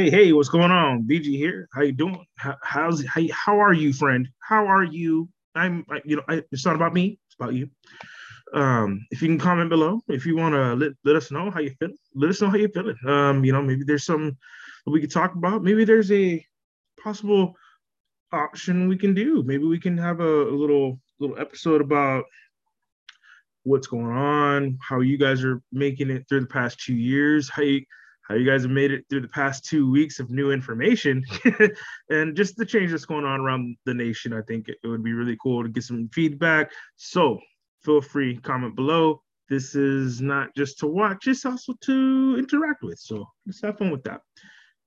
Hey, hey, what's going on? BG here. How you doing? How, how's how, how are you, friend? How are you? I'm I, you know, I, it's not about me, it's about you. Um, if you can comment below, if you want to let, let us know how you feel, let us know how you feeling. Um, you know, maybe there's some we could talk about. Maybe there's a possible option we can do. Maybe we can have a, a little little episode about what's going on, how you guys are making it through the past two years, how you how you guys have made it through the past two weeks of new information and just the change that's going on around the nation. I think it would be really cool to get some feedback. So feel free, comment below. This is not just to watch, it's also to interact with. So let's have fun with that.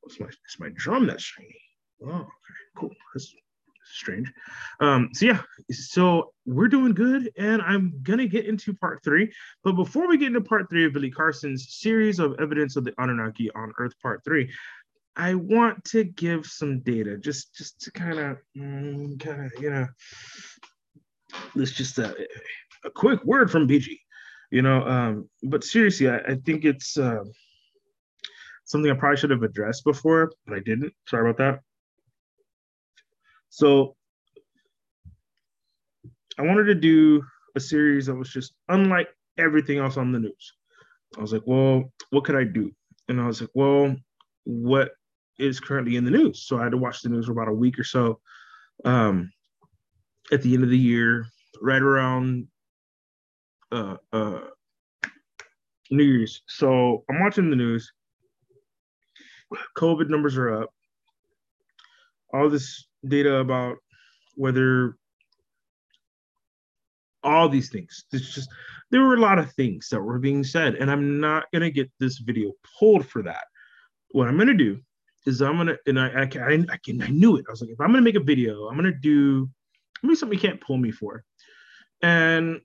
It's my, it's my drum that's shiny. Oh, okay, cool. Strange. Um, so yeah, so we're doing good, and I'm gonna get into part three. But before we get into part three of Billy Carson's series of evidence of the Anunnaki on Earth, part three, I want to give some data, just just to kind of mm, kind of you know, let's just uh, a quick word from BG, you know. Um, but seriously, I, I think it's. Uh, something I probably should have addressed before, but I didn't. Sorry about that. So I wanted to do a series that was just unlike everything else on the news. I was like, well, what could I do? And I was like, well, what is currently in the news? So I had to watch the news for about a week or so. Um, at the end of the year, right around uh, uh, New Year's. So I'm watching the news. COVID numbers are up. All this data about whether all these things. It's just there were a lot of things that were being said, and I'm not gonna get this video pulled for that. What I'm gonna do is I'm gonna and I I, I, I, can, I knew it. I was like, if I'm gonna make a video, I'm gonna do maybe something you can't pull me for. And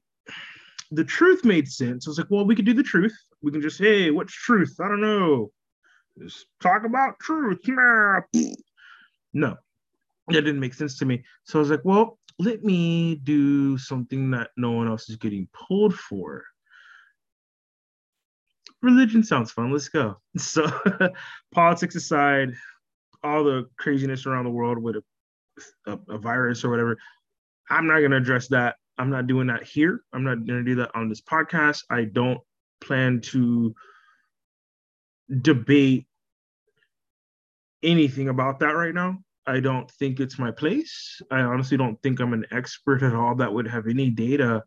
the truth made sense. I was like, well, we could do the truth. We can just, hey, what's truth? I don't know. Just talk about truth. No, that didn't make sense to me. So I was like, well, let me do something that no one else is getting pulled for. Religion sounds fun. Let's go. So, politics aside, all the craziness around the world with a, a, a virus or whatever, I'm not going to address that. I'm not doing that here. I'm not going to do that on this podcast. I don't plan to debate anything about that right now. I don't think it's my place. I honestly don't think I'm an expert at all that would have any data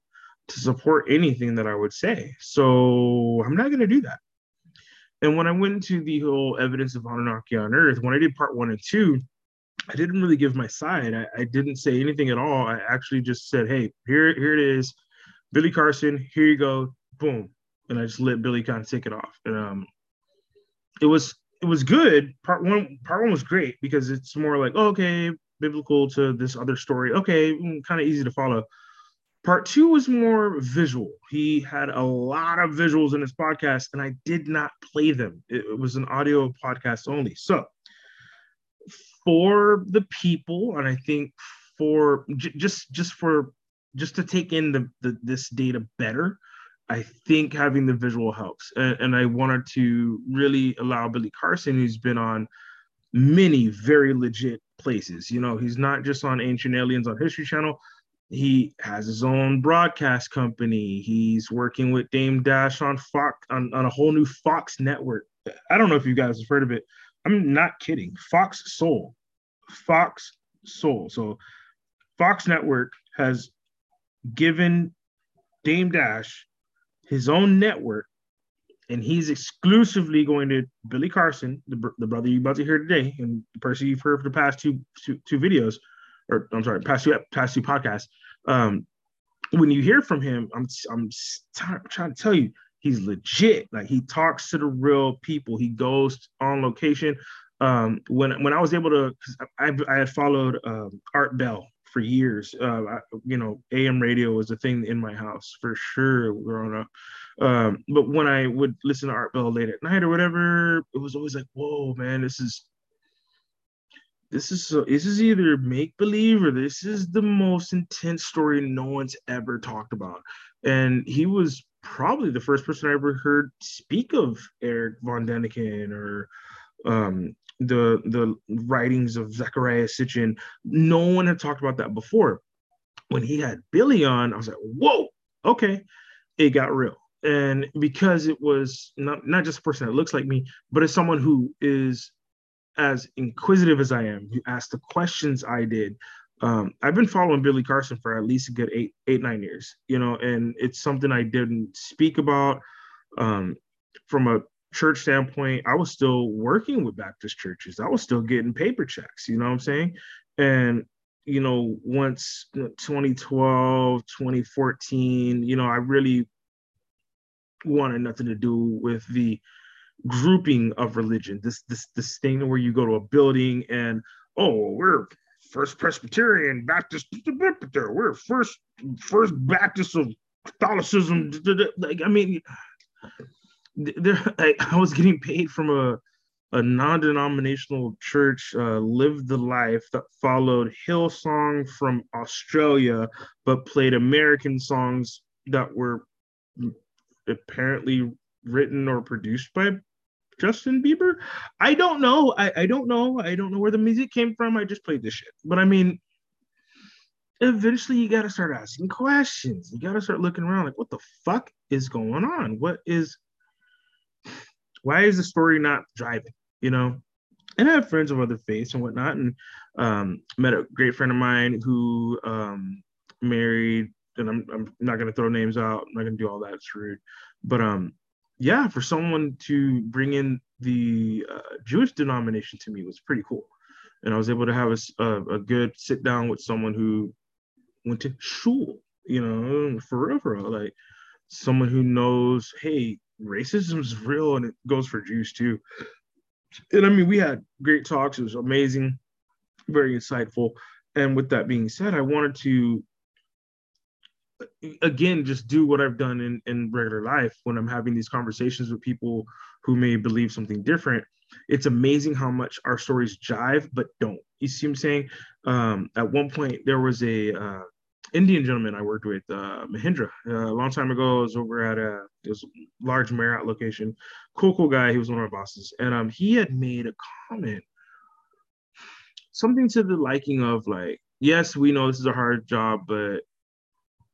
to support anything that I would say. So I'm not going to do that. And when I went into the whole evidence of Anunnaki on Earth, when I did part one and two, I didn't really give my side. I, I didn't say anything at all. I actually just said, "Hey, here, here it is, Billy Carson. Here you go, boom," and I just let Billy kind of take it off. And um, it was it was good. Part one, part one was great because it's more like oh, okay, biblical to this other story. Okay, mm, kind of easy to follow. Part two was more visual. He had a lot of visuals in his podcast, and I did not play them. It, was an audio podcast only. So for the people, and I think for j- just just for just to take in the, the this data better, I think having the visual helps. And, and, I wanted to really allow Billy Carson, who's been on many very legit places. You know, he's not just on Ancient Aliens on History Channel. He has his own broadcast company. He's working with Dame Dash on Fox on, on a whole new Fox network. I don't know if you guys have heard of it. I'm not kidding. Fox Soul. Fox Soul. So Fox Network has given Dame Dash his own network, and he's exclusively going to Billy Carson, the, the brother you're about to hear today, and the person you've heard for the past two two, two videos, or I'm sorry, past two past two podcasts. Um, when you hear from him, I'm I'm t- trying to tell you, he's legit. Like he talks to the real people. He goes on location. Um, when when I was able to, I, I had followed um, Art Bell for years. Uh, I, you know, AM radio was a thing in my house for sure growing up. Um, but when I would listen to Art Bell late at night or whatever, it was always like, "Whoa, man, this is this is so, this is either make believe or this is the most intense story no one's ever talked about." And he was probably the first person I ever heard speak of Erich von Däniken or um, the the writings of Zecharia Sitchin. No one had talked about that before. When he had Billy on, I was like, whoa, okay, it got real. And because it was not not just a person that looks like me, but as someone who is as inquisitive as I am, who asked the questions I did. Um, I've been following Billy Carson for at least a good eight, eight, nine years, you know, and it's something I didn't speak about. Um, from a church standpoint, I was still working with Baptist churches. I was still getting paper checks, you know what I'm saying? And, you know, once 2012, 2014, you know, I really wanted nothing to do with the grouping of religion. This this this thing where you go to a building and oh, we're First Presbyterian Baptist, we're first First Baptist of Catholicism. Like I mean, there I, I was getting paid from a a non-denominational church uh, lived the life that followed Hillsong from Australia, but played American songs that were apparently written or produced by Justin Bieber. I don't know. I, I don't know. I don't know where the music came from. I just played this shit. But I mean, eventually you got to start asking questions. You got to start looking around like, what the fuck is going on? What is why is the story not driving? You know, and I have friends of other faiths and whatnot, and um, met a great friend of mine who um, married, and I'm, I'm not gonna throw names out. I'm not gonna do all that. It's rude, but um, yeah, for someone to bring in the uh, Jewish denomination to me was pretty cool, and I was able to have a, a, a good sit down with someone who went to shul, you know, for real, for real, like someone who knows, hey, racism is real and it goes for Jews too. And I mean, we had great talks. It was amazing, very insightful. And with that being said, I wanted to again just do what I've done in, in regular life when I'm having these conversations with people who may believe something different. It's amazing how much our stories jive but don't. You see what I'm saying? Um, at one point, there was a uh, Indian gentleman I worked with, uh, Mahindra, uh, a long time ago. Was over at a this large Marriott location. Cool, cool guy. He was one of my bosses, and um, he had made a comment, something to the liking of like, "Yes, we know this is a hard job, but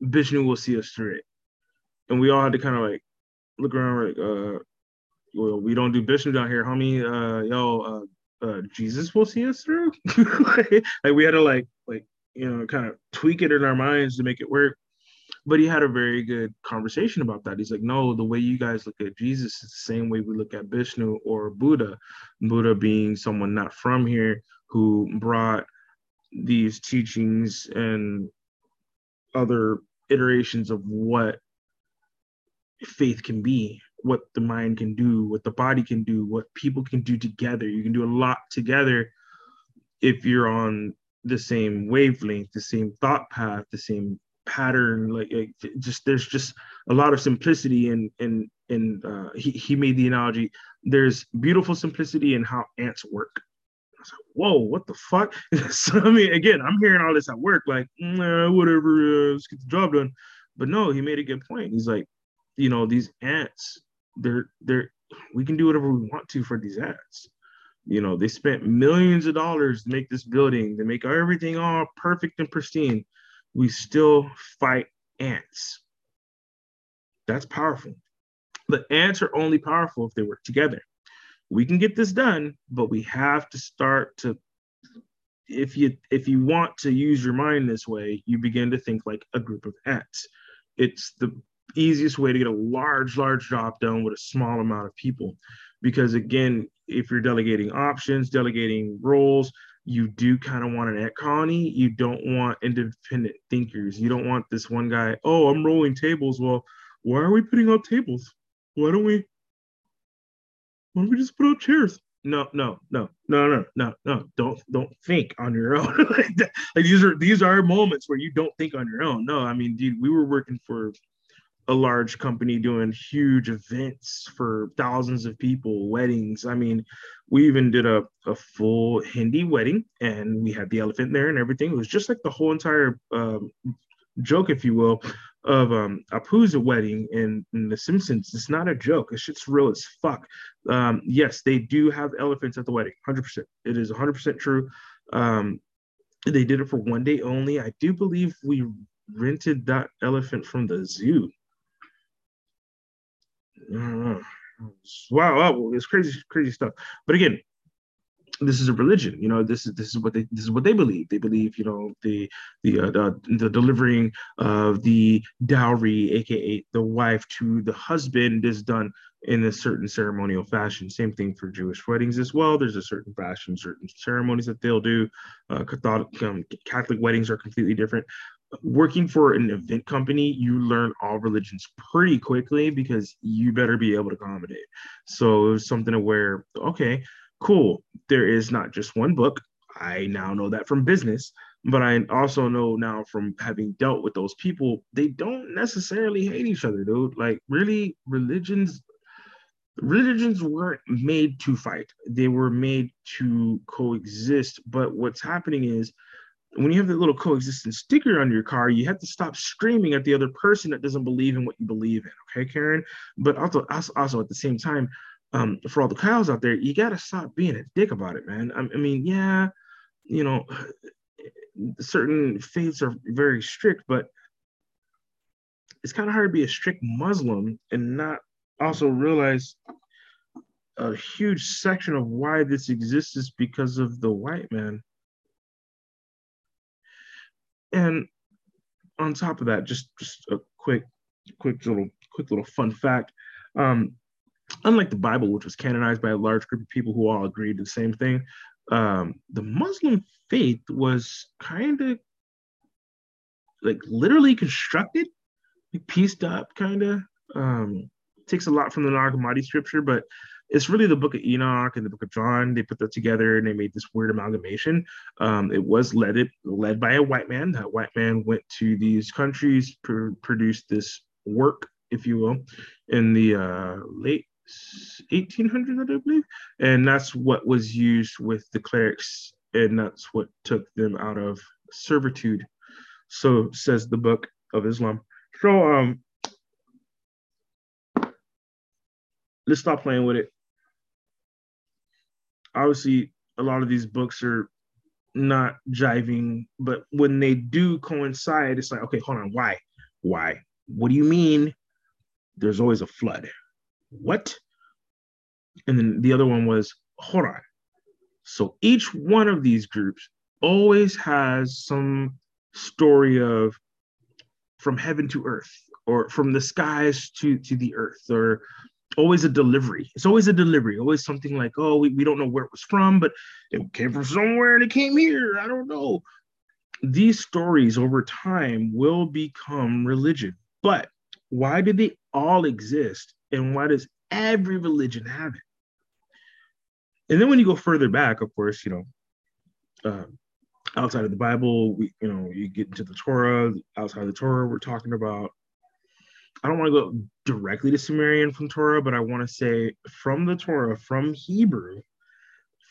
Vishnu will see us through it." And we all had to kind of like look around, like, uh, well, we don't do Vishnu down here, homie. Uh, yo, uh, uh, Jesus will see us through. like we had to like like you know, kind of tweak it in our minds to make it work. But he had a very good conversation about that. He's like, no, the way you guys look at Jesus is the same way we look at Vishnu or Buddha. Buddha being someone not from here who brought these teachings and other iterations of what faith can be, what the mind can do, what the body can do, what people can do together. You can do a lot together if you're on the same wavelength, the same thought path, the same pattern. Like, like just there's just a lot of simplicity and and and uh, he he made the analogy. There's beautiful simplicity in how ants work. I was like, whoa, what the fuck? so I mean, again, I'm hearing all this at work, like, nah, whatever, uh, let's get the job done. But no, he made a good point. He's like, you know, these ants, they're they're we can do whatever we want to for these ants you know, they spent millions of dollars to make this building, to make everything all perfect and pristine. We still fight ants. That's powerful. But ants are only powerful if they work together. We can get this done, but we have to start to if you if you want to use your mind this way, you begin to think like a group of ants. It's the easiest way to get a large, large job done with a small amount of people. Because again, if you're delegating options, delegating roles, you do kind of want an colony. You don't want independent thinkers. You don't want this one guy, oh, I'm rolling tables. Well, why are we putting out tables? Why don't we why don't we just put out chairs? No, no, no, no, no, no, no. Don't don't think on your own. like, like these are these are moments where you don't think on your own. No, I mean, dude, we were working for a large company doing huge events for thousands of people, weddings. I mean, we even did a, a full Hindi wedding and we had the elephant there and everything. It was just like the whole entire um, joke, if you will, of um Apu's wedding in, in The Simpsons. It's not a joke. It's shit's real as fuck. Um, yes, they do have elephants at the wedding. Hundred percent. It is hundred percent true. Um, they did it for one day only. I do believe we rented that elephant from the zoo. Wow, wow, it's crazy, crazy stuff. But again, this is a religion you know this is this is what they this is what they believe. They believe you know the the uh, the, the delivering of the dowry aka the wife to the husband is done in a certain ceremonial fashion. Same thing for jewish weddings as well. There's a certain fashion certain ceremonies that they'll do. Uh, catholic um, catholic weddings are completely different working for an event company, you learn all religions pretty quickly because you better be able to accommodate. So it was something to where, okay, cool, there is not just one book. I now know that from business, but I also know now from having dealt with those people, they don't necessarily hate each other, dude. Like, really, religions religions weren't made to fight they were made to coexist but what's happening is when you have that little coexistence sticker on your car you have to stop screaming at the other person that doesn't believe in what you believe in okay karen but also also at the same time um, for all the cows out there, you got to stop being a dick about it, man. I, I mean, yeah, you know, certain faiths are very strict, but it's kind of hard to be a strict Muslim and not also realize a huge section of why this exists is because of the white man. And on top of that, just just a quick, quick little, quick little fun fact. Um, unlike the Bible, which was canonized by a large group of people who all agreed to the same thing, um, the Muslim faith was kind of like literally constructed, like pieced up, kind of. Um, takes a lot from the Nag scripture, but it's really the book of Enoch and the book of John. They put that together and they made this weird amalgamation. Um, it was led it led by a white man. That white man went to these countries, pr- produced this work, if you will, in the uh, late 1800s, I believe, and that's what was used with the clerics, and that's what took them out of servitude. So says the Book of Islam. So um, let's stop playing with it. Obviously, a lot of these books are not jiving, but when they do coincide, it's like, okay, hold on, why? Why? What do you mean? There's always a flood what? And then the other one was, hold on. So each one of these groups always has some story of from heaven to earth or from the skies to, to the earth or always a delivery. It's always a delivery, always something like, oh, we, we don't know where it was from, but it came from somewhere and it came here. I don't know. These stories over time will become religion. But why do they all exist? And why does every religion have it? And then when you go further back, of course, you know, uh, outside of the Bible, we, you know, you get into the Torah. Outside of the Torah, we're talking about. I don't want to go directly to Sumerian from Torah, but I want to say from the Torah, from Hebrew,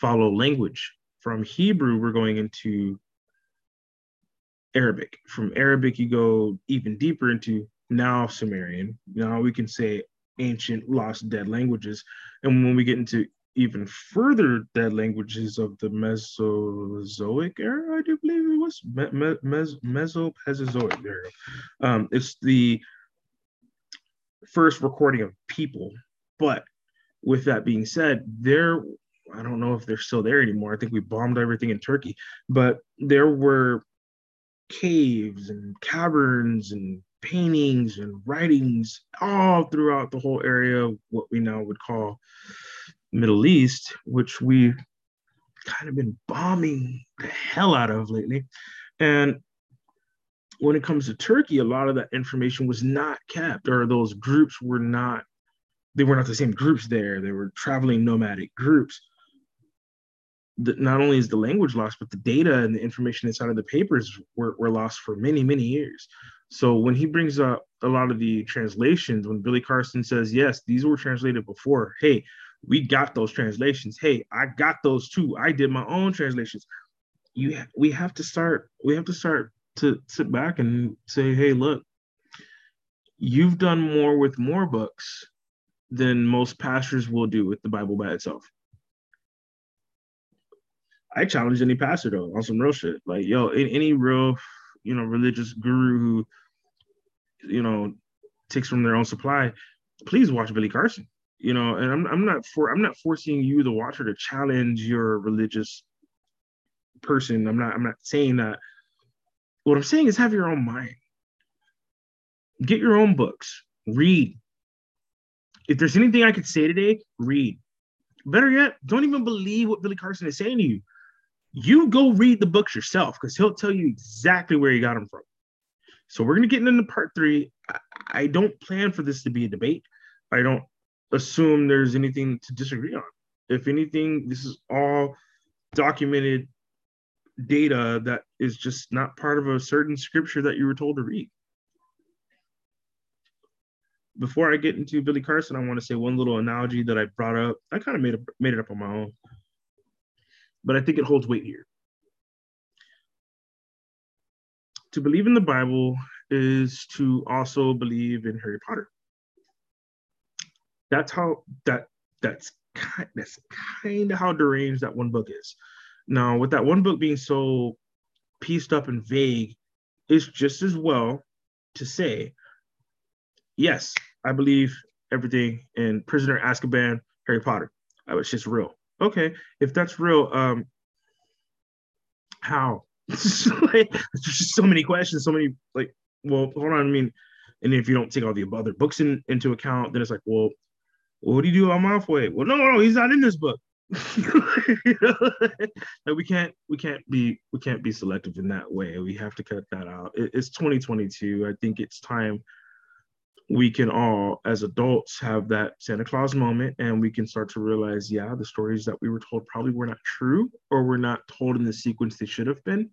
follow language. From Hebrew, we're going into Arabic. From Arabic, you go even deeper into now Sumerian. Now we can say ancient lost dead languages. And when we get into even further dead languages of the Mesozoic era, I do believe it was me- me- era. Um, it's the first recording of people. But with that being said, there, I don't know if they're still there anymore. I think we bombed everything in Turkey, but there were caves and caverns and paintings and writings all throughout the whole area, what we now would call Middle East, which we've kind of been bombing the hell out of lately. And when it comes to Turkey, a lot of that information was not kept, or those groups were not, they were not the same groups there. They were traveling nomadic groups. That not only is the language lost, but the data and the information inside of the papers were, were lost for many, many years. So when he brings up a lot of the translations, when Billy Carson says, yes, these were translated before, hey, we got those translations. Hey, I got those too. I did my own translations. You, we have to start, we have to start to sit back and say, hey, look, you've done more with more books than most pastors will do with the Bible by itself. I challenge any pastor though on some real shit. Like, yo, any real, you know, religious guru who, you know, takes from their own supply, please watch Billy Carson. You know, and I'm I'm not for I'm not forcing you, the watcher, to challenge your religious person. I'm not I'm not saying that. What I'm saying is have your own mind. Get your own books. Read. If there's anything I could say today, read. Better yet, don't even believe what Billy Carson is saying to you. You go read the books yourself because he'll tell you exactly where he got them from. So we're gonna get into part three. I don't plan for this to be a debate. I don't assume there's anything to disagree on. If anything, this is all documented data that is just not part of a certain scripture that you were told to read. Before I get into Billy Carson, I want to say one little analogy that I brought up. I kind of made it made it up on my own, but I think it holds weight here. To believe in the Bible is to also believe in Harry Potter. That's how that that's kind that's kind of how deranged that one book is. Now, with that one book being so pieced up and vague, it's just as well to say, yes, I believe everything in Prisoner Azkaban, Harry Potter. Oh, it's just real. Okay, if that's real, um, how? there's just so many questions, so many like. Well, hold on. I mean, and if you don't take all the other books in, into account, then it's like, well, what do you do on Malfoy? Well, no, no, he's not in this book. You know? like we can't we can't be we can't be selective in that way. We have to cut that out. It, it's 2022 i think it's time we can all as adults have that santa claus moment and we can start to realize yeah the stories that we were told probably were not true or were not told in the sequence they should have been.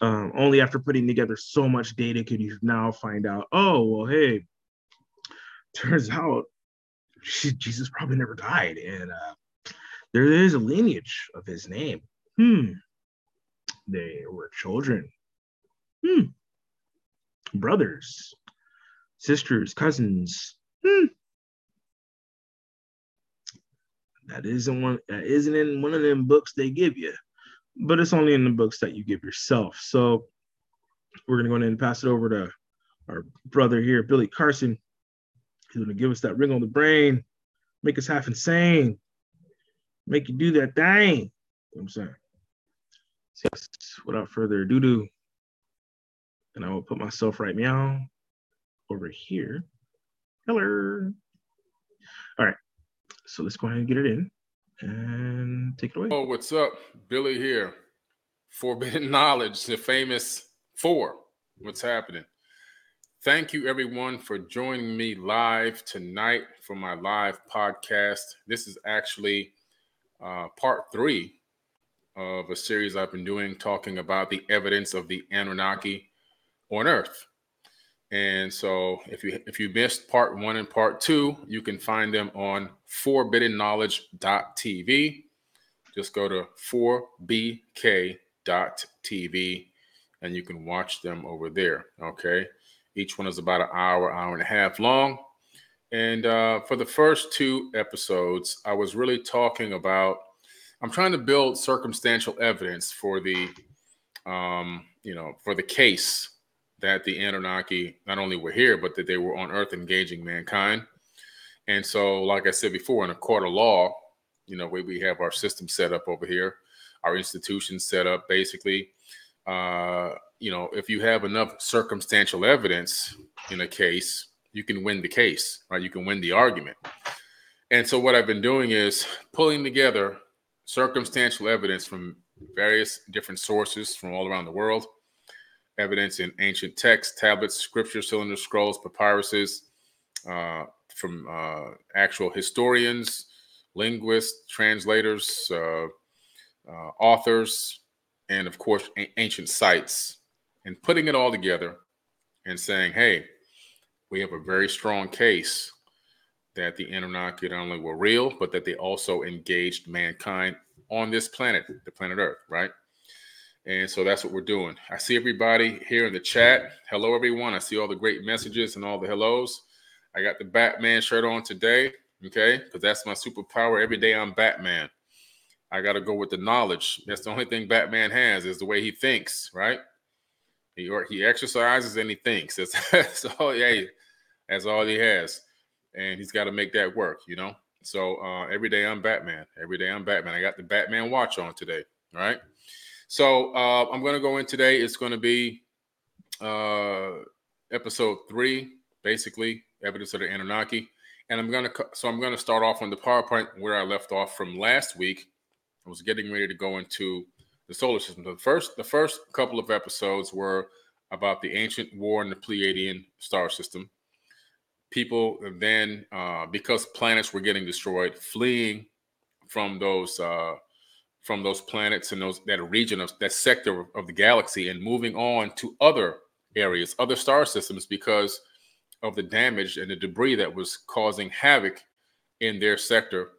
Um, only after putting together so much data can you now find out oh well hey turns out jesus probably never died. And uh, there is a lineage of his name. Hmm. They were children. Hmm. Brothers, sisters, cousins. Hmm. That isn't one that isn't in one of them books they give you, but it's only in the books that you give yourself. So we're gonna go ahead and pass it over to our brother here, Billy Carson. He's gonna give us that ring on the brain, make us half insane make you do that thing. I'm saying? So without further ado, do. and I will put myself right meow over here. Hello. All right. So let's go ahead and get it in and take it away. Oh, what's up? Billy here. Forbidden Knowledge, the famous four. What's happening? Thank you, everyone, for joining me live tonight for my live podcast. This is actually uh, part three of a series I've been doing talking about the evidence of the Anunnaki on Earth. And so if you if you missed part one and part two, you can find them on forbiddenknowledge.tv. Just go to 4bk.tv and you can watch them over there. Okay. Each one is about an hour, hour and a half long. And uh, for the first two episodes, I was really talking about. I'm trying to build circumstantial evidence for the, um, you know, for the case that the Anunnaki not only were here, but that they were on Earth engaging mankind. And so, like I said before, in a court of law, you know, we, we have our system set up over here, our institutions set up. Basically, uh, you know, if you have enough circumstantial evidence in a case, you can win the case, right? You can win the argument. And so what I've been doing is pulling together circumstantial evidence from various different sources from all around the world, evidence in ancient texts, tablets, scripture, cylinder scrolls, papyruses, uh, from uh, actual historians, linguists, translators, uh, uh authors, and of course, a- ancient sites, and putting it all together and saying, hey, we have a very strong case that the Anunnaki not only were real, but that they also engaged mankind on this planet, the planet Earth, right? And so that's what we're doing. I see everybody here in the chat. Hello, everyone. I see all the great messages and all the hellos. I got the Batman shirt on today, okay? Because that's my superpower. Every day I'm Batman. I got to go with the knowledge. That's the only thing Batman has is the way he thinks, right? He or he exercises and he thinks. That's, that's all. Yeah, that's all he has, and he's got to make that work. You know. So uh, every day I'm Batman. Every day I'm Batman. I got the Batman watch on today. Right. So uh, I'm going to go in today. It's going to be uh, episode three, basically evidence of the Anunnaki, and I'm going to so I'm going to start off on the PowerPoint where I left off from last week. I was getting ready to go into the solar system. The first the first couple of episodes were about the ancient war in the Pleiadian star system. People then, uh, because planets were getting destroyed, fleeing from those uh, from those planets and those that region of that sector of, the galaxy and moving on to other areas, other star systems, because of the damage and the debris that was causing havoc in their sector.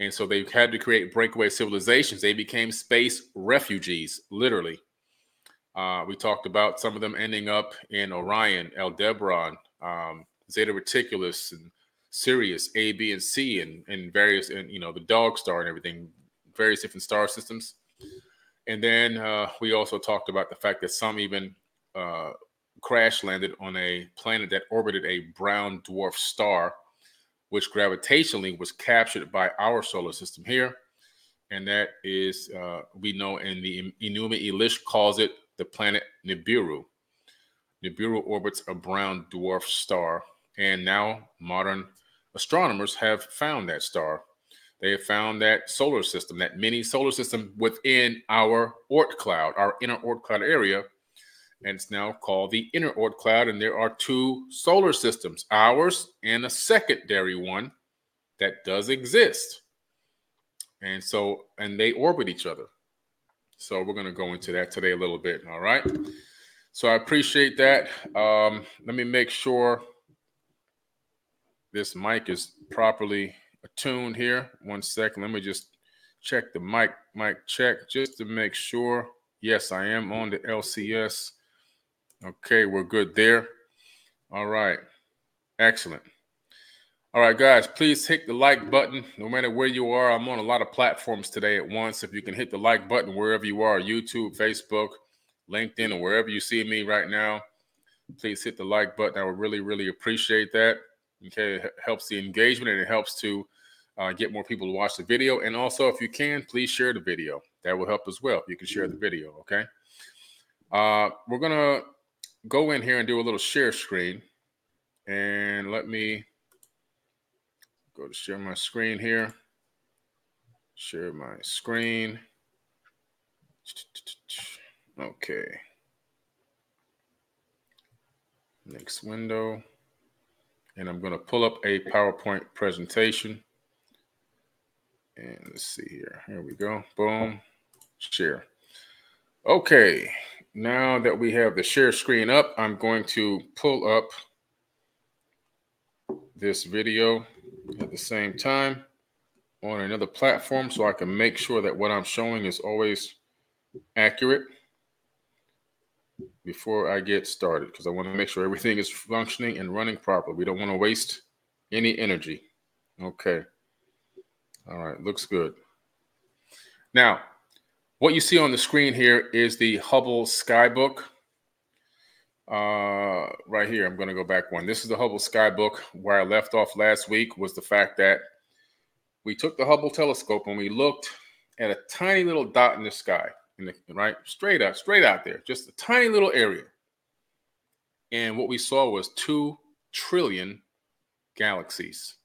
And so they had to create breakaway civilizations. They became space refugees, literally. Uh, we talked about some of them ending up in Orion, Aldebaran, um, Zeta Reticulus, and Sirius, A, B, and C, and, and various, and you know, the dog star and everything, various different star systems. And then uh, we also talked about the fact that some even uh, crash landed on a planet that orbited a brown dwarf star, which gravitationally was captured by our solar system here. And that is, uh, we know in the Enuma Elish calls it the planet Nibiru. Nibiru orbits a brown dwarf star. And now modern astronomers have found that star. They have found that solar system, that mini solar system within our Oort cloud, our inner Oort cloud area. And it's now called the inner Oort cloud. And there are two solar systems, ours and a secondary one that does exist. And so, and they orbit each other. So we're going to go into that today a little bit. All right. So I appreciate that. Um, let me make sure this mic is properly attuned here. One second. Let me just check the mic, mic check just to make sure. Yes, I am on the LCS. Okay, we're good there. All right. Excellent. All right, guys, please hit the like button no matter where you are. I'm on a lot of platforms today at once. If you can hit the like button wherever you are YouTube, Facebook, LinkedIn, or wherever you see me right now, please hit the like button. I would really, really appreciate that. Okay, it helps the engagement and it helps to uh, get more people to watch the video. And also, if you can, please share the video. That will help as well. You can share the video. Okay. Uh, we're gonna go in here and do a little share screen, and let me Go to share my screen here. Share my screen. Okay. Next window. And I'm going to pull up a PowerPoint presentation. And let's see here. Here we go. Boom. Share. Okay. Now that we have the share screen up, I'm going to pull up this video at the same time on another platform so I can make sure that what I'm showing is always accurate before I get started because I want to make sure everything is functioning and running properly. We don't want to waste any energy. Okay. All right, looks good. Now, what you see on the screen here is the Hubble Skybook uh, right here, I'm going to go back one. This is the Hubble Skybook. Where I left off last week was the fact that we took the Hubble telescope and we looked at a tiny little dot in the sky, right? Straight up, straight out there, just a tiny little area. And what we saw was two trillion galaxies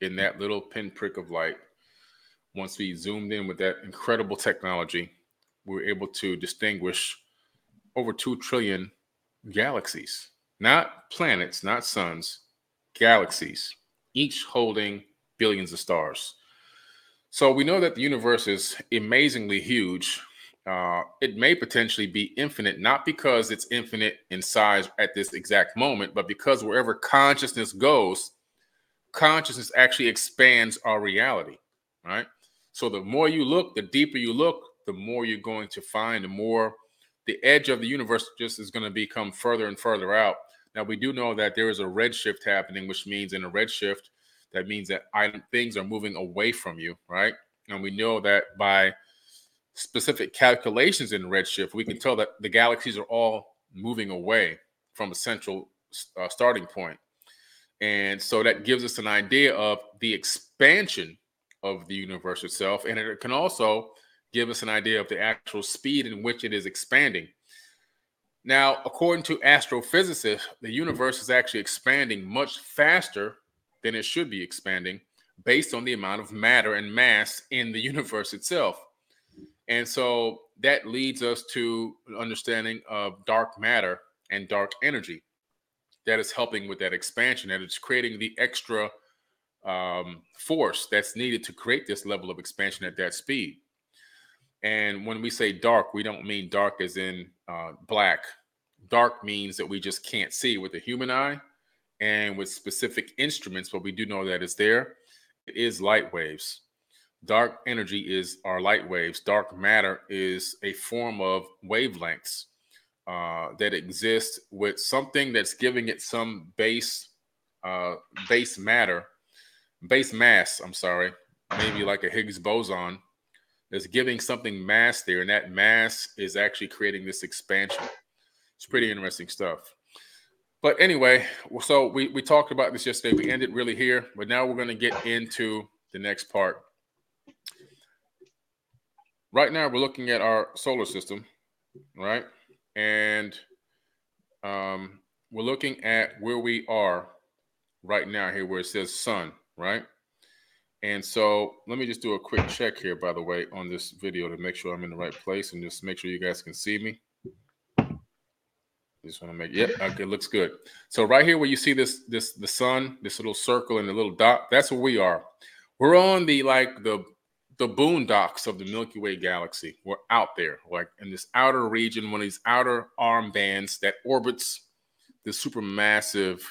in that little pinprick of light. Once we zoomed in with that incredible technology, we were able to distinguish over 2 trillion galaxies, not planets, not suns, galaxies, each holding billions of stars. So we know that the universe is amazingly huge. Uh, it may potentially be infinite, not because it's infinite in size at this exact moment, but because wherever consciousness goes, consciousness actually expands our reality, right? So the more you look, the deeper you look, the more you're going to find, the more the edge of the universe just is going to become further and further out. Now we do know that there is a redshift happening, which means in a redshift, that means that things are moving away from you, right? And we know that by specific calculations in redshift, we can tell that the galaxies are all moving away from a central uh, starting point. And so that gives us an idea of the expansion of the universe itself. And it can also give us an idea of the actual speed in which it is expanding. Now, according to astrophysicists, the universe is actually expanding much faster than it should be expanding based on the amount of matter and mass in the universe itself. And so that leads us to an understanding of dark matter and dark energy that is helping with that expansion, that it's creating the extra um, force that's needed to create this level of expansion at that speed. And when we say dark, we don't mean dark as in uh, black. Dark means that we just can't see with the human eye and with specific instruments, but we do know that it's there. It is light waves. Dark energy is our light waves. Dark matter is a form of wavelengths uh, that exist with something that's giving it some base uh, base matter, base mass. I'm sorry, maybe like a Higgs boson that's giving something mass there, and that mass is actually creating this expansion. It's pretty interesting stuff. But anyway, so we, we talked about this yesterday. We ended really here, but now we're going to get into the next part. Right now, we're looking at our solar system, right? And um, we're looking at where we are right now here, where it says sun, right? And so let me just do a quick check here, by the way, on this video to make sure I'm in the right place and just make sure you guys can see me. Just want to make yep, okay, looks good. So right here where you see this this the sun, this little circle and the little dot, that's where we are. We're on the like the the boondocks of the Milky Way galaxy. We're out there, like in this outer region, one of these outer arm bands that orbits the supermassive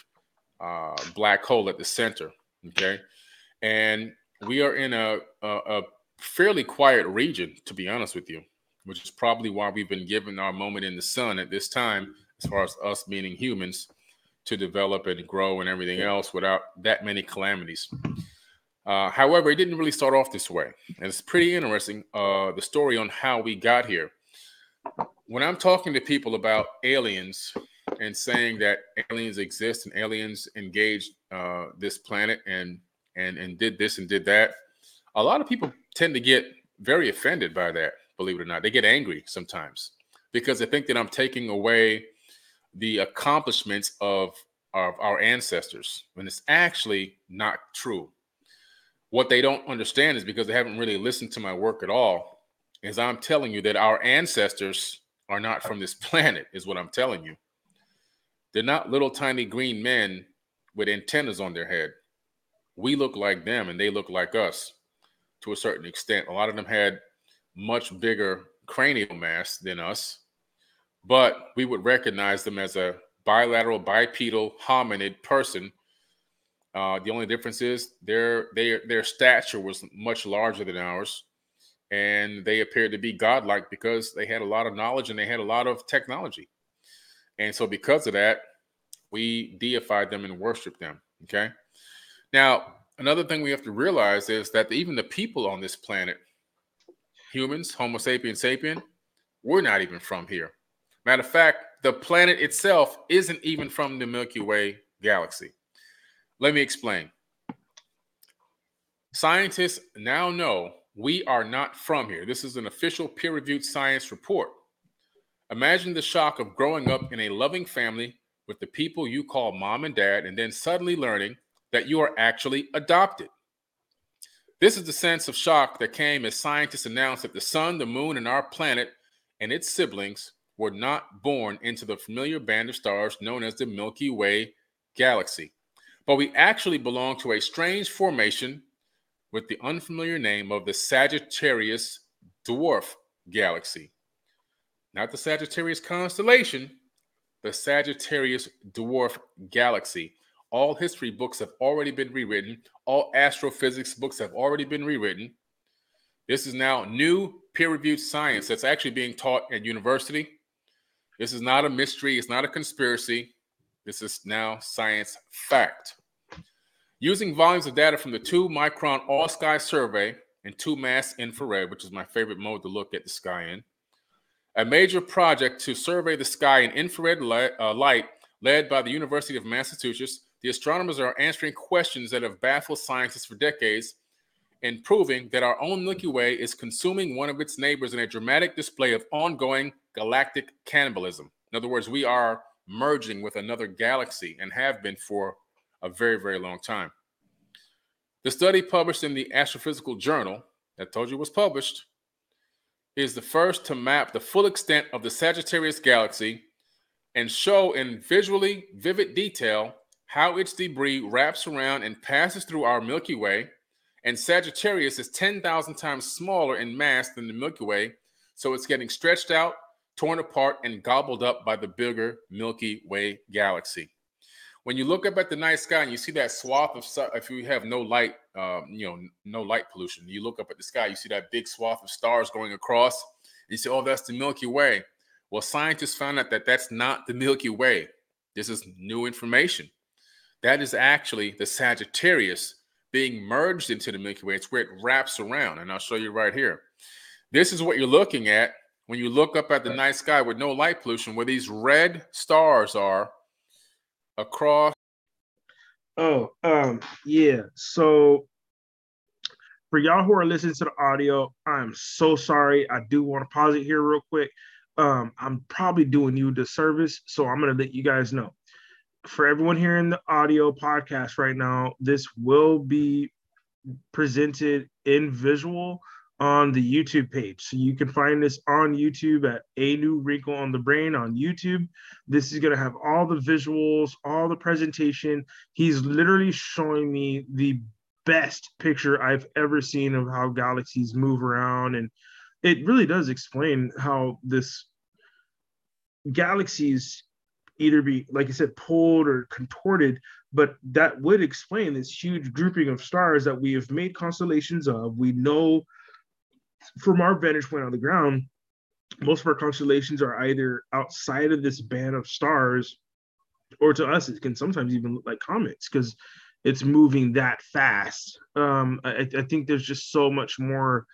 uh, black hole at the center. Okay, and we are in a, a, a fairly quiet region, to be honest with you, which is probably why we've been given our moment in the sun at this time as far as us meaning humans, to develop and grow and everything else without that many calamities. Uh, however, it didn't really start off this way. And it's pretty interesting uh, the story on how we got here. When I'm talking to people about aliens and saying that aliens exist and aliens engaged uh, this planet and and and did this and did that, a lot of people tend to get very offended by that. Believe it or not, they get angry sometimes because they think that I'm taking away the accomplishments of, of our ancestors when it's actually not true. What they don't understand is because they haven't really listened to my work at all, is I'm telling you that our ancestors are not from this planet, is what I'm telling you. They're not little tiny green men with antennas on their head. We look like them and they look like us to a certain extent. A lot of them had much bigger cranial mass than us but we would recognize them as a bilateral bipedal hominid person. Uh, the only difference is their their their stature was much larger than ours, and they appeared to be godlike because they had a lot of knowledge and they had a lot of technology. And so, because of that, we deified them and worshiped them. Okay. Now, another thing we have to realize is that even the people on this planet, humans, Homo sapiens sapien, we're not even from here. Matter of fact, the planet itself isn't even from the Milky Way galaxy. Let me explain. Scientists now know we are not from here. This is an official peer reviewed science report. Imagine the shock of growing up in a loving family with the people you call mom and dad, and then suddenly learning that you are actually adopted. This is the sense of shock that came as scientists announced that the sun, the moon, and our planet and its siblings were not born into the familiar band of stars known as the Milky Way galaxy, but we actually belong to a strange formation with the unfamiliar name of the Sagittarius dwarf galaxy. Not the Sagittarius constellation, the Sagittarius dwarf galaxy. All history books have already been rewritten, all astrophysics books have already been rewritten. This is now new peer-reviewed science that's actually being taught at university. This is not a mystery. It's not a conspiracy. This is now science fact. Using volumes of data from the two micron all sky survey and two mass infrared, which is my favorite mode to look at the sky in, a major project to survey the sky in infrared light, uh, light led by the University of Massachusetts, the astronomers are answering questions that have baffled scientists for decades and proving that our own Milky Way is consuming one of its neighbors in a dramatic display of ongoing galactic cannibalism. In other words, we are merging with another galaxy and have been for a very, very long time. The study published in the Astrophysical Journal, that told you was published, is the first to map the full extent of the Sagittarius galaxy and show in visually vivid detail how its debris wraps around and passes through our Milky Way. And Sagittarius is 10,000 times smaller in mass than the Milky Way, so it's getting stretched out, torn apart, and gobbled up by the bigger Milky Way galaxy. When you look up at the night sky and you see that swath of, if you have no light, um, you know, no light pollution, you look up at the sky, you see that big swath of stars going across, and you say, "Oh, that's the Milky Way." Well, scientists found out that that's not the Milky Way. This is new information. That is actually the Sagittarius being merged into the Milky Way. It's where it wraps around. And I'll show you right here. This is what you're looking at when you look up at the night sky with no light pollution, where these red stars are across. Oh, um, yeah. So for y'all who are listening to the audio, I'm so sorry. I do want to pause it here real quick um, I'm probably doing you a disservice. So I'm to let you guys know. For everyone here in the audio podcast right now, this will be presented in visual on the YouTube page. So you can find this on YouTube at A New Wrinkle on the Brain on YouTube. This is going to have all the visuals, all the presentation. He's literally showing me the best picture I've ever seen of how galaxies move around and it really does explain how this galaxies either be like I said pulled or contorted but that would explain this huge grouping of stars that we have made constellations of we know from our vantage point on the ground most of our constellations are either outside of this band of stars or to us it can sometimes even look like comets because it's moving that fast um, I, I think there's just so much more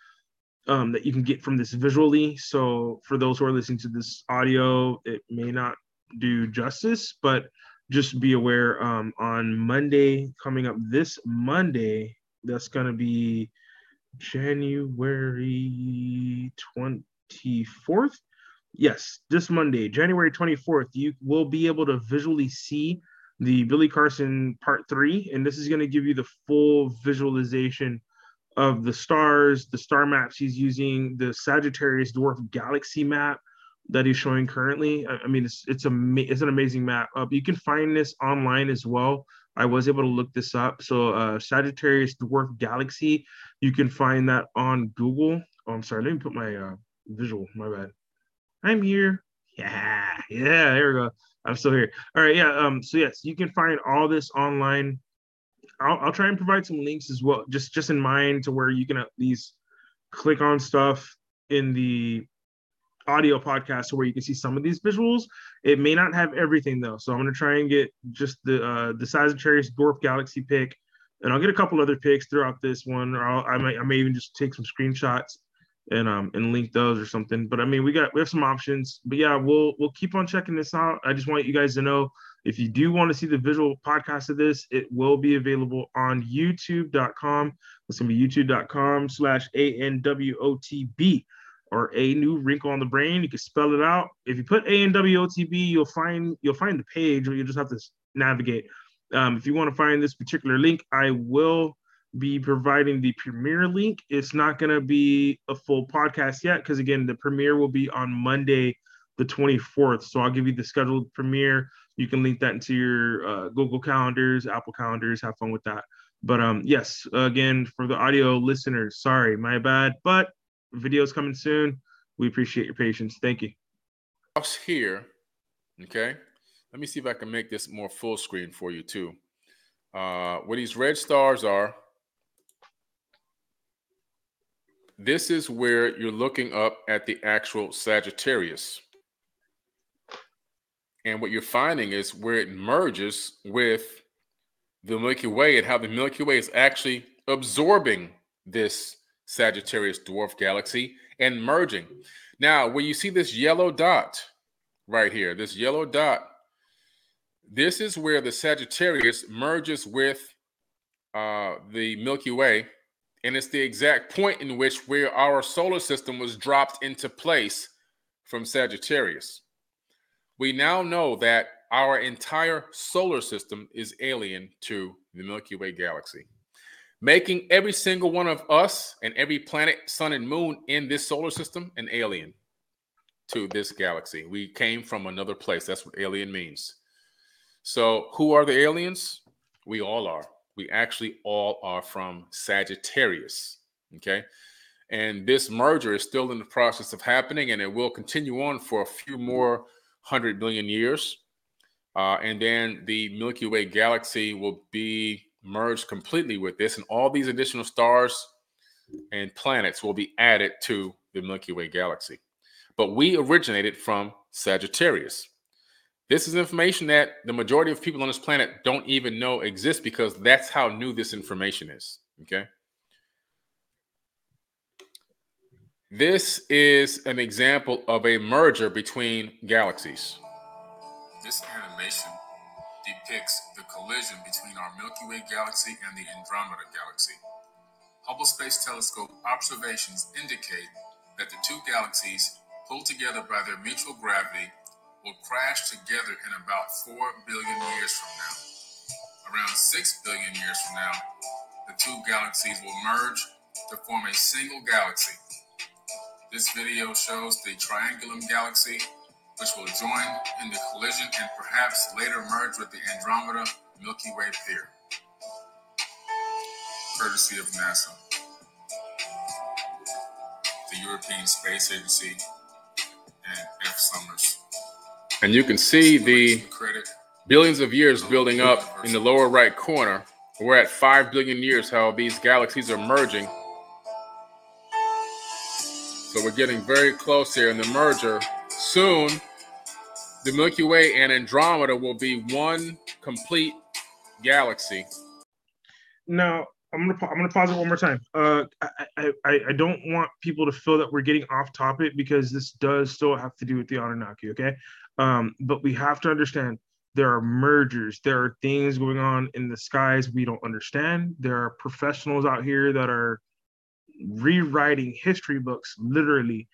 um, that you can get from this visually. So for those who are listening to this audio, it may not do justice, but just be aware um, on Monday, coming up this Monday, that's going to be January 24th. Yes, this Monday, January 24th, you will be able to visually see the Billy Carson part three. And this is going to give you the full visualization of the stars, the star maps he's using, the Sagittarius dwarf galaxy map that he's showing currently. I, mean, it's it's a it's an amazing map. Uh, you can find this online as well. I was able to look this up. So uh, Sagittarius dwarf galaxy, you can find that on Google. Oh, I'm sorry. Let me put my uh, visual. My bad. I'm here. Yeah, yeah. There we go. I'm still here. All right. Yeah. Um. So yes, you can find all this online. I'll, I'll try and provide some links as well, just just in mind to where you can at least click on stuff in the audio podcast to where you can see some of these visuals. It may not have everything though, so I'm gonna try and get just the uh, the Sagittarius Dwarf Galaxy pick, and I'll get a couple other picks throughout this one, or I'll, I might I may even just take some screenshots and um and link those or something. But I mean, we got we have some options. But yeah, we'll we'll keep on checking this out. I just want you guys to know if you do want to see the visual podcast of this, it will be available on youtube.com. It's to be youtube.com slash A-N-W-O-T-B or a new wrinkle on the brain. You can spell it out. If you put A-N-W-O-T-B, you'll find you'll find the page or you just have to navigate. Um, if you want to find this particular link, I will be providing the premiere link. It's not going to be a full podcast yet because again, the premiere will be on Monday, the 24th. So I'll give you the scheduled premiere you can link that into your uh, Google calendars, Apple calendars. Have fun with that. But um, yes, again for the audio listeners, sorry, my bad. But videos coming soon. We appreciate your patience. Thank you. Here, okay. Let me see if I can make this more full screen for you too. Uh, where these red stars are, this is where you're looking up at the actual Sagittarius. And what you're finding is where it merges with the Milky Way and how the Milky Way is actually absorbing this Sagittarius dwarf galaxy and merging. Now, when you see this yellow dot right here, this yellow dot, this is where the Sagittarius merges with uh, the Milky Way. And it's the exact point in which where our solar system was dropped into place from Sagittarius. We now know that our entire solar system is alien to the Milky Way galaxy, making every single one of us and every planet, sun, and moon in this solar system an alien to this galaxy. We came from another place. That's what alien means. So, who are the aliens? We all are. We actually all are from Sagittarius. Okay. And this merger is still in the process of happening, and it will continue on for a few more hundred million years. Uh, and then the Milky Way galaxy will be merged completely with this, and all these additional stars and planets will be added to the Milky Way galaxy. But we originated from Sagittarius. This is information that the majority of people on this planet don't even know exists because that's how new this information is. Okay. This is an example of a merger between galaxies. This animation depicts the collision between our Milky Way galaxy and the Andromeda galaxy. Hubble Space Telescope observations indicate that the two galaxies, pulled together by their mutual gravity, will crash together in about 4 billion years from now. Around 6 billion years from now, the two galaxies will merge to form a single galaxy. This video shows the Triangulum galaxy which will join in the collision and perhaps later merge with the Andromeda Milky Way pair. Courtesy of NASA, the European Space Agency, and F. Summers. And you can see the billions of years building up in the lower right corner. We're at 5 billion years, how these galaxies are merging. So we're getting very close here in the merger. Soon, the Milky Way and Andromeda will be one complete galaxy. Now, I'm gonna I'm gonna pause it one more time. Uh, I, I I don't want people to feel that we're getting off topic because this does still have to do with the Anunnaki. Okay, um, but we have to understand there are mergers. There are things going on in the skies we don't understand. There are professionals out here that are rewriting history books literally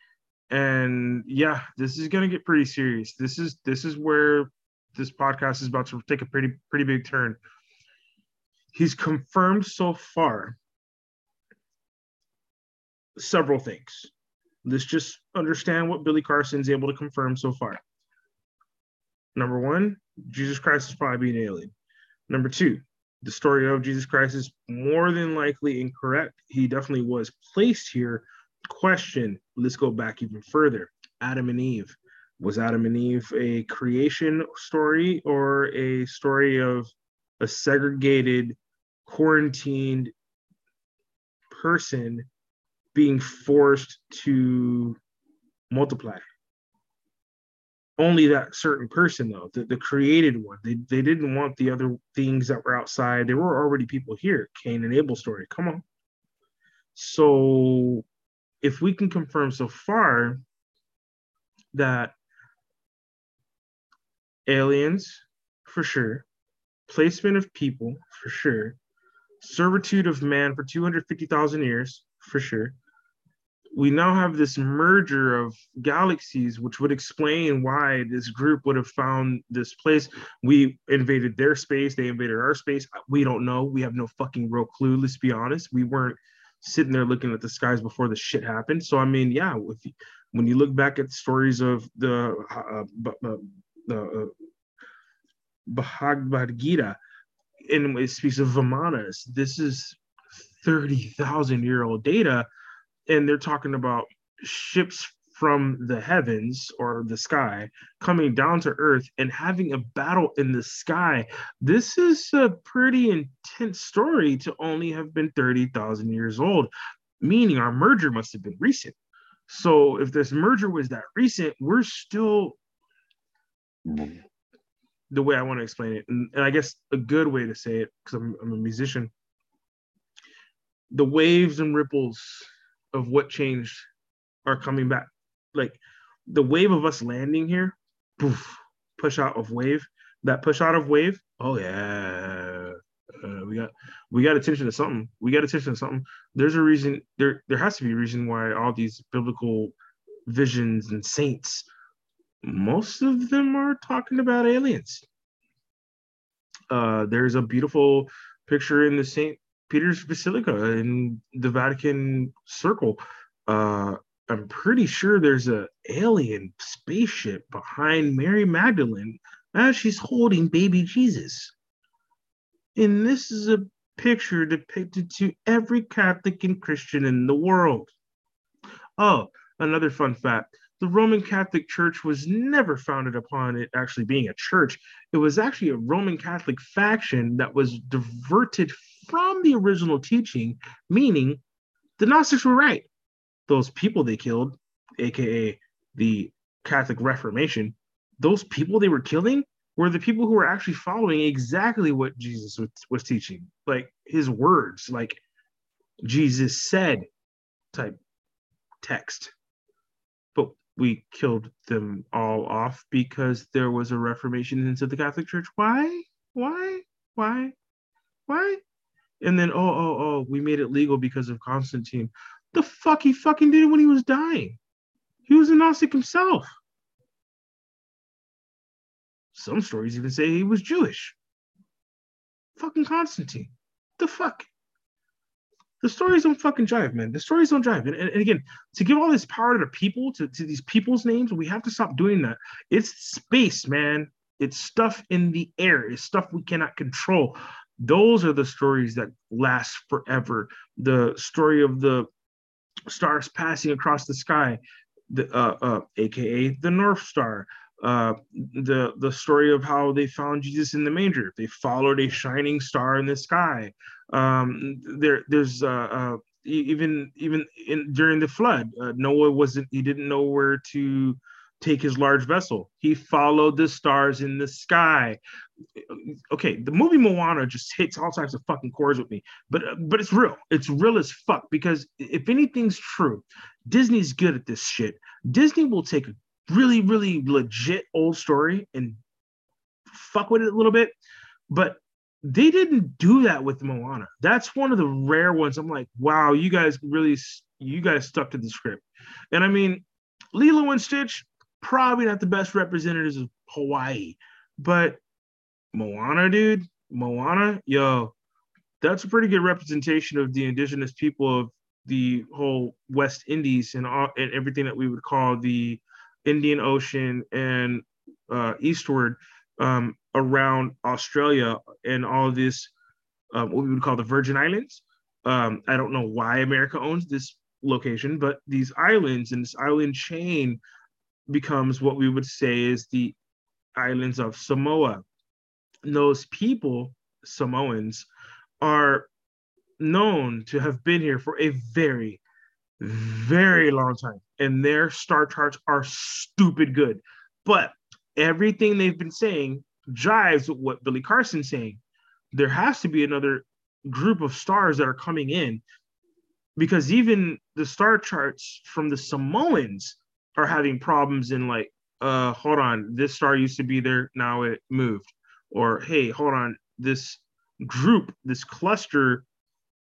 and yeah this is going to get pretty serious. This is this is where this podcast is about to take a pretty pretty big turn. He's confirmed so far several things. Let's just understand what billy carson's able to confirm so far. Number one jesus christ is probably an alien. Number two the story of jesus christ is more than likely incorrect. He definitely was placed here. Question let's go back even further. Adam and eve. Was adam and eve a creation story or a story of a segregated quarantined person being forced to multiply? Only that certain person though the, the created one. They, they didn't want the other things that were outside. There were already people here. Cain and abel story. Come on. So if we can confirm so far that aliens, for sure, placement of people, for sure, servitude of man for 250,000 years, for sure. We now have this merger of galaxies, which would explain why this group would have found this place. We invaded their space, they invaded our space. We don't know. We have no fucking real clue, let's be honest. We weren't sitting there looking at the skies before the shit happened. So I mean, yeah, if you, when you look back at stories of the uh, uh, uh, Bhagavad Gita, and it speaks of Vimanas, this is thirty thousand year old data, and they're talking about ships from the heavens or the sky coming down to earth and having a battle in the sky. This is a pretty intense story to only have been 30,000 years old. meaning our merger must have been recent. So if this merger was that recent, we're still the way I want to explain it, and, and I guess a good way to say it, because I'm, I'm a musician, the waves and ripples of what changed are coming back. Like the wave of us landing here, poof, push out of wave. That push out of wave. Oh yeah, uh, we got we got attention to something. We got attention to something. There's a reason. There there has to be a reason why all these biblical visions and saints, most of them are talking about aliens. Uh, there's a beautiful picture in the St. Peter's Basilica in the Vatican Circle. Uh, I'm pretty sure there's a alien spaceship behind Mary Magdalene as she's holding baby Jesus. And this is a picture depicted to every Catholic and Christian in the world. Oh, another fun fact the Roman Catholic Church was never founded upon it actually being a church. It was actually a Roman Catholic faction that was diverted from the original teaching, meaning the Gnostics were right. Those people they killed, aka the Catholic Reformation, those people they were killing were the people who were actually following exactly what Jesus was, was teaching, like his words, like Jesus said type text But we killed them all off because there was a reformation into the Catholic Church. Why? Why? Why? Why? And then, oh, oh, oh, we made it legal because of Constantine. The fuck he fucking did it when he was dying. He was a Gnostic himself. Some stories even say he was Jewish. Fucking Constantine. The fuck? the stories don't fucking drive, man. The stories don't drive. And, and, and, again, to give all this power to the people, to, to these people's names, we have to stop doing that. It's space, man. It's stuff in the air. It's stuff we cannot control. Those are the stories that last forever. The story of the stars passing across the sky, the uh, uh, aka the North Star. Uh, the the story of how they found Jesus in the manger. They followed a shining star in the sky. Um, there, there's uh, uh, even even in during the flood, uh, Noah wasn't he didn't know where to take his large vessel. He followed the stars in the sky. Okay, the movie Moana just hits all types of fucking chords with me, but but it's real. It's real as fuck because if anything's true, Disney's good at this shit. Disney will take a really really legit old story and fuck with it a little bit, but they didn't do that with Moana. That's one of the rare ones. I'm like, wow, you guys really, you guys stuck to the script. And I mean, Lilo and Stitch, probably not the best representatives of Hawaii, but Moana, dude, Moana, yo, that's a pretty good representation of the indigenous people of the whole West Indies and all and everything that we would call the Indian Ocean and uh, eastward um, around Australia and all this, um, what we would call the Virgin Islands. Um, I don't know why America owns this location, but these islands and this island chain becomes what we would say is the islands of Samoa. And those people, Samoans, are known to have been here for a very, very long time. And their star charts are stupid good. But everything they've been saying jives with what Billy Carson's saying. There has to be another group of stars that are coming in because even the star charts from the Samoans are having problems in like, uh, hold on, this star used to be there, now it moved. Or hey, hold on, this group, this cluster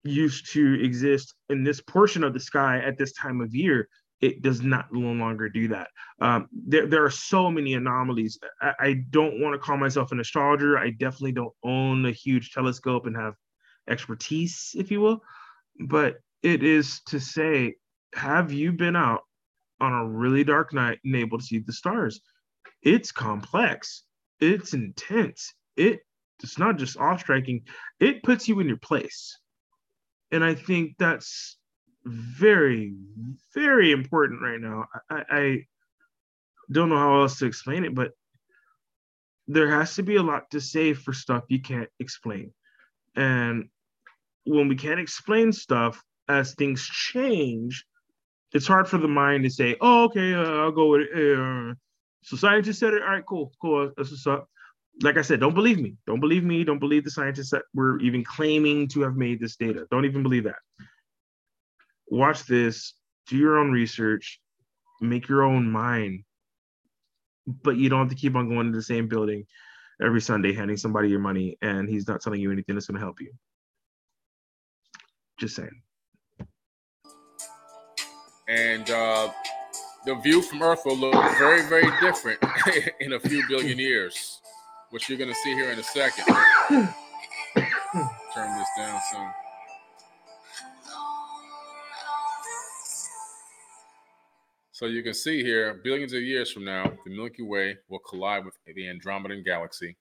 used to exist in this portion of the sky at this time of year it does not no longer do that. Um, there, there are so many anomalies. I, I don't want to call myself an astrologer. I definitely don't own a huge telescope and have expertise, if you will. But it is to say, have you been out on a really dark night and able to see the stars? It's complex. It's intense. It it's not just off striking. It puts you in your place. And I think that's very, very important right now. I, I don't know how else to explain it, but there has to be a lot to say for stuff you can't explain. And when we can't explain stuff, as things change, it's hard for the mind to say, "Oh, okay, uh, I'll go with it." Uh, so scientists said it. All right, cool, cool. That's what's up. Like I said, don't believe me. Don't believe me. Don't believe the scientists that were even claiming to have made this data. Don't even believe that. Watch this. Do your own research. Make your own mind. But you don't have to keep on going to the same building every Sunday, handing somebody your money, and he's not telling you anything that's going to help you. Just saying. And uh, the view from Earth will look very, very different in a few billion years, which you're going to see here in a second. Turn this down soon. So you can see here, billions of years from now, the Milky Way will collide with the Andromedan galaxy.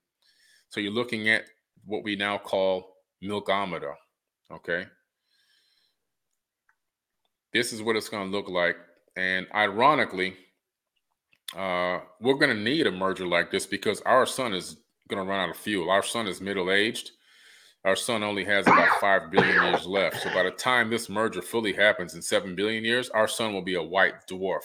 So you're looking at what we now call Milkomeda. Okay. This is what it's going to look like. And ironically, uh, we're going to need a merger like this because our sun is going to run out of fuel. Our sun is middle aged. Our sun only has about 5 billion years left. So by the time this merger fully happens in 7 billion years, our sun will be a white dwarf.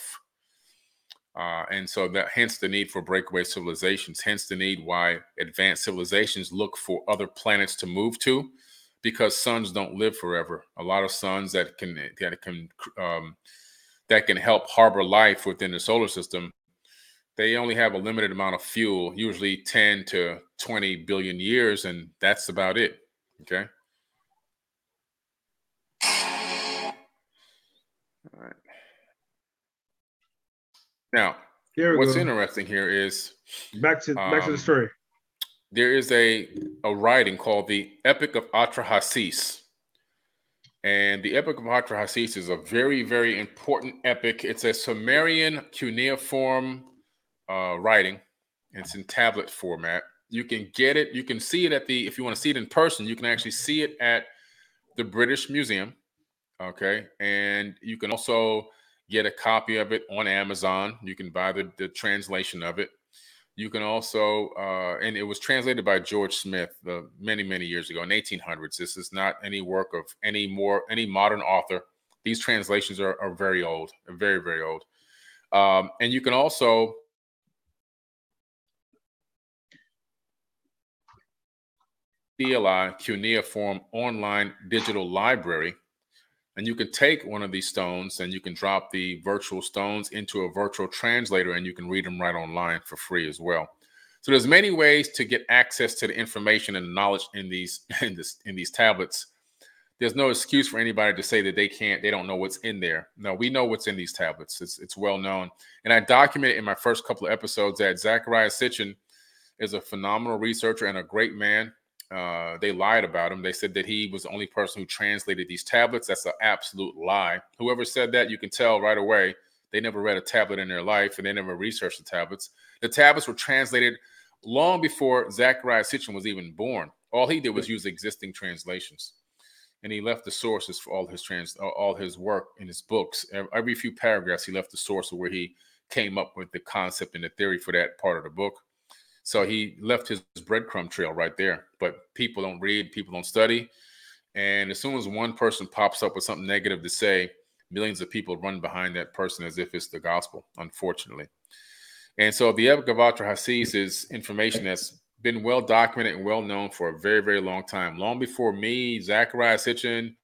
Uh, and so that hence the need for breakaway civilizations, hence the need why advanced civilizations look for other planets to move to, because suns don't live forever. A lot of suns that can that can um, that can help harbor life within the solar system, they only have a limited amount of fuel, usually 10 to 20 billion years, and that's about it. Okay. All right. Now, what's go. interesting here is back to um, back to the um, story. There is a a writing called the Epic of Atrahasis. And the Epic of Atrahasis is a very, very important epic. It's a Sumerian cuneiform uh, writing. It's in tablet format. You can get it. You can see it at the. If you want to see it in person, you can actually see it at the British Museum. Okay, and you can also get a copy of it on Amazon. You can buy the, the translation of it. You can also, uh, and it was translated by George Smith uh, many, many years ago in 1800s. This is not any work of any more any modern author. These translations are, are very old, very, very old. Um, and you can also CLI Cuneiform online digital library. And you can take one of these stones and you can drop the virtual stones into a virtual translator and you can read them right online for free as well. So there's many ways to get access to the information and knowledge in these in this in these tablets. There's no excuse for anybody to say that they can't, they don't know what's in there. No, we know what's in these tablets. It's it's well known. And I documented in my first couple of episodes that Zecharia Sitchin is a phenomenal researcher and a great man. Uh, they lied about him. They said that he was the only person who translated these tablets. That's an absolute lie. Whoever said that, you can tell right away they never read a tablet in their life and they never researched the tablets. The tablets were translated long before Zecharia Sitchin was even born. All he did was use existing translations, and he left the sources for all his trans, all his work in his books. Every few paragraphs, he left the source of where he came up with the concept and the theory for that part of the book. So he left his breadcrumb trail right there. But people don't read, people don't study. And as soon as one person pops up with something negative to say, millions of people run behind that person as if it's the gospel, unfortunately. And so the Epic of Atrahasis is information that's been well documented and well known for a very, very long time. Long before me, Zecharia Sitchin,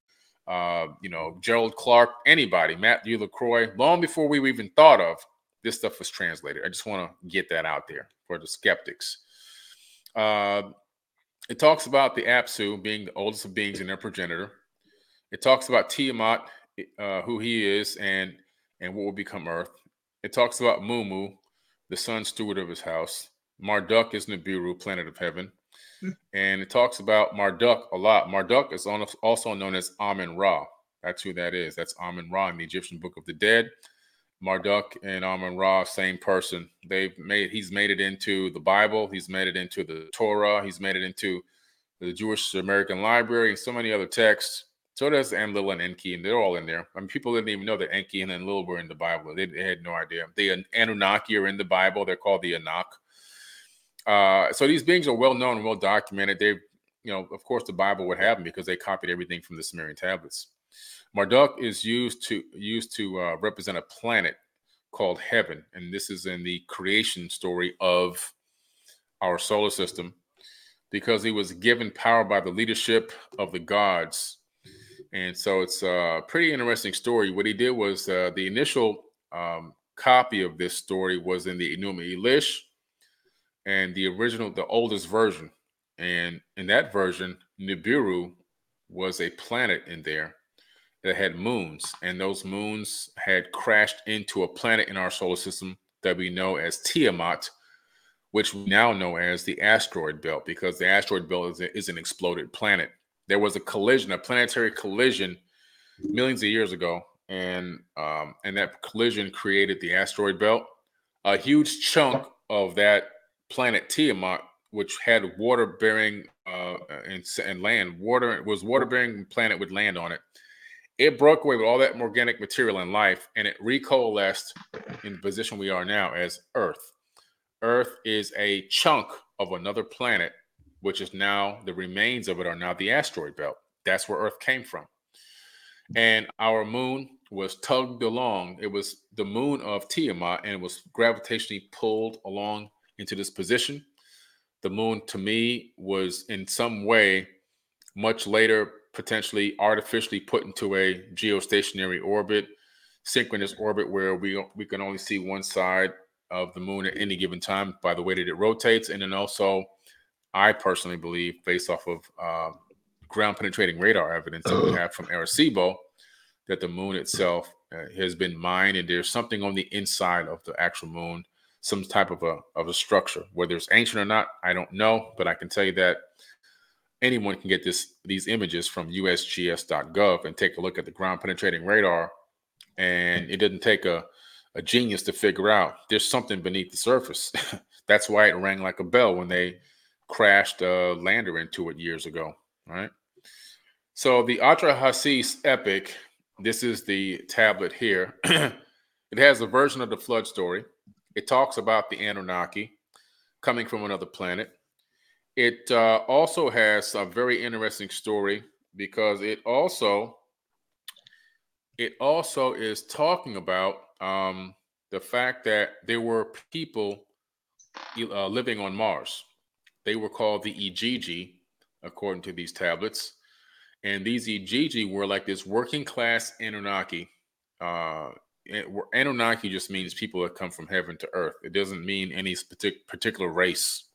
uh, you know, Gerald Clark, anybody, Matthew LaCroix, long before we even thought of this stuff was translated. I just want to get that out there for the skeptics. Uh, it talks about the Apsu being the oldest of beings and their progenitor. It talks about Tiamat, uh, who he is, and and what will become Earth. It talks about Mummu, the sun steward of his house. Marduk is Nibiru, planet of heaven. Hmm. And it talks about Marduk a lot. Marduk is also known as Amen Ra. That's who that is. That's Amen Ra in the Egyptian Book of the Dead. Marduk and Amun Ra, same person. They've made he's made it into the Bible, he's made it into the Torah, he's made it into the Jewish American Library, and so many other texts. So does Enlil and Enki, and they're all in there. I mean, people didn't even know that Enki and Enlil were in the Bible. They, they had no idea. The Anunnaki are in the Bible. They're called the Anak. Uh, so these beings are well known and well documented. They, you know, of course, the Bible would have them because they copied everything from the Sumerian tablets. Marduk is used to used to uh, represent a planet called Heaven, and this is in the creation story of our solar system, because he was given power by the leadership of the gods, and so it's a pretty interesting story. What he did was uh, the initial um, copy of this story was in the Enuma Elish, and the original, the oldest version, and in that version, Nibiru was a planet in there that had moons, and those moons had crashed into a planet in our solar system that we know as Tiamat, which we now know as the asteroid belt, because the asteroid belt is, a, is an exploded planet. There was a collision, a planetary collision, millions of years ago, and um, and that collision created the asteroid belt. A huge chunk of that planet Tiamat, which had water bearing uh, and, and land, water was water bearing planet with land on it it broke away with all that organic material in life and it recoalesced in the position we are now as Earth. Earth is a chunk of another planet, which is now the remains of it are now the asteroid belt. That's where Earth came from. And our moon was tugged along. It was the moon of Tiamat and it was gravitationally pulled along into this position. The moon, to me, was in some way much later potentially artificially put into a geostationary orbit, synchronous orbit where we we can only see one side of the moon at any given time by the way that it rotates, and then also, I personally believe, based off of uh, ground penetrating radar evidence that we have from Arecibo, that the moon itself uh, has been mined, and there's something on the inside of the actual moon, some type of a of a structure. Whether it's ancient or not, I don't know, but I can tell you that anyone can get this these images from usgs.gov and take a look at the ground penetrating radar. And it didn't take a, a genius to figure out there's something beneath the surface. That's why it rang like a bell when they crashed a lander into it years ago right? So the Atrahasis epic this is the tablet here. It has a version of the flood story. It talks about the anunnaki coming from another planet it uh, also has a very interesting story because it also it also is talking about um, the fact that there were people uh, living on Mars. They were called the Igigi, according to these tablets. And these Igigi were like this working class Anunnaki. Uh, Anunnaki just means people that come from heaven to earth. It doesn't mean any particular race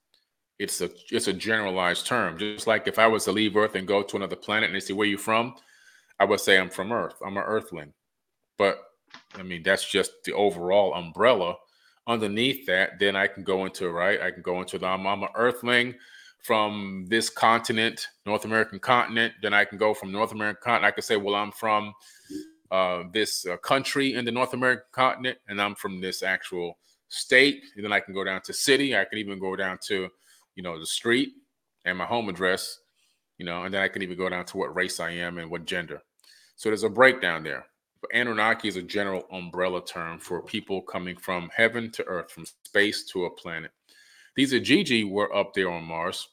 it's a it's a generalized term. Just like if I was to leave Earth and go to another planet and they say, Where you from? I would say I'm from Earth. I'm an earthling. But I mean, that's just the overall umbrella. Underneath that, then I can go into right, I can go into the I'm, I'm an earthling from this continent, North American continent. Then I can go from North American continent. I can say, well, I'm from uh, this uh, country in the North American continent, and I'm from this actual state. And then I can go down to city. I can even go down to you know, the street and my home address, you know, and then I can even go down to what race I am and what gender. So there's a breakdown there. But Anunnaki is a general umbrella term for people coming from heaven to earth, from space to a planet. These Igigi were up there on Mars.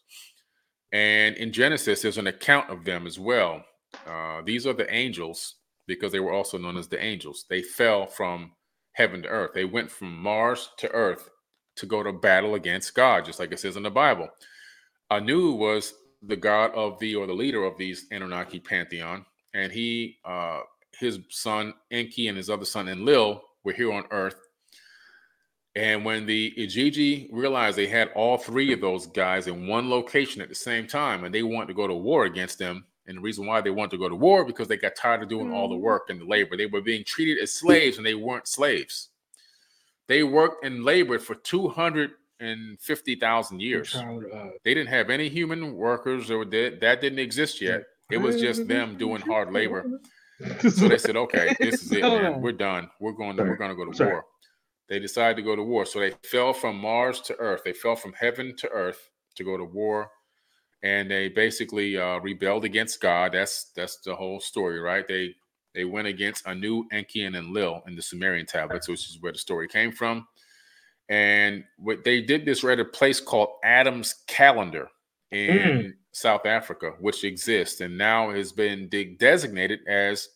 And in Genesis, there's an account of them as well. Uh, these are the angels because they were also known as the angels. They fell from heaven to earth. They went from Mars to earth to go to battle against God, just like it says in the Bible. Anu was the god of the or the leader of these Anunnaki pantheon, and he, uh, his son Enki and his other son Enlil were here on Earth. And when the Igigi realized they had all three of those guys in one location at the same time, and they wanted to go to war against them, and the reason why they wanted to go to war because they got tired of doing all the mm-hmm. work and the labor. They were being treated as slaves, and they weren't slaves. They worked and labored for 250,000 years. Uh, they didn't have any human workers or that, that didn't exist yet. It was just them doing hard labor. So they said, okay, this is it, man. We're done. We're going to, we're going to go to war. They decided to go to war. So they fell from Mars to Earth. They fell from heaven to Earth to go to war. And they basically uh, rebelled against God. That's that's the whole story, right? They they went against Anu, Enki, and Lil in the Sumerian tablets, which is where the story came from. And what they did this at a place called Adam's Calendar in mm. South Africa, which exists and now has been de- designated as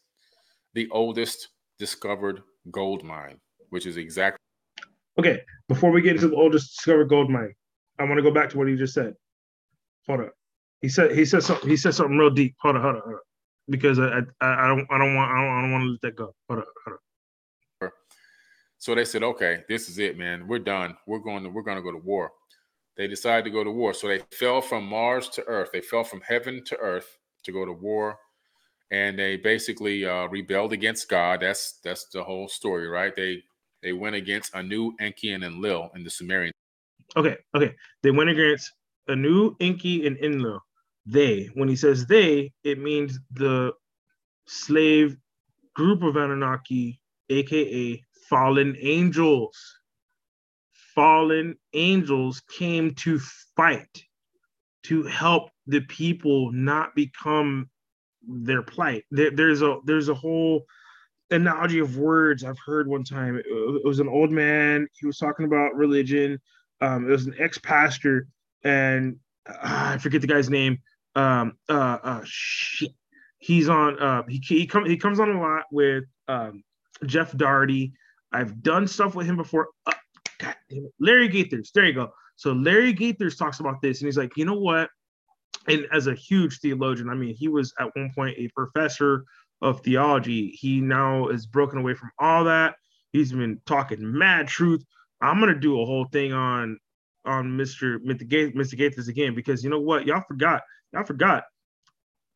the oldest discovered gold mine, which is exactly. Okay, before we get into the oldest discovered gold mine, I want to go back to what he just said. Hold up. He said he said something. He said something real deep. Hold on, hold on, hold on. Because I, I, I don't I don't want I don't, I don't want to let that go. Hold on, hold on. So they said, okay, this is it, man. We're done. We're going to we're going to go to war. They decided to go to war. So they fell from Mars to Earth. They fell from heaven to Earth to go to war, and they basically uh, rebelled against God. That's that's the whole story, right? They they went against Anu, Enki, and Lil in the Sumerian. Okay, okay. They went against Anu, Enki, and Enlil. They. When he says they, it means the slave group of Anunnaki, aka fallen angels. Fallen angels came to fight, to help the people not become their plight. There, there's a there's a whole analogy of words I've heard one time. It, was an old man. He was talking about religion. Um, it was an ex pastor, and uh, I forget the guy's name. Um, uh, uh, shit. He's on. Uh, he he comes he comes on a lot with um, Jeff Darty. I've done stuff with him before. Uh, God damn it. Larry Gaithers. There you go. So Larry Gaithers talks about this, and he's like, you know what? And as a huge theologian, I mean, he was at one point a professor of theology. He now is broken away from all that. He's been talking mad truth. I'm gonna do a whole thing on on Mr. Mr. Gaithers again because you know what? Y'all forgot. Y'all forgot.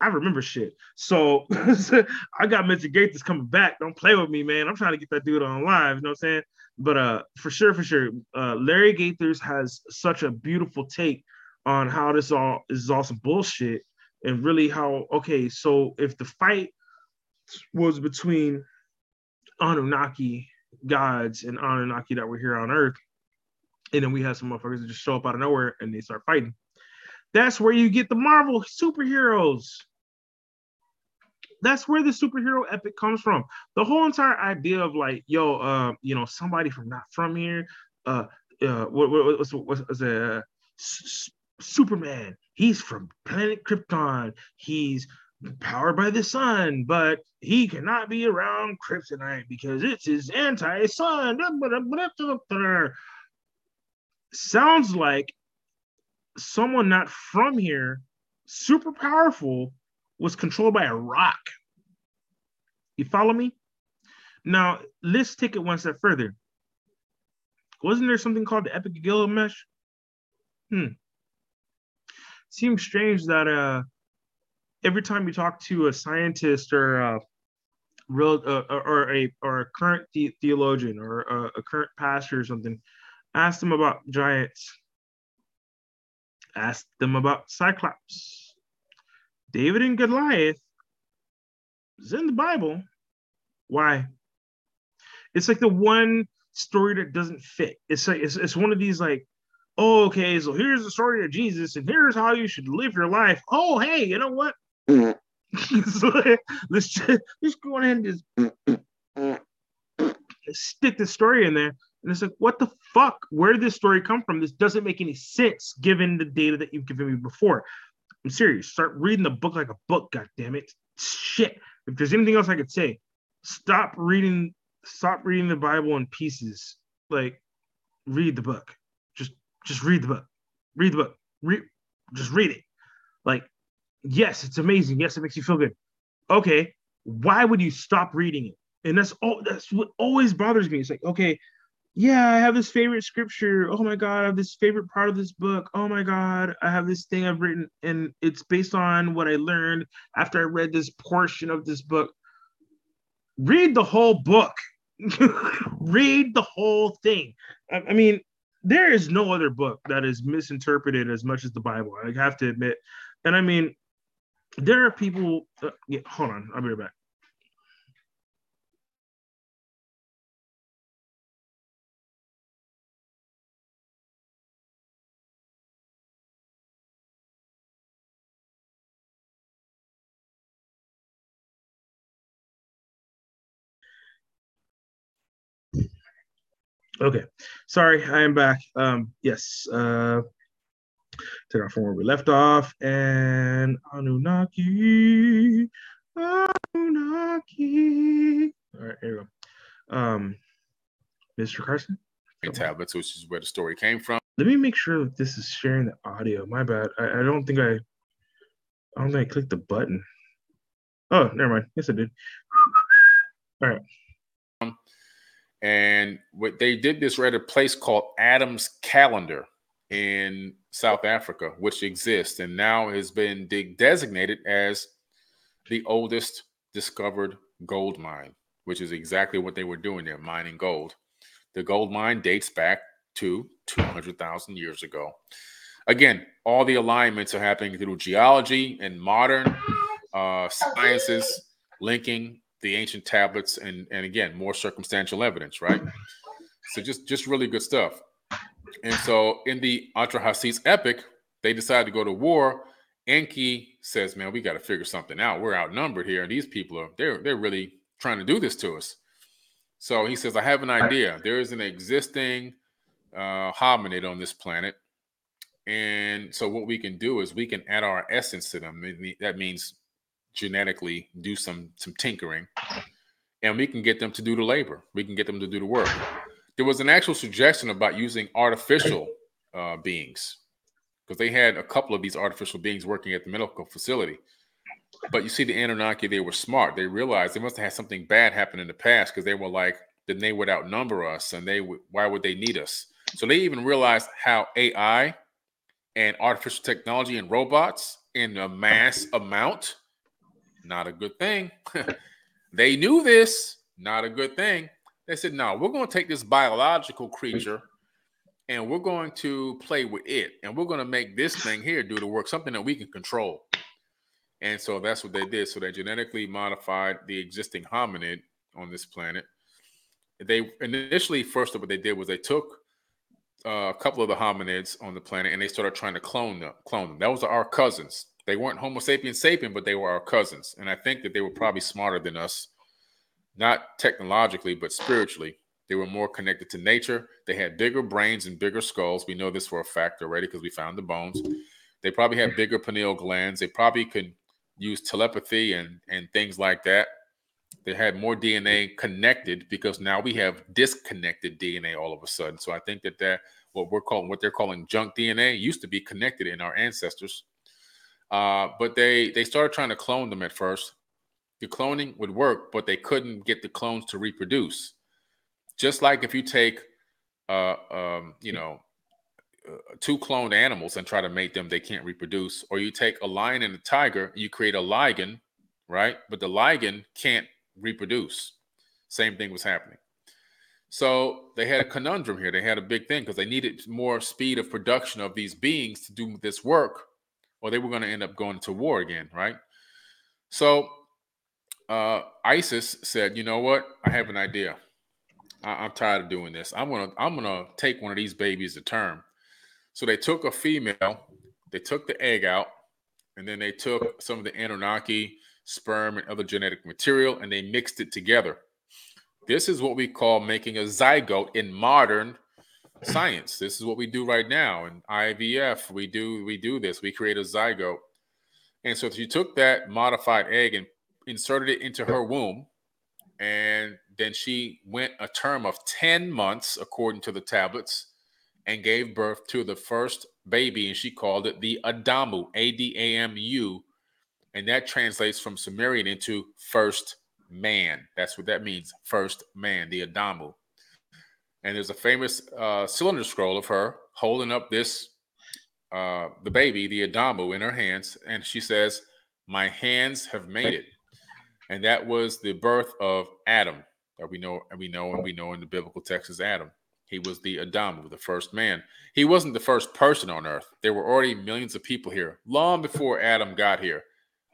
I remember shit. So I got Mr. Gaithers coming back. Don't play with me, man. I'm trying to get that dude on live. You know what I'm saying? But uh, for sure, for sure, uh, Larry Gaithers has such a beautiful take on how this all is all some bullshit, and really how okay. So if the fight was between Anunnaki gods and Anunnaki that were here on Earth, and then we had some motherfuckers that just show up out of nowhere and they start fighting. That's where you get the Marvel superheroes that's where the superhero epic comes from. The whole entire idea of like, yo, uh, you know, somebody from not from here, uh, uh, what, what what's what's, what's a uh, S- Superman? He's from planet Krypton. He's powered by the sun, but he cannot be around kryptonite because it's his anti-sun. Sounds like someone not from here, super powerful, was controlled by a rock. You follow me? Now, let's take it one step further. Wasn't there something called the Epic Gilgamesh? Hmm. Seems strange that uh, every time you talk to a scientist or a real uh, or a or a current the- theologian or a, a current pastor or something, ask them about giants. Ask them about Cyclops. David and Goliath is in the Bible. Why? It's like the one story that doesn't fit. It's like it's, it's one of these like, oh, okay, so here's the story of Jesus, and here's how you should live your life. Oh, hey, you know what? Mm-hmm. so, let's just let's go ahead and just mm-hmm. stick the story in there. And it's like, what the fuck? Where did this story come from? This doesn't make any sense given the data that you've given me before. I'm serious. Start reading the book like a book, god damn it. Shit. If there's anything else I could say, stop reading, stop reading the Bible in pieces. Like, read the book. Just just read the book. Read the book. Read just read it. Like, yes, it's amazing. Yes, it makes you feel good. Okay, why would you stop reading it? And that's all that's what always bothers me. It's like, okay, yeah, I have this favorite scripture. Oh my God, I have this favorite part of this book. Oh my God, I have this thing I've written, and it's based on what I learned after I read this portion of this book. Read the whole book. Read the whole thing. I, I, mean, there is no other book that is misinterpreted as much as the Bible. I have to admit. And I mean, there are people. Uh, yeah, hold on, I'll be right back. Okay, sorry, I am back. Um, yes, uh, take off from where we left off, and Anunnaki. Anunnaki. All right, here we go. Um, Mr. Carson. tablets, which is where the story came from. Let me make sure that this is sharing the audio. My bad. I, I don't think I. I don't think I clicked the button. Oh, never mind. Yes, I did. All right. And what they did this at a place called Adam's Calendar in South Africa, which exists and now has been de- designated as the oldest discovered gold mine, which is exactly what they were doing there, mining gold. The gold mine dates back to 200,000 years ago. Again, all the alignments are happening through geology and modern uh, sciences linking the ancient tablets and and again more circumstantial evidence, right? So just just really good stuff. And so in the Atrahasis epic, they decide to go to war. Enki says, "Man, we got to figure something out. We're outnumbered here, and these people are they're they're really trying to do this to us." So he says, "I have an idea. There is an existing uh, hominid on this planet, and so what we can do is we can add our essence to them. That means genetically do some some tinkering and we can get them to do the labor. We can get them to do the work. There was an actual suggestion about using artificial uh, beings because they had a couple of these artificial beings working at the medical facility. But you see the anunnaki they were smart. They realized they must have had something bad happen in the past because they were like then they would outnumber us and they would why would they need us? So they even realized how ai and artificial technology and robots in a mass amount not a good thing. they knew this, not a good thing. They said, no, we're going to take this biological creature and we're going to play with it and we're going to make this thing here do the work, something that we can control. And so that's what they did. So they genetically modified the existing hominid on this planet. They initially, first of what they did was they took uh, a couple of the hominids on the planet and they started trying to clone them. Clone them. That was our cousins. They weren't Homo sapiens sapien, but they were our cousins. And I think that they were probably smarter than us, not technologically, but spiritually. They were more connected to nature. They had bigger brains and bigger skulls. We know this for a fact already because we found the bones. They probably had bigger pineal glands. They probably could use telepathy and, and things like that. They had more DNA connected because now we have disconnected DNA all of a sudden. So I think that that what we're calling what they're calling junk DNA used to be connected in our ancestors. Uh, but they they started trying to clone them at first. The cloning would work, but they couldn't get the clones to reproduce. Just like if you take, uh, um, you know, uh, two cloned animals and try to mate them, they can't reproduce. Or you take a lion and a tiger, you create a liger, right? But the liger can't reproduce. Same thing was happening. So they had a conundrum here. They had a big thing because they needed more speed of production of these beings to do this work or they were going to end up going to war again, right? So uh, Isis said, "You know what? I have an idea. I- am tired of doing this. I'm gonna I'm gonna take one of these babies to term." So they took a female, they took the egg out, and then they took some of the Anunnaki sperm and other genetic material, and they mixed it together. This is what we call making a zygote in modern science. This is what we do right now in IVF. We do we do this. We create a zygote. And so if you took that modified egg and inserted it into her womb. And then she went a term of 10 months, according to the tablets, and gave birth to the first baby. And she called it the Adamu, A D A M U. And that translates from Sumerian into first man. That's what that means, first man, the Adamu and there's a famous uh, cylinder scroll of her holding up this uh, the baby, the Adamu, in her hands, and she says, "My hands have made it," and that was the birth of Adam. That we know, and we know, and we know in the biblical text is Adam. He was the Adamu, the first man. He wasn't the first person on earth. There were already millions of people here long before Adam got here.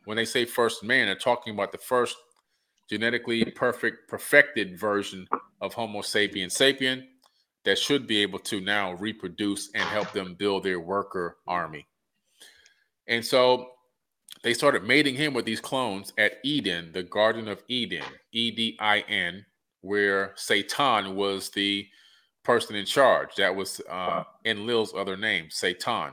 When they say first man, they're talking about the first genetically perfect, perfected version of Homo sapien sapien that should be able to now reproduce and help them build their worker army. And so they started mating him with these clones at Eden, the Garden of Eden, E D I N, where Satan was the person in charge. That was uh, Enlil's other name, Satan.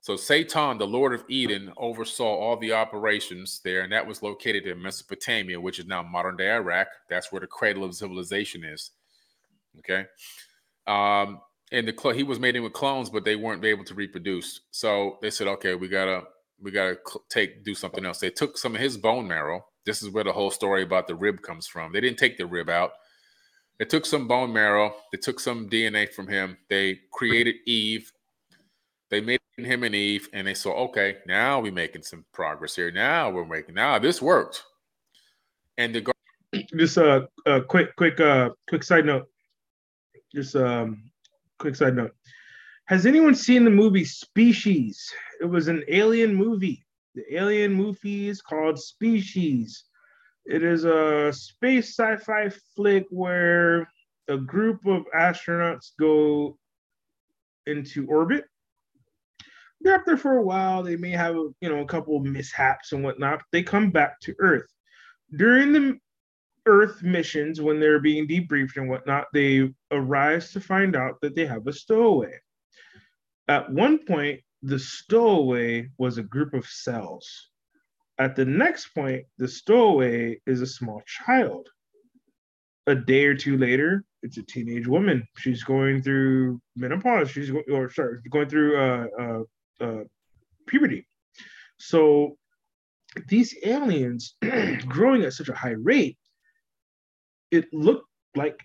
So Satan, the Lord of Eden, oversaw all the operations there, and that was located in Mesopotamia, which is now modern day Iraq. That's where the cradle of civilization is. Okay. Um, and the cl- he was mating with clones, but they weren't able to reproduce. So they said, okay, we gotta we gotta take do something else. They took some of his bone marrow. This is where the whole story about the rib comes from. They didn't take the rib out. They took some bone marrow. They took some DNA from him. They created Eve. They made him and Eve, and they saw, okay, now we're making some progress here. Now we're making now this worked. And the just a uh, uh, quick, quick, uh, quick side note. Just um, quick side note. Has anyone seen the movie Species? It was an alien movie. The alien movie is called Species. It is a space sci-fi flick where a group of astronauts go into orbit. They're up there for a while. They may have, you know, a couple of mishaps and whatnot. They come back to Earth. During the Earth missions, when they're being debriefed and whatnot, they arise to find out that they have a stowaway. At one point, the stowaway was a group of cells. At the next point, the stowaway is a small child. A day or two later, it's a teenage woman. She's going through menopause. She's going, or sorry, going through uh, uh, uh, puberty. So these aliens growing at such a high rate, it looked like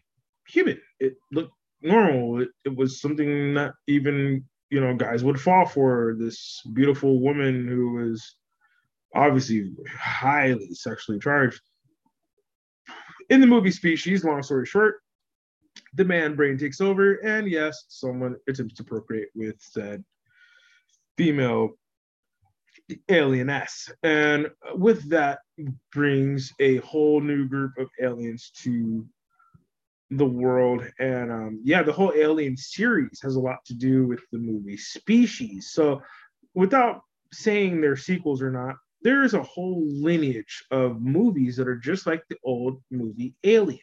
human. It looked normal. It, it was something that even you know guys would fall for. This beautiful woman who was obviously highly sexually charged. In the movie Species, long story short, the man brain takes over, and yes, someone attempts to procreate with said female alieness. And with that brings a whole new group of aliens to the world. And um, yeah, the whole Alien series has a lot to do with the movie Species. So without saying they're sequels or not, there is a whole lineage of movies that are just like the old movie Alien.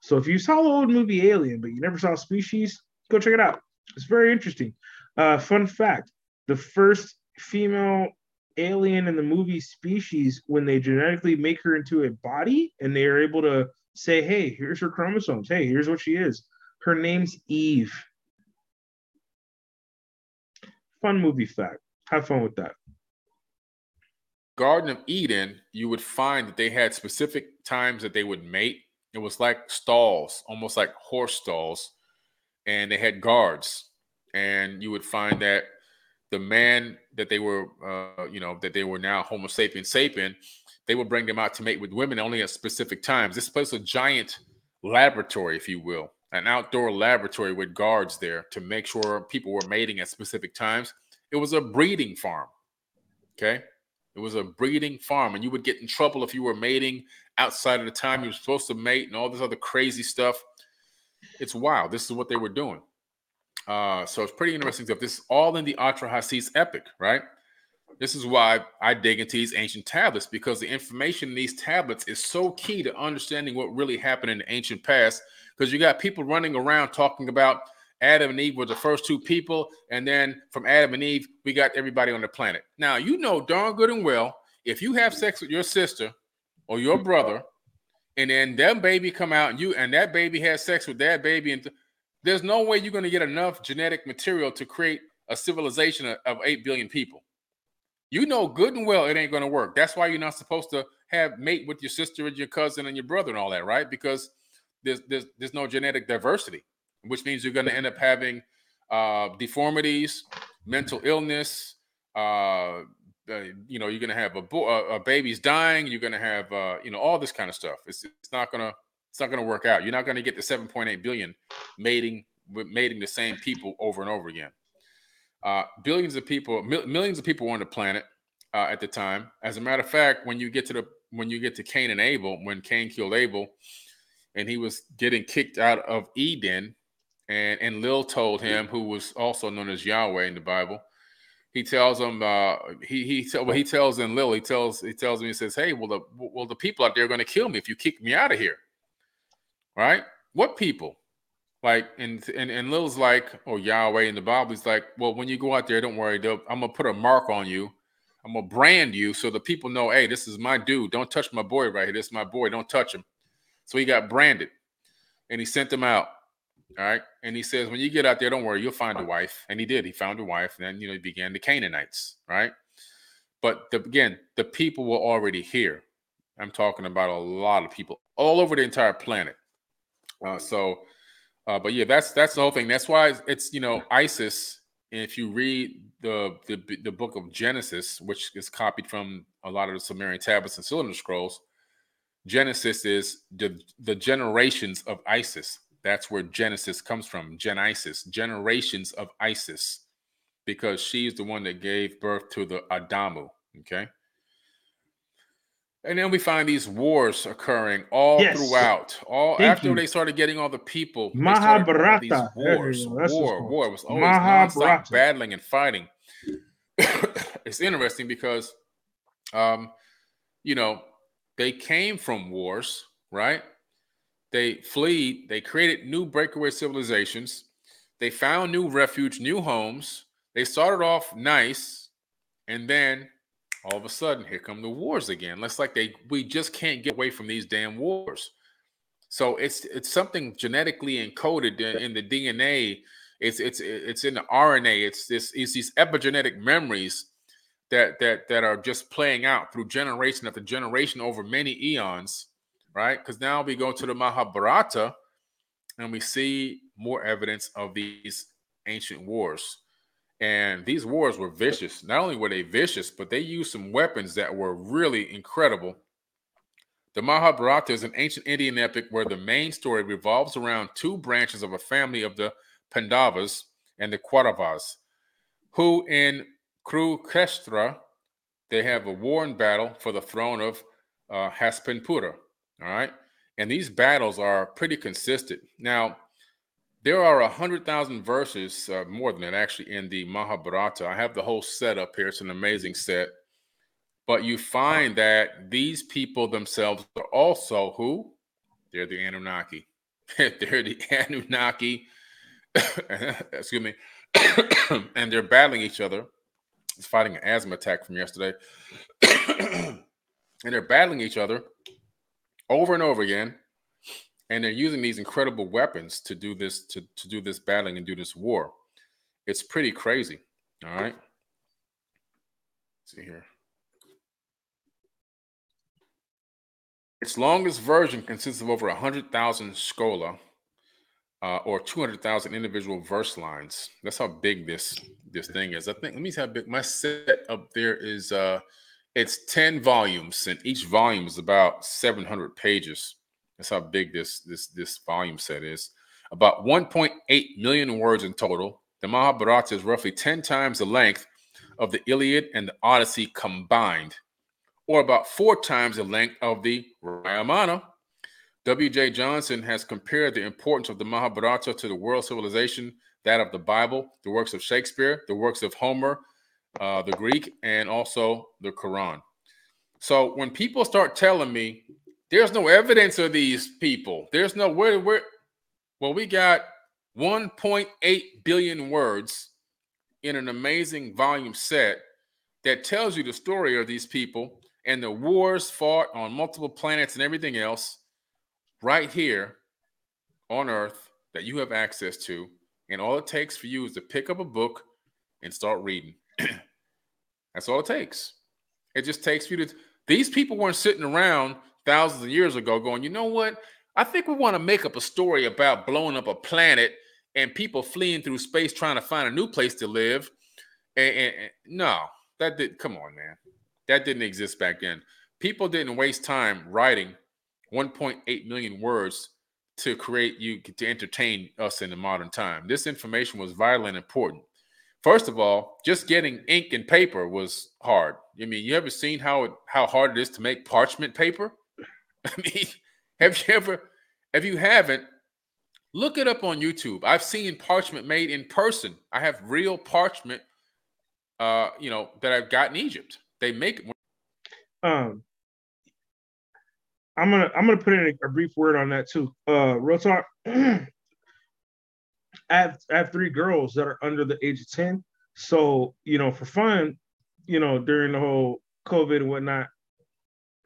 So if you saw the old movie Alien, but you never saw Species, go check it out. It's very interesting. Uh, fun fact the first female alien in the movie Species, when they genetically make her into a body and they are able to say, hey, here's her chromosomes. Hey, here's what she is. Her name's Eve. Fun movie fact. Have fun with that. Garden of Eden, you would find that they had specific times that they would mate. It was like stalls, almost like horse stalls, and they had guards. And you would find that the man that they were, uh, you know, that they were now Homo sapien sapien, they would bring them out to mate with women only at specific times. This place was a giant laboratory, if you will, an outdoor laboratory with guards there to make sure people were mating at specific times. It was a breeding farm. Okay. It was a breeding farm, and you would get in trouble if you were mating outside of the time you were supposed to mate and all this other crazy stuff. It's wild. This is what they were doing. Uh, so it's pretty interesting stuff. This is all in the Atrahasis epic, right? This is why I dig into these ancient tablets because the information in these tablets is so key to understanding what really happened in the ancient past. Because you got people running around talking about Adam and Eve were the first two people, and then from Adam and Eve, we got everybody on the planet. Now you know darn good and well if you have sex with your sister or your brother, and then them baby come out and you and that baby has sex with that baby and there's no way you're going to get enough genetic material to create a civilization of, of 8 billion people. You know good and well it ain't going to work. That's why you're not supposed to have mate with your sister and your cousin and your brother and all that, right? Because there's there's, there's no genetic diversity, which means you're going to end up having uh, deformities, mental illness. Uh, uh, you know, you're going to have a, bo- a, a baby's dying. You're going to have, uh, you know, all this kind of stuff. It's, it's not going to it's not going to work out. You're not going to get the 7.8 billion mating mating the same people over and over again. Uh, billions of people, mil- millions of people on the planet uh, at the time. As a matter of fact, when you get to the when you get to Cain and Abel, when Cain killed Abel, and he was getting kicked out of Eden, and Enlil told him, who was also known as Yahweh in the Bible, he tells him, uh, he he well, he tells Enlil, he tells he tells me, he says, hey, well the well the people out there are going to kill me if you kick me out of here right? What people? Like, and and Enlil's like, oh Yahweh in the Bible. He's like, well, when you go out there, don't worry. I'm gonna put a mark on you. I'm gonna brand you so the people know, hey, this is my dude. Don't touch my boy right here. This is my boy. Don't touch him. So he got branded, and he sent them out. All right, and he says, when you get out there, don't worry, you'll find a wife. And he did. He found a wife. And then you know he began the Canaanites. Right, but the, again, the people were already here. I'm talking about a lot of people all over the entire planet. Uh, so uh, but yeah, that's that's the whole thing. That's why it's, you know Isis. If you read the, the the book of Genesis, which is copied from a lot of the Sumerian tablets and cylinder scrolls, Genesis is the the generations of Isis. That's where Genesis comes from. Genesis, generations of Isis, because she's the one that gave birth to the Adamu. Okay. And then we find these wars occurring all yes. throughout. All Thank after you. they started getting all the people. Mahabharata. Wars, war, war. It was always nonstop battling and fighting. it's interesting because, um, you know, they came from wars, right? They fled. They created new breakaway civilizations. They found new refuge, new homes. They started off nice, and then all of a sudden here come the wars again. It's like they we just can't get away from these damn wars. So it's it's something genetically encoded in, in the dna it's it's it's in the rna it's this it's these epigenetic memories that that that are just playing out through generation after generation over many eons right? Because now we go to the mahabharata and we see more evidence of these ancient wars and these wars were vicious. Not only were they vicious, but they used some weapons that were really incredible. The Mahabharata is an ancient Indian epic where the main story revolves around two branches of a family of the Pandavas and the Kauravas, who in Kurukshetra, they have a war and battle for the throne of uh, Hastinapura. All right. And these battles are pretty consistent. Now, there are a hundred thousand verses, uh, more than that, actually, in the Mahabharata. I have the whole set up here. It's an amazing set. But you find that these people themselves are also who? They're the Anunnaki. they're the Anunnaki. Excuse me. and they're battling each other. It's fighting an asthma attack from yesterday. and they're battling each other over and over again and they're using these incredible weapons to do this to, to do this battling and do this war it's pretty crazy all right Let's see here its longest version consists of over 100000 shloka uh, or 200,000 individual verse lines. That's how big this this thing is. I think let me see how big my set up there is. Uh, it's 10 volumes, and each volume is about 700 pages. That's how big this this this volume set is. About 1.8 million words in total. The Mahabharata is roughly 10 times the length of the Iliad and the Odyssey combined, or about four times the length of the Ramayana. W.J. Johnson has compared the importance of the Mahabharata to the world civilization, that of the Bible, the works of Shakespeare, the works of Homer, uh, the Greek, and also the Quran. So when people start telling me there's no evidence of these people. There's no where where well, we got 1.8 billion words in an amazing volume set that tells you the story of these people and the wars fought on multiple planets and everything else right here on earth that you have access to. And all it takes for you is to pick up a book and start reading. That's all it takes. It just takes you to these people weren't sitting around thousands of years ago going, you know what? I think we want to make up a story about blowing up a planet and people fleeing through space trying to find a new place to live. And, and, and no, that did come on, man. That didn't exist back then. People didn't waste time writing 1.8 million words to create you to entertain us in the modern time. This information was vital and important. First of all, just getting ink and paper was hard. I mean, you ever seen how it, how hard it is to make parchment paper? I mean, have you ever, if you haven't, look it up on YouTube. I've seen parchment made in person. I have real parchment, uh, you know, that I've got in Egypt. They make it. Um, I'm gonna I'm gonna put in a, a brief word on that too. Uh, real talk. I have I have three girls that are under the age of 10. So, you know, for fun, you know, during the whole COVID and whatnot,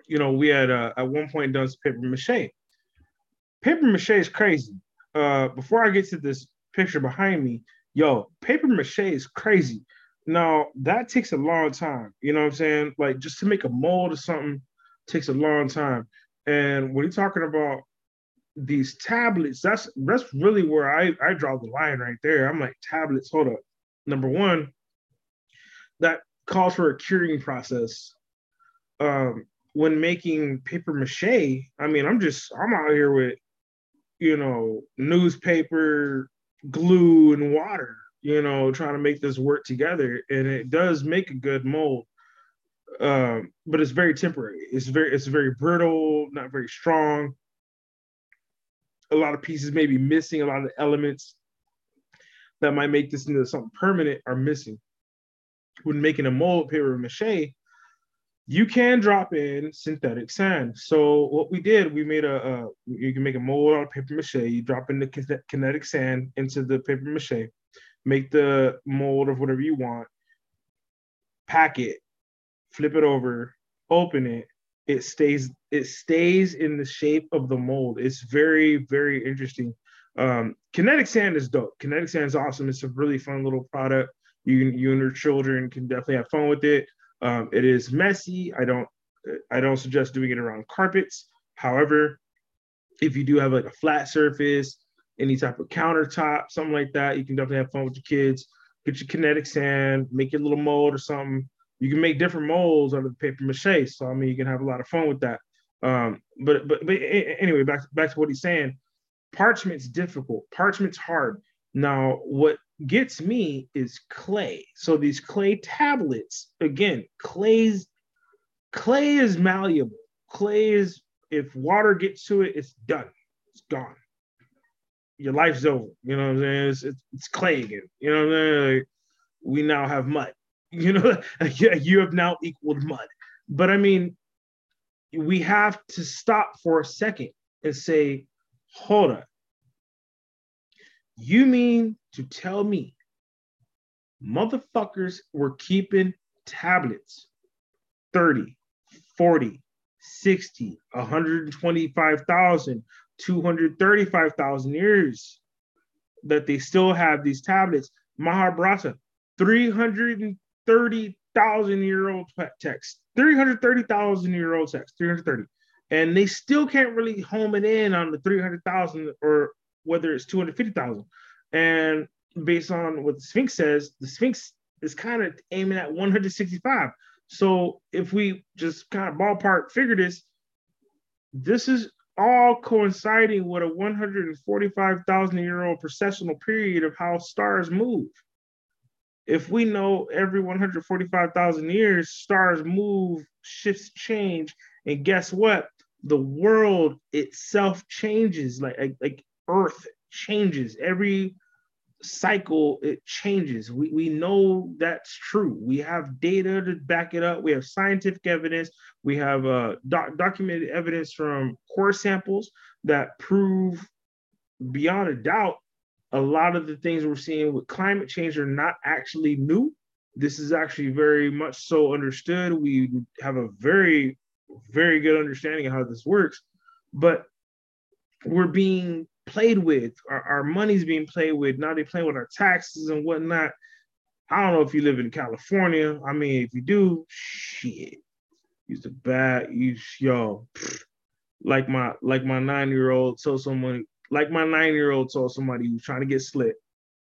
you know, we had uh, at one point done some paper mache. Paper mache is crazy. Uh, before I get to this picture behind me, yo, paper mache is crazy. Now that takes a long time. You know what I'm saying? Like just to make a mold or something takes a long time. And when you're talking about these tablets, that's that's really where I, I draw the line right there. I'm like, tablets, hold up. Number one, that calls for a curing process. Um, when making paper mache, I mean, I'm just I'm out here with, you know, newspaper, glue, and water, you know, trying to make this work together. And it does make a good mold. Um, but it's very temporary. It's very it's very brittle, not very strong. A lot of pieces may be missing, a lot of the elements that might make this into something permanent are missing. When making a mold paper mache, you can drop in synthetic sand. So what we did, we made a, you can make a mold out of paper mache. You drop in the kinetic sand into the paper mache, make the mold of whatever you want, pack it, flip it over, open it. It stays it stays in the shape of the mold. It's very very interesting. Um, kinetic sand is dope. Kinetic sand is awesome. It's a really fun little product. You you and your children can definitely have fun with it. Um, it is messy. I don't I don't suggest doing it around carpets. However, if you do have like a flat surface, any type of countertop, something like that, you can definitely have fun with your kids. Get your kinetic sand, make your little mold or something. You can make different molds out of the paper mache. So I mean, you can have a lot of fun with that. Um, but but but anyway, back back to what he's saying. Parchment's difficult. Parchment's hard. Now, what gets me is clay. So these clay tablets, again, clay's clay is malleable. Clay is if water gets to it, it's done. It's gone. Your life's over. You know what I'm saying? It's, it's, it's clay again. You know what I'm saying? Like, we now have mud. You know, you have now equaled mud. But I mean, we have to stop for a second and say, hold on. You mean to tell me motherfuckers were keeping tablets 30, 40, 60, 125,000, 235,000 years that they still have these tablets. Mahabharata, 330,000 year old text, 330,000 year old text, 330. And they still can't really home it in on the 300,000 or whether it's 250,000. And based on what the Sphinx says, the Sphinx is kind of aiming at 165. So if we just kind of ballpark figure this, this is all coinciding with a 145,000 year old precessional period of how stars move. If we know every 145,000 years, stars move, shifts change, and guess what? The world itself changes. Like, like, like earth changes. Every cycle it changes. We, we know that's true. We have data to back it up. We have scientific evidence. We have uh, doc- documented evidence from core samples that prove beyond a doubt a lot of the things we're seeing with climate change are not actually new. This is actually very much so understood. We have a very very good understanding of how this works but we're being played with. Our, our money's being played with. Now they playing with our taxes and whatnot. I don't know if you live in California. I mean, if you do, shit, use a bad, you yo, like my like my nine year old told someone, like my nine year old told somebody who's trying to get slit.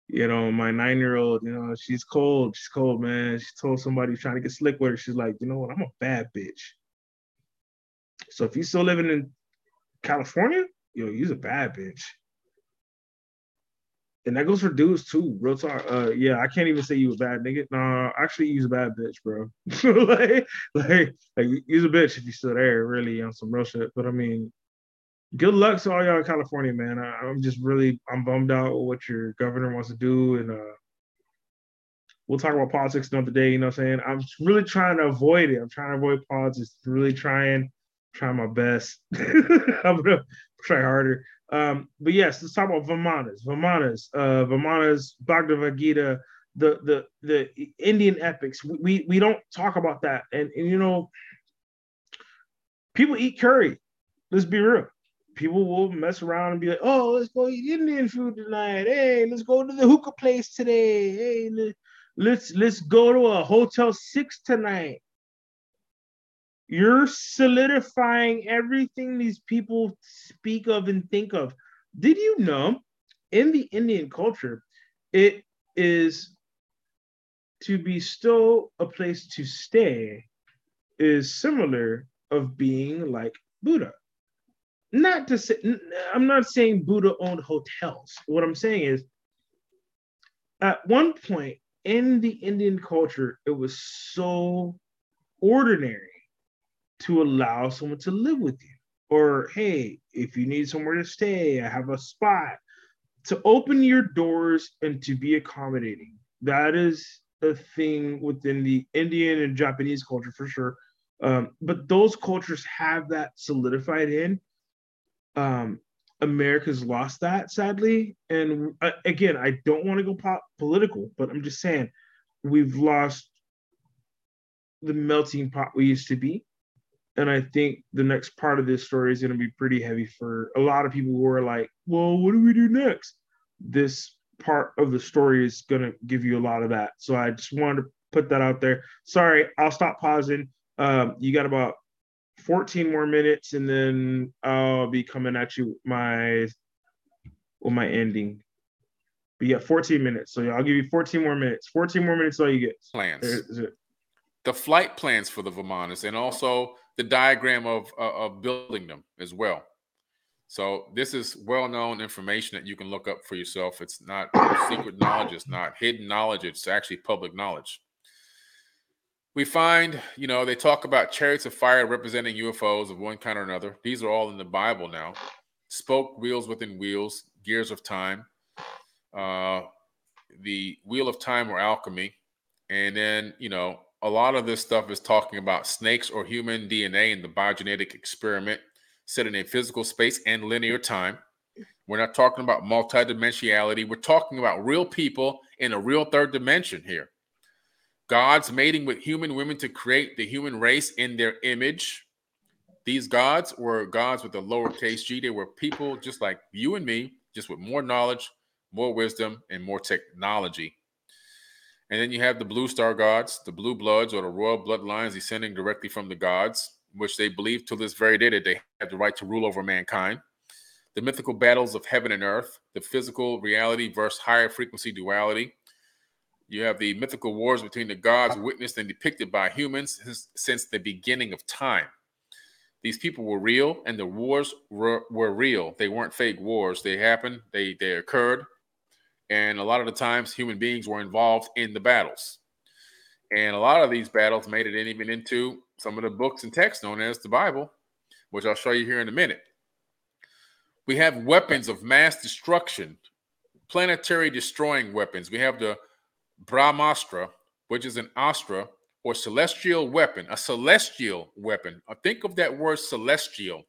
You know, my nine year old, you know, she's cold. She's cold, man. She told somebody trying to get slick with her. She's like, you know what? I'm a bad bitch. So if you're still living in California, yo, you's a bad bitch. And that goes for dudes too. Real talk. Uh, yeah, I can't even say you a bad nigga. No, actually, you's a bad bitch, bro. like, like, like, you's a bitch if you still there, really, on some real shit. But I mean, good luck to all y'all in California, man. I, am just really, I'm bummed out what your governor wants to do, and uh, we'll talk about politics another day. You know what I'm saying? I'm really trying to avoid it. I'm trying to avoid politics. Really trying, trying my best. I'm gonna try harder. Um, but yes, let's talk about Vimanas. Vimanas, uh, Vimanas, Bhagavad Gita, the the the Indian epics. We we, we don't talk about that, and, and you know, people eat curry. Let's be real. People will mess around and be like, "Oh, let's go eat Indian food tonight. Hey, let's go to the hookah place today. Hey, let's let's go to a Hotel Six tonight." You're solidifying everything these people speak of and think of. Did you know in the Indian culture, it is to bestow a place to stay is similar of being like Buddha. Not to say, I'm not saying Buddha owned hotels. What I'm saying is, at one point in the Indian culture, it was so ordinary to allow someone to live with you. Or, hey, if you need somewhere to stay, I have a spot. To open your doors and to be accommodating. That is a thing within the Indian and Japanese culture for sure. Um, but those cultures have that solidified in. Um, America's lost that sadly. And uh, again, I don't want to go po- political, but I'm just saying we've lost the melting pot we used to be. And I think the next part of this story is going to be pretty heavy for a lot of people who are like, well, what do we do next? This part of the story is going to give you a lot of that. So I just wanted to put that out there. Sorry, I'll stop pausing. Um, you got about 14 more minutes, and then I'll be coming at you with my with my ending. But yeah, 14 minutes. So I'll give you 14 more minutes. 14 more minutes, all you get. Plans. The flight plans for the Vimanas, and also the diagram of uh, of building them as well. So this is well-known information that you can look up for yourself. It's not secret knowledge. It's not hidden knowledge. It's actually public knowledge. We find, you know, they talk about chariots of fire representing UFOs of one kind or another. These are all in the Bible now. Spoke wheels within wheels, gears of time, uh, the wheel of time or alchemy, and then you know a lot of this stuff is talking about snakes or human DNA in the biogenetic experiment set in a physical space and linear time. We're not talking about multidimensionality. We're talking about real people in a real third dimension here. Gods mating with human women to create the human race in their image. These gods were gods with a lowercase g. They were people just like you and me, just with more knowledge, more wisdom, and more technology. And then you have the blue star gods, the blue bloods or the royal bloodlines descending directly from the gods, which they believe to this very day that they have the right to rule over mankind. The mythical battles of heaven and earth, the physical reality versus higher frequency duality. You have the mythical wars between the gods witnessed and depicted by humans since, the beginning of time. These people were real and the wars were, were real. They weren't fake wars. They happened, they, they occurred, and a lot of the times, human beings were involved in the battles. And a lot of these battles made it even into some of the books and texts known as the Bible, which I'll show you here in a minute. We have weapons of mass destruction, planetary destroying weapons. We have the Brahmastra, which is an astra or celestial weapon, a celestial weapon. Think of that word celestial.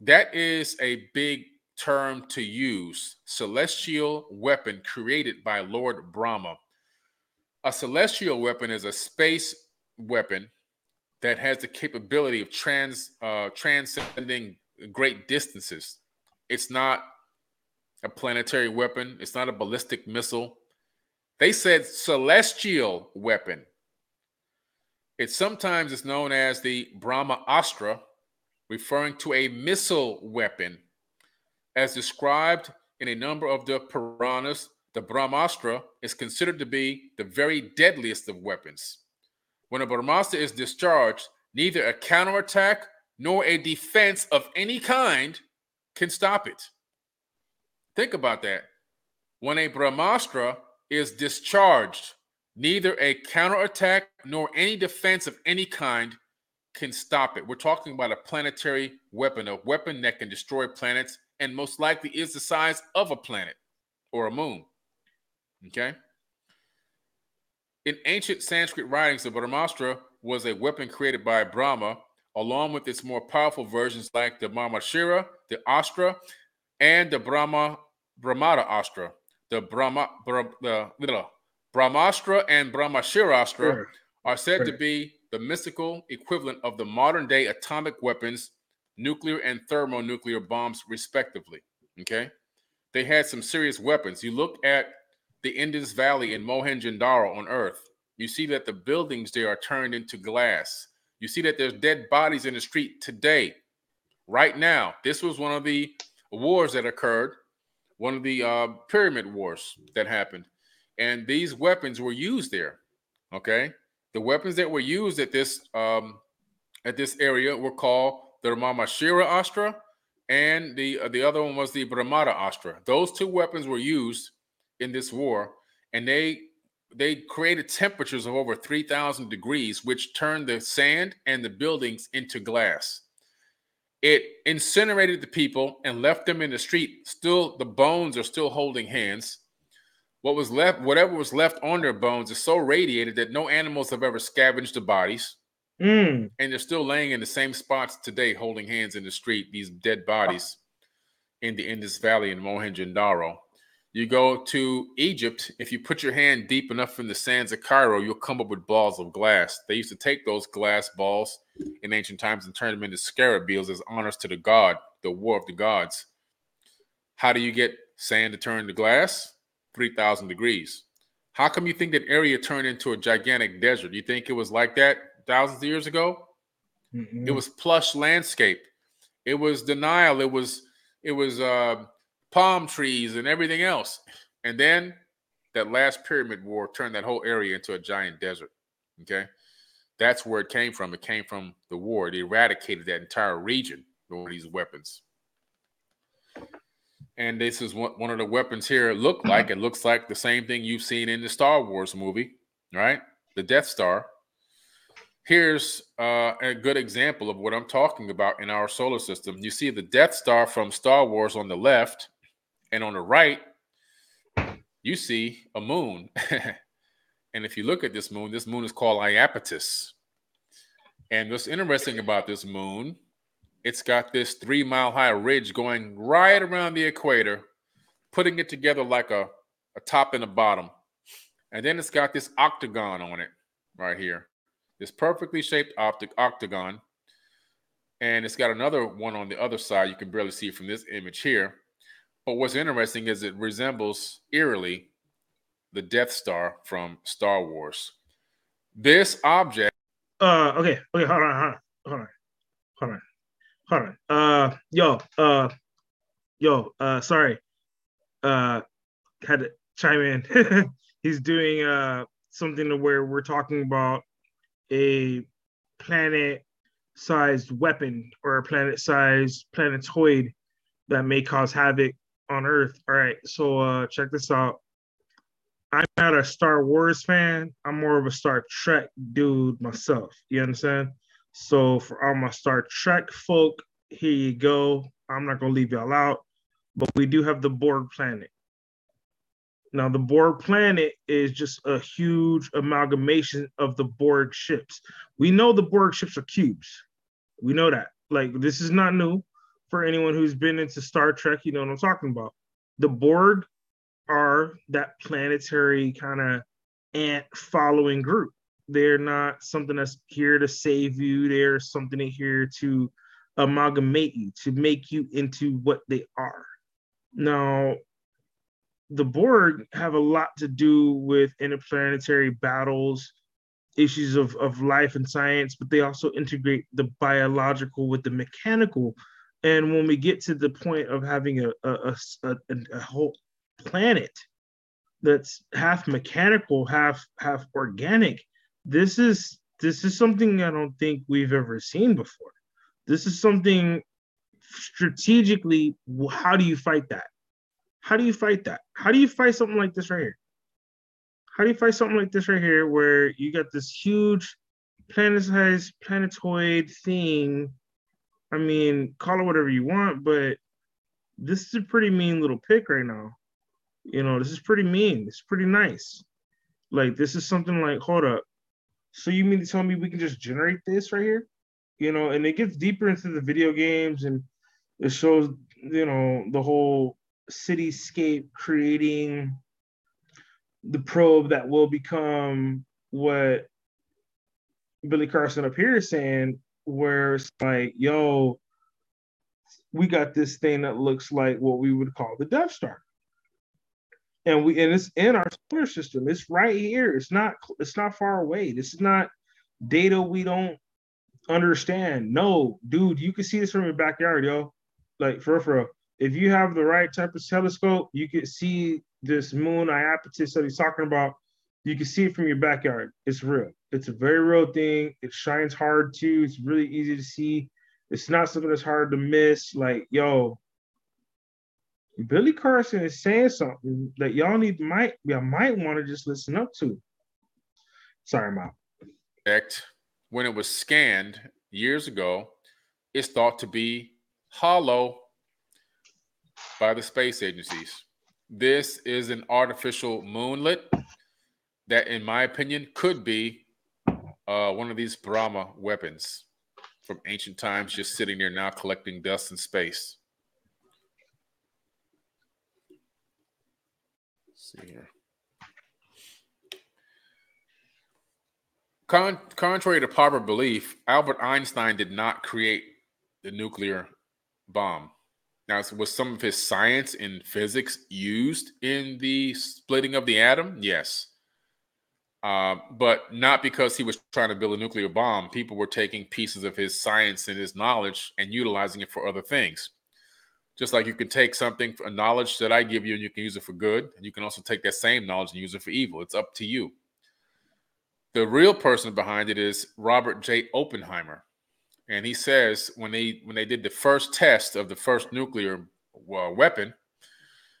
That is a big term to use celestial weapon created by Lord Brahma. A celestial weapon is a space weapon that has the capability of trans uh, transcending great distances. It's not a planetary weapon. It's not a ballistic missile. They said celestial weapon. It sometimes is known as the Brahma Astra, referring to a missile weapon as described in a number of the Puranas, the Brahmastra is considered to be the very deadliest of weapons. When a Brahmastra is discharged, neither a counterattack nor a defense of any kind can stop it. Think about that. When a Brahmastra is discharged, neither a counterattack nor any defense of any kind can stop it. We're talking about a planetary weapon, a weapon that can destroy planets and most likely is the size of a planet or a moon. Okay. In ancient Sanskrit writings, the Brahmastra was a weapon created by Brahma along with its more powerful versions like the Brahmashira, the Astra, and the Brahma Brahmata Astra. The Brahma the, the Brahmastra and Brahmashirastra sure. are said sure. to be the mystical equivalent of the modern day atomic weapons, nuclear and thermonuclear bombs, respectively. Okay, they had some serious weapons. You look at the Indus Valley in Mohenjo-daro on Earth. You see that the buildings there are turned into glass. You see that there's dead bodies in the street today, right now. This was one of the wars that occurred, one of the uh, pyramid wars that happened, and these weapons were used there. Okay, the weapons that were used at this um, at this area were called the Brahmashira Astra, and the uh, the other one was the Brahmata Astra. Those two weapons were used in this war, and they they created temperatures of over 3,000 degrees, which turned the sand and the buildings into glass. It incinerated the people and left them in the street. Still, the bones are still holding hands. What was left, whatever was left on their bones, is so radiated that no animals have ever scavenged the bodies. Mm. And they're still laying in the same spots today, holding hands in the street, these dead bodies in the Indus Valley in Mohenjo-daro. You go to Egypt, if you put your hand deep enough in the sands of Cairo, you'll come up with balls of glass. They used to take those glass balls in ancient times and turn them into scarab scarabaeus as honors to the god, the war of the gods. How do you get sand to turn to glass? 3,000 degrees. How come you think that area turned into a gigantic desert? You think it was like that thousands of years ago? mm It was plush landscape. It was denial. It was it was uh, palm trees and everything else. And then that last pyramid war turned that whole area into a giant desert. Okay. That's where it came from. It came from the war. It eradicated that entire region with these weapons. And this is what one of the weapons here look like. It looks like the same thing you've seen in the Star Wars movie, right? The Death Star. Here's uh, a good example of what I'm talking about in our solar system. You see the Death Star from Star Wars on the left, and on the right, you see a moon. and if you look at this moon, this moon is called Iapetus. And what's interesting about this moon, it's got this three mile high ridge going right around the equator, putting it together like a, a top and a bottom. And then it's got this octagon on it right here, this perfectly shaped optic octagon. And it's got another one on the other side. You can barely see from this image here. But what's interesting is it resembles eerily the Death Star from Star Wars. This object. Uh, okay, okay, hold on, hold on, hold on, hold on, Uh, yo, uh, yo, uh, sorry, uh, had to chime in. He's doing uh something to where we're talking about a planet-sized weapon or a planet-sized planetoid that may cause havoc on Earth. All right, so uh check this out. I'm not a Star Wars fan. I'm more of a Star Trek dude myself. You understand? So for all my Star Trek folk, here you go. I'm not gonna leave y'all out, but we do have the Borg planet. Now the Borg planet is just a huge amalgamation of the Borg ships. We know the Borg ships are cubes. We know that. Like this is not new for anyone who's been into Star Trek, you know what I'm talking about. The Borg are that planetary kind of ant following group. They're not something that's here to save you. They're something here to amalgamate you, to make you into what they are. Now, the Borg have a lot to do with interplanetary battles, issues of, of life and science, but they also integrate the biological with the mechanical and when we get to the point of having a, a, a, a whole planet that's half mechanical, half half organic, this is this is something I don't think we've ever seen before. This is something strategically. How do you fight that? How do you fight that? How do you fight something like this right here? How do you fight something like this right here, where you got this huge planet-sized planetoid thing I mean, call it whatever you want, but this is a pretty mean little pick right now. You know, this is pretty mean. It's pretty nice. Like, this is something like, hold up. So you mean to tell me we can just generate this right here? you know, and it gets deeper into the video games and it shows, you know, the whole cityscape creating the probe that will become what Billy Carson is saying, where it's like, yo, we got this thing that looks like what we would call the Death Star. And we and it's in our solar system. It's right here. It's not it's not far away. This is not data we don't understand. No, dude, you can see this from your backyard, yo. Like for real, if you have the right type of telescope, you can see this moon Iapetus that he's talking about. You can see it from your backyard. It's real. It's a very real thing. It shines hard too. It's really easy to see. It's not something that's hard to miss. Like, yo, Billy Carson is saying something that y'all need might y'all might want to just listen up to. Sorry, Mom. Correct. When it was scanned years ago, it's thought to be hollow by the space agencies. This is an artificial moonlet that, in my opinion, could be uh, one of these Brahma weapons from ancient times, just sitting there now collecting dust in space. Let's see here. Con- contrary to popular belief, Albert Einstein did not create the nuclear bomb. Now, was some of his science and physics used in the splitting of the atom? Yes. Uh, but not because he was trying to build a nuclear bomb. People were taking pieces of his science and his knowledge and utilizing it for other things. Just like you can take something, a knowledge that I give you, and you can use it for good, and you can also take that same knowledge and use it for evil. It's up to you. The real person behind it is Robert J. Oppenheimer and he says when they when they did the first test of the first nuclear uh, weapon,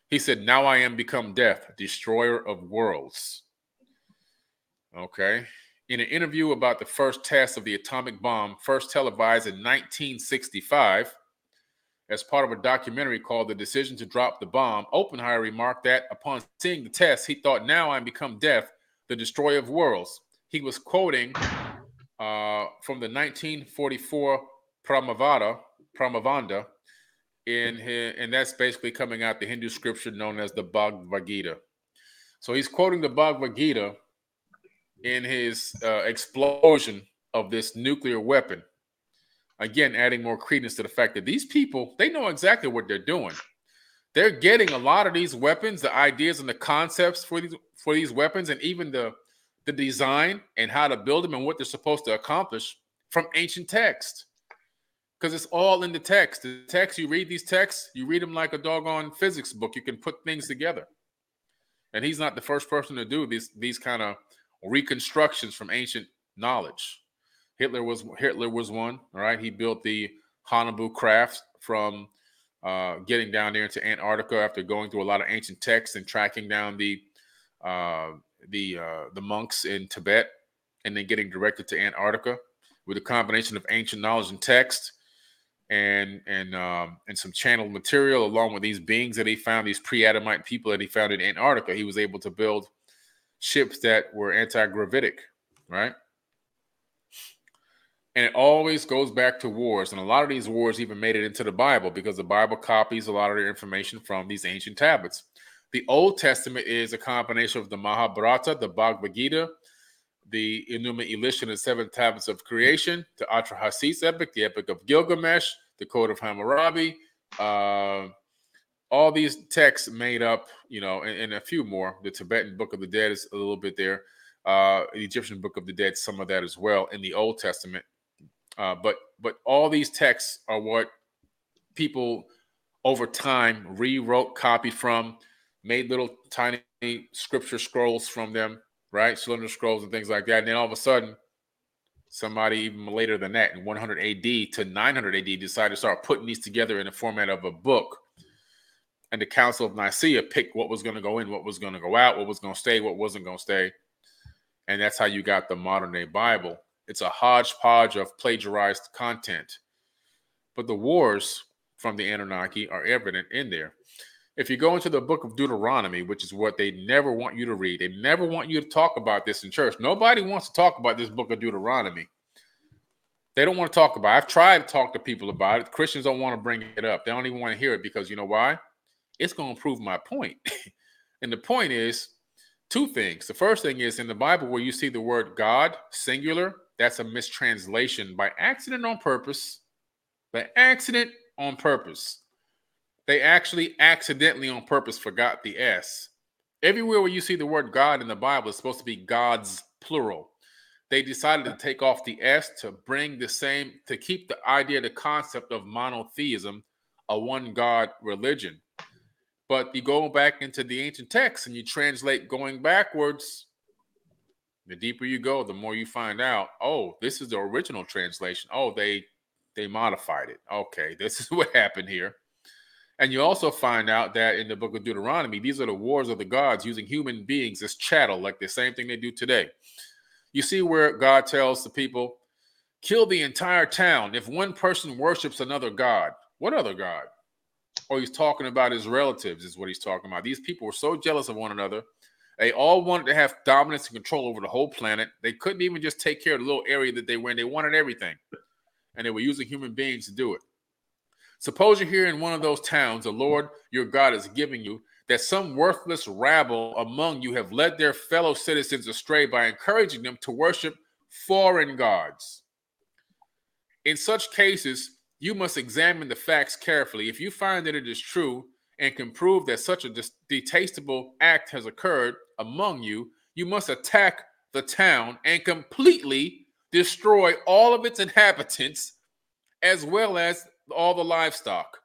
he said, "Now I am become death, destroyer of worlds." Okay. In an interview about the first test of the atomic bomb, first televised in 1965, as part of a documentary called The Decision to Drop the Bomb, Oppenheimer remarked that upon seeing the test, he thought, Now I'm become death, the destroyer of worlds. He was quoting uh, from the 1944 Pramavada, Pramavanda, in his, and that's basically coming out the Hindu scripture known as the Bhagavad Gita. So he's quoting the Bhagavad Gita in his uh, explosion of this nuclear weapon. Again, adding more credence to the fact that these people they know exactly what they're doing. They're getting a lot of these weapons, the ideas and the concepts for these for these weapons, and even the the design and how to build them and what they're supposed to accomplish from ancient text. Because it's all in the text. The text, you read these texts, you read them like a doggone physics book. You can put things together. And he's not the first person to do these these kind of reconstructions from ancient knowledge. Hitler was Hitler was one. All right, he built the Haunebu craft from uh, getting down there into Antarctica after going through a lot of ancient texts and tracking down the uh, the uh, the monks in Tibet and then getting directed to Antarctica with a combination of ancient knowledge and text and and um, and some channeled material along with these beings that he found these pre-adamite people that he found in Antarctica. He was able to build ships that were anti-gravitic right? And it always goes back to wars and a lot of these wars even made it into the bible because the bible copies a lot of their information from these ancient tablets the Old Testament is a combination of the Mahabharata, the Bhagavad Gita, the Enuma Elish and the Seven Tablets of Creation, the Atrahasis epic, the Epic of Gilgamesh, the Code of Hammurabi, uh, all these texts made up, you know, and, and, a few more. The Tibetan Book of the Dead is a little bit there. Uh, the Egyptian Book of the Dead, some of that as well in the Old Testament. Uh, but but all these texts are what people over time rewrote, copied from, made little tiny scripture scrolls from them, right? Cylinder scrolls and things like that. And then all of a sudden, somebody even later than that, in 100 AD to 900 AD, decided to start putting these together in the format of a book. And the Council of Nicaea picked what was going to go in, what was going to go out, what was going to stay, what wasn't going to stay. And that's how you got the modern day Bible. It's a hodgepodge of plagiarized content. But the wars from the Anunnaki are evident in there if you go into the book of Deuteronomy, which is what they never want you to read, they never want you to talk about this in church. Nobody wants to talk about this book of Deuteronomy. They don't want to talk about it. I've tried to talk to people about it. Christians don't want to bring it up. They don't even want to hear it because you know why? It's going to prove my point. and the point is two things. The first thing is in the Bible where you see the word God, singular, that's a mistranslation by accident on purpose. By accident on purpose. They actually accidentally on purpose forgot the S. Everywhere where you see the word God in the Bible, it's supposed to be God's plural. They decided to take off the S to bring the same, to keep the idea, the concept of monotheism, a one God religion. But you go back into the ancient text and you translate going backwards, the deeper you go, the more you find out, oh, this is the original translation. Oh, they they modified it. Okay, this is what happened here. And you also find out that in the book of Deuteronomy, these are the wars of the gods using human beings as chattel, like the same thing they do today. You see where God tells the people, kill the entire town if one person worships another God. What other God? Or he's talking about his relatives, is what he's talking about. These people were so jealous of one another. They all wanted to have dominance and control over the whole planet. They couldn't even just take care of the little area that they were in. They wanted everything. And they were using human beings to do it. Suppose you're here in one of those towns the Lord your God is giving you, that some worthless rabble among you have led their fellow citizens astray by encouraging them to worship foreign gods. In such cases, you must examine the facts carefully. If you find that it is true and can prove that such a detestable act has occurred among you, you must attack the town and completely destroy all of its inhabitants as well as all the livestock.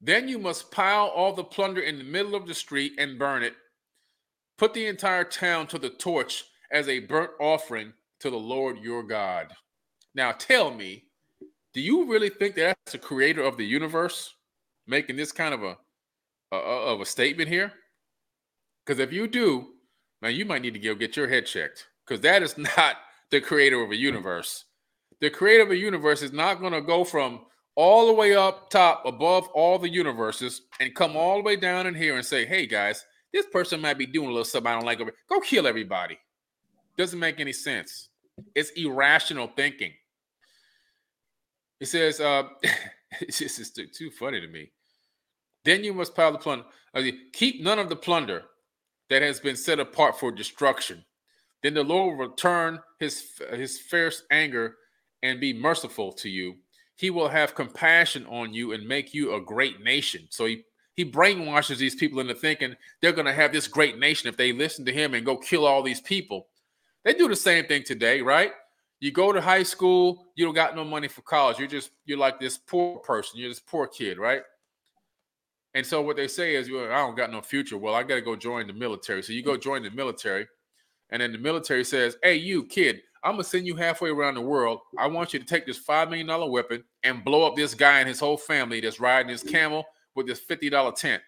Then you must pile all the plunder in the middle of the street and burn it. Put the entire town to the torch as a burnt offering to the Lord your God. Now tell me, do you really think that that's the creator of the universe making this kind of a, a of a statement here? Because if you do, man, you might need to go get your head checked because that is not the creator of a universe. The creator of a universe is not going to go from all the way up top above all the universes and come all the way down in here and say, hey guys, this person might be doing a little something I don't like. Go kill everybody. Doesn't make any sense. It's irrational thinking. It says, uh, it's just it's too funny to me. Then you must pile the plunder. Keep none of the plunder that has been set apart for destruction. Then the Lord will return his his fierce anger and be merciful to you he will have compassion on you and make you a great nation. So he he brainwashes these people into thinking they're going to have this great nation if they listen to him and go kill all these people. They do the same thing today, right? You go to high school, you don't got no money for college. You're just you're like this poor person. You're this poor kid, right? And so what they say is, well, I don't got no future. Well, I got to go join the military. So you go join the military, and then the military says, "Hey, you kid, I'm gonna send you halfway around the world. I want you to take this five million dollar weapon and blow up this guy and his whole family that's riding his camel with this fifty dollar tent.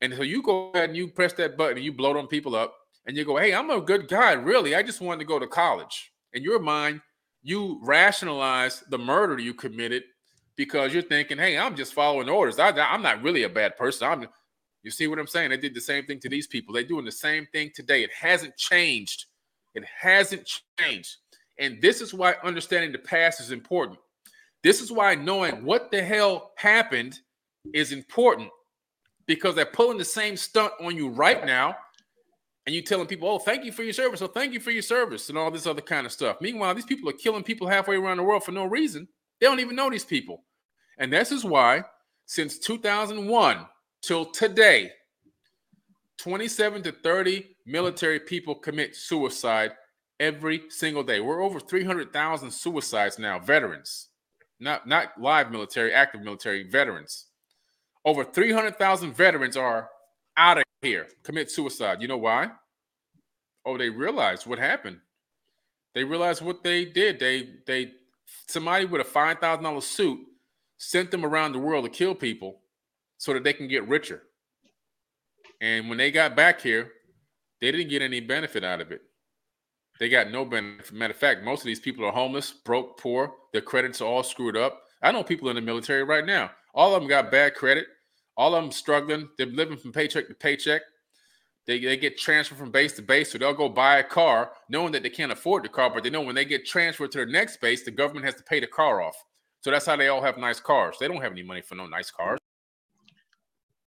And so you go ahead and you press that button and you blow them people up, and you go, "Hey, I'm a good guy, really. I just wanted to go to college." In your mind, you rationalize the murder you committed because you're thinking, "Hey, I'm just following orders. I, I'm not really a bad person. I'm." You see what I'm saying? They did the same thing to these people. They're doing the same thing today. It hasn't changed. It hasn't changed. And this is why understanding the past is important. This is why knowing what the hell happened is important because they're pulling the same stunt on you right now. And you telling people, oh, thank you for your service. Oh, thank you for your service, and all this other kind of stuff. Meanwhile, these people are killing people halfway around the world for no reason. They don't even know these people. And this is why, since 2001 till today, 27 to 30 military people commit suicide every single day. We're over 300,000 suicides now, veterans, not not live military, active military veterans. Over 300,000 veterans are out of here, commit suicide. You know why? Oh, they realized what happened. They realized what they did. They they somebody with a five thousand dollar suit sent them around the world to kill people so that they can get richer. And when they got back here, they didn't get any benefit out of it. They got no benefit. Matter of fact, most of these people are homeless, broke, poor. Their credits are all screwed up. I know people in the military right now. All of them got bad credit. All of them struggling. They're living from paycheck to paycheck. They, they get transferred from base to base, so they'll go buy a car knowing that they can't afford the car, but they know when they get transferred to the next base, the government has to pay the car off. So that's how they all have nice cars. They don't have any money for no nice cars.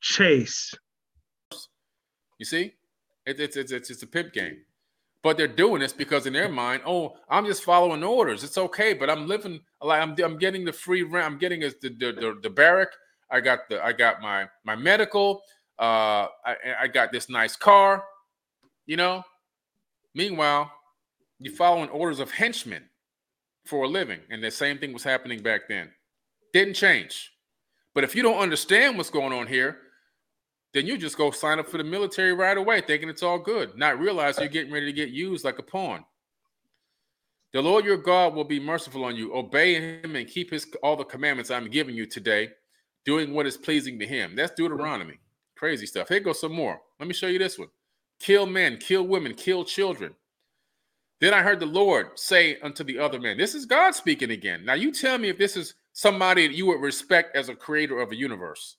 Chase. You see, it, it's it's it's it's a pimp game, but they're doing this because in their mind, oh, I'm just following orders. It's okay, but I'm living like I'm I'm getting the free rent. I'm getting the the, the, the barrack. I got the I got my my medical. Uh, I, I got this nice car, you know. Meanwhile, you're following orders of henchmen for a living, and the same thing was happening back then. Didn't change. But if you don't understand what's going on here, then you just go sign up for the military right away, thinking it's all good, not realizing you're getting ready to get used like a pawn. The Lord your God will be merciful on you. Obey him and keep his all the commandments I'm giving you today, doing what is pleasing to him. That's Deuteronomy. Crazy stuff. Here goes some more. Let me show you this one. Kill men, kill women, kill children. Then I heard the Lord say unto the other man, This is God speaking again. Now you tell me if this is somebody that you would respect as a creator of a universe.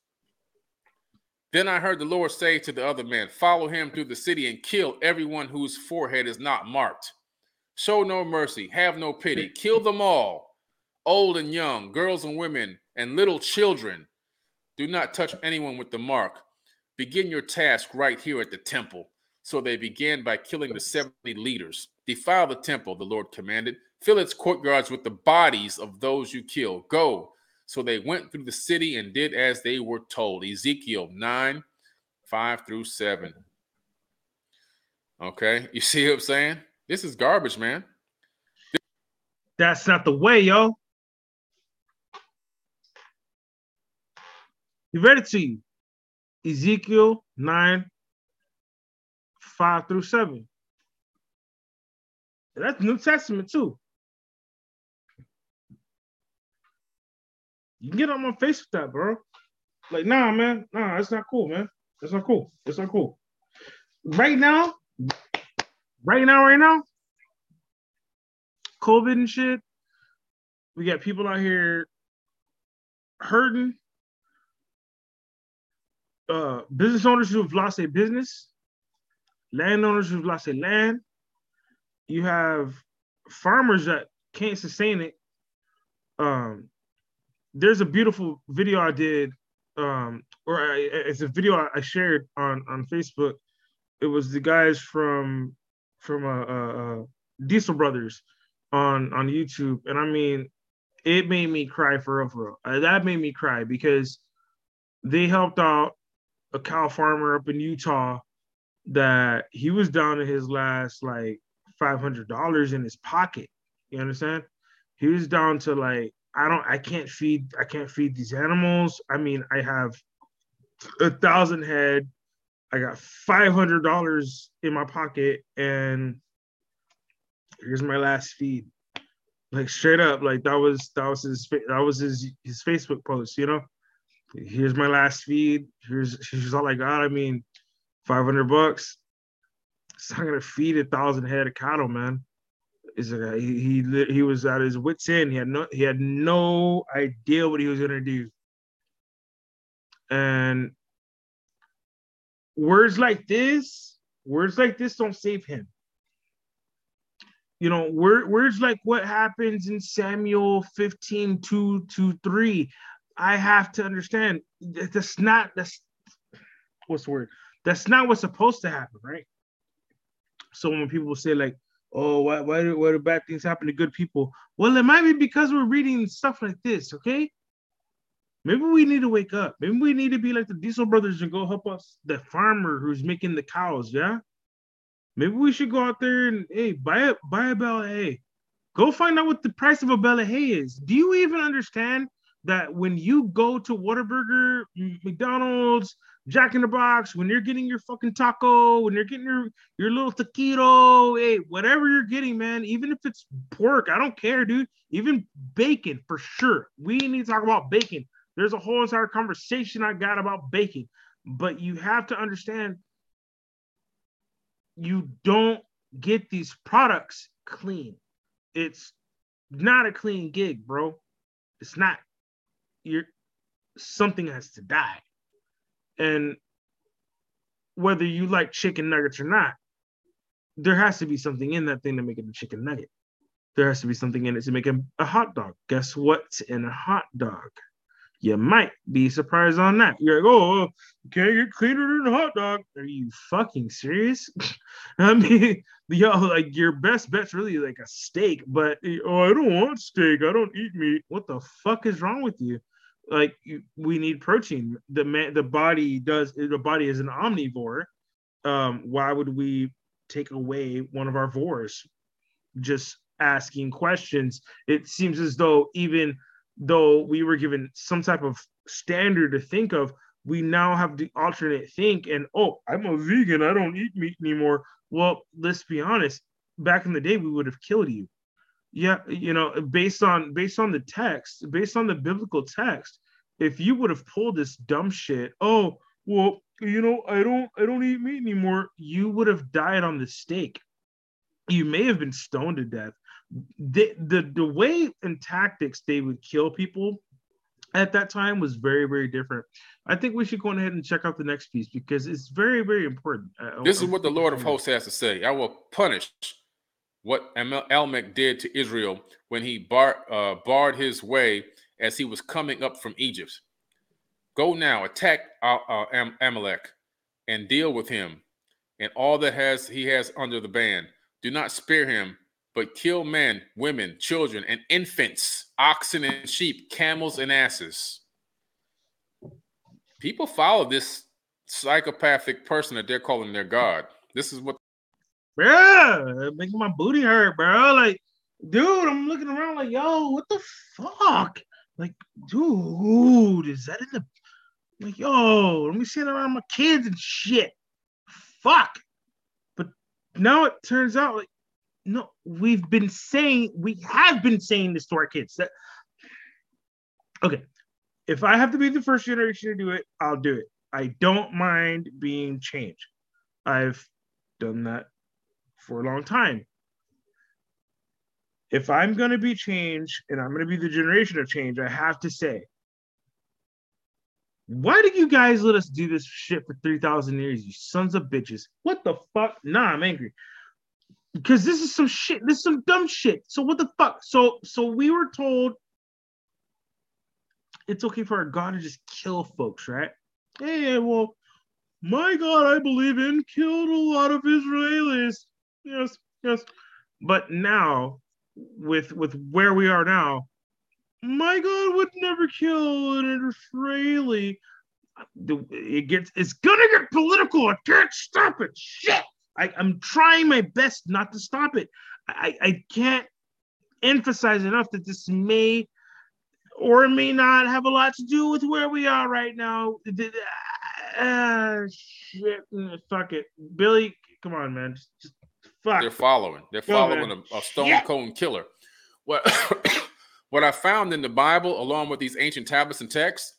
Then I heard the Lord say to the other man, Follow him through the city and kill everyone whose forehead is not marked. Show no mercy, have no pity, kill them all, old and young, girls and women, and little children. Do not touch anyone with the mark Begin your task right here at the temple. So they began by killing the 70 leaders. Defile the temple, the Lord commanded. Fill its courtyards with the bodies of those you kill. Go. So they went through the city and did as they were told. Ezekiel 9, 5 through 7. Okay. You see what I'm saying? This is garbage, man. That's not the way, yo. You read it to you. Ezekiel 9, 5 through 7. That's New Testament too. You can get on my face with that, bro. Like, nah, man, nah, that's not cool, man. That's not cool. It's not cool. Right now, right now, right now, COVID and shit, we got people out here hurting, uh, business owners who've lost their business, landowners who've lost their land. You have farmers that can't sustain it. Um, there's a beautiful video I did, um, or I, it's a video I shared on on Facebook. It was the guys from from uh, uh, uh, Diesel Brothers on on YouTube, and I mean, it made me cry for real. For real. Uh, that made me cry because they helped out a cow farmer up in Utah that he was down to his last like five hundred dollars in his pocket. You understand? He was down to like I don't I can't feed I can't feed these animals. I mean I have a thousand head. I got five hundred dollars in my pocket and here's my last feed. Like straight up, like that was that was his that was his his Facebook post, you know here's my last feed. Here's here's all I got. I mean, 500 bucks. It's not gonna feed a thousand head of cattle, man. Is it? Uh, he, he he was at his wits end. He had no he had no idea what he was gonna do. And words like this, words like this don't save him. You know, word, words like what happens in Samuel 15, 2 to 3. I have to understand that's not that's what's the word? That's not what's supposed to happen, right? So when people say like, "Oh, why why do, why do bad things happen to good people?" Well, it might be because we're reading stuff like this, okay? Maybe we need to wake up. Maybe we need to be like the Diesel brothers and go help us, the farmer who's making the cows. Yeah. Maybe we should go out there and hey, buy a buy a bale of hay. Go find out what the price of a bale of hay is. Do you even understand that when you go to Whataburger, McDonald's, Jack in the Box, when you're getting your fucking taco, when you're getting your your little taquito, hey, whatever you're getting, man, even if it's pork, I don't care, dude. Even bacon for sure. We need to talk about bacon. There's a whole entire conversation I got about bacon, but you have to understand you don't get these products clean. It's not a clean gig, bro. It's not you're something has to die. And whether you like chicken nuggets or not, there has to be something in that thing to make it a chicken nugget. There has to be something in it to make it a hot dog. Guess what's in a hot dog? You might be surprised on that. You're like, oh, you can't get cleaner than a hot dog. Are you fucking serious? I mean, yo, like your best bet's really like a steak, but oh, I don't want steak. I don't eat meat. What the fuck is wrong with you? Like, we need protein. The man, the body does. The body is an omnivore. Um, why would we take away one of our vores? Just asking questions. It seems as though even though we were given some type of standard to think of, we now have the alternate think and oh, I'm a vegan, I don't eat meat anymore. Well, let's be honest, back in the day we would have killed you. Yeah, you know, based on based on the text, based on the biblical text, if you would have pulled this dumb shit, oh, well, you know, I don't I don't eat meat anymore, you would have died on the stake. You may have been stoned to death. The, the the way and tactics they would kill people at that time was very very different. I think we should go ahead and check out the next piece because it's very very important. This is what the lord of hosts has to say. I will punish what Amalek did to israel when he bar, uh, barred his way as he was coming up from egypt go now attack uh, uh Am- amalek and deal with him and all that has he has under the ban do not spare him but kill men, women, children, and infants, oxen and sheep, camels and asses. People follow this psychopathic person that they're calling their God. This is what. Yeah, making my booty hurt, bro. Like, dude, I'm looking around like, yo, what the fuck? Like, dude, is that in the. Like, yo, let me sit around my kids and shit. Fuck. But now it turns out, like, no, we've been saying we have been saying this to our kids. That okay, if I have to be the first generation to do it, I'll do it. I don't mind being changed. I've done that for a long time. If I'm going to be changed and I'm going to be the generation of change, I have to say, why did you guys let us do this shit for 3,000 years, you sons of bitches? What the fuck? Nah, I'm angry because this is some shit. This is some dumb shit. So what the fuck? So so we were told it's okay for our God to just kill folks, right? Hey, well, my God, I believe in killed a lot of Israelis. Yes, yes. But now, with with where we are now, my God would never kill an Israeli. It gets it's gonna get political. I can't stop it. Shit. I, am trying my best not to stop it. I, I can't emphasize enough that this may or may not have a lot to do with where we are right now. Uh, shit, fuck it, Billy. Come on, man. Just, just fuck. They're following. They're following a, a, stone cold killer. What what I found in the Bible, along with these ancient tablets and texts,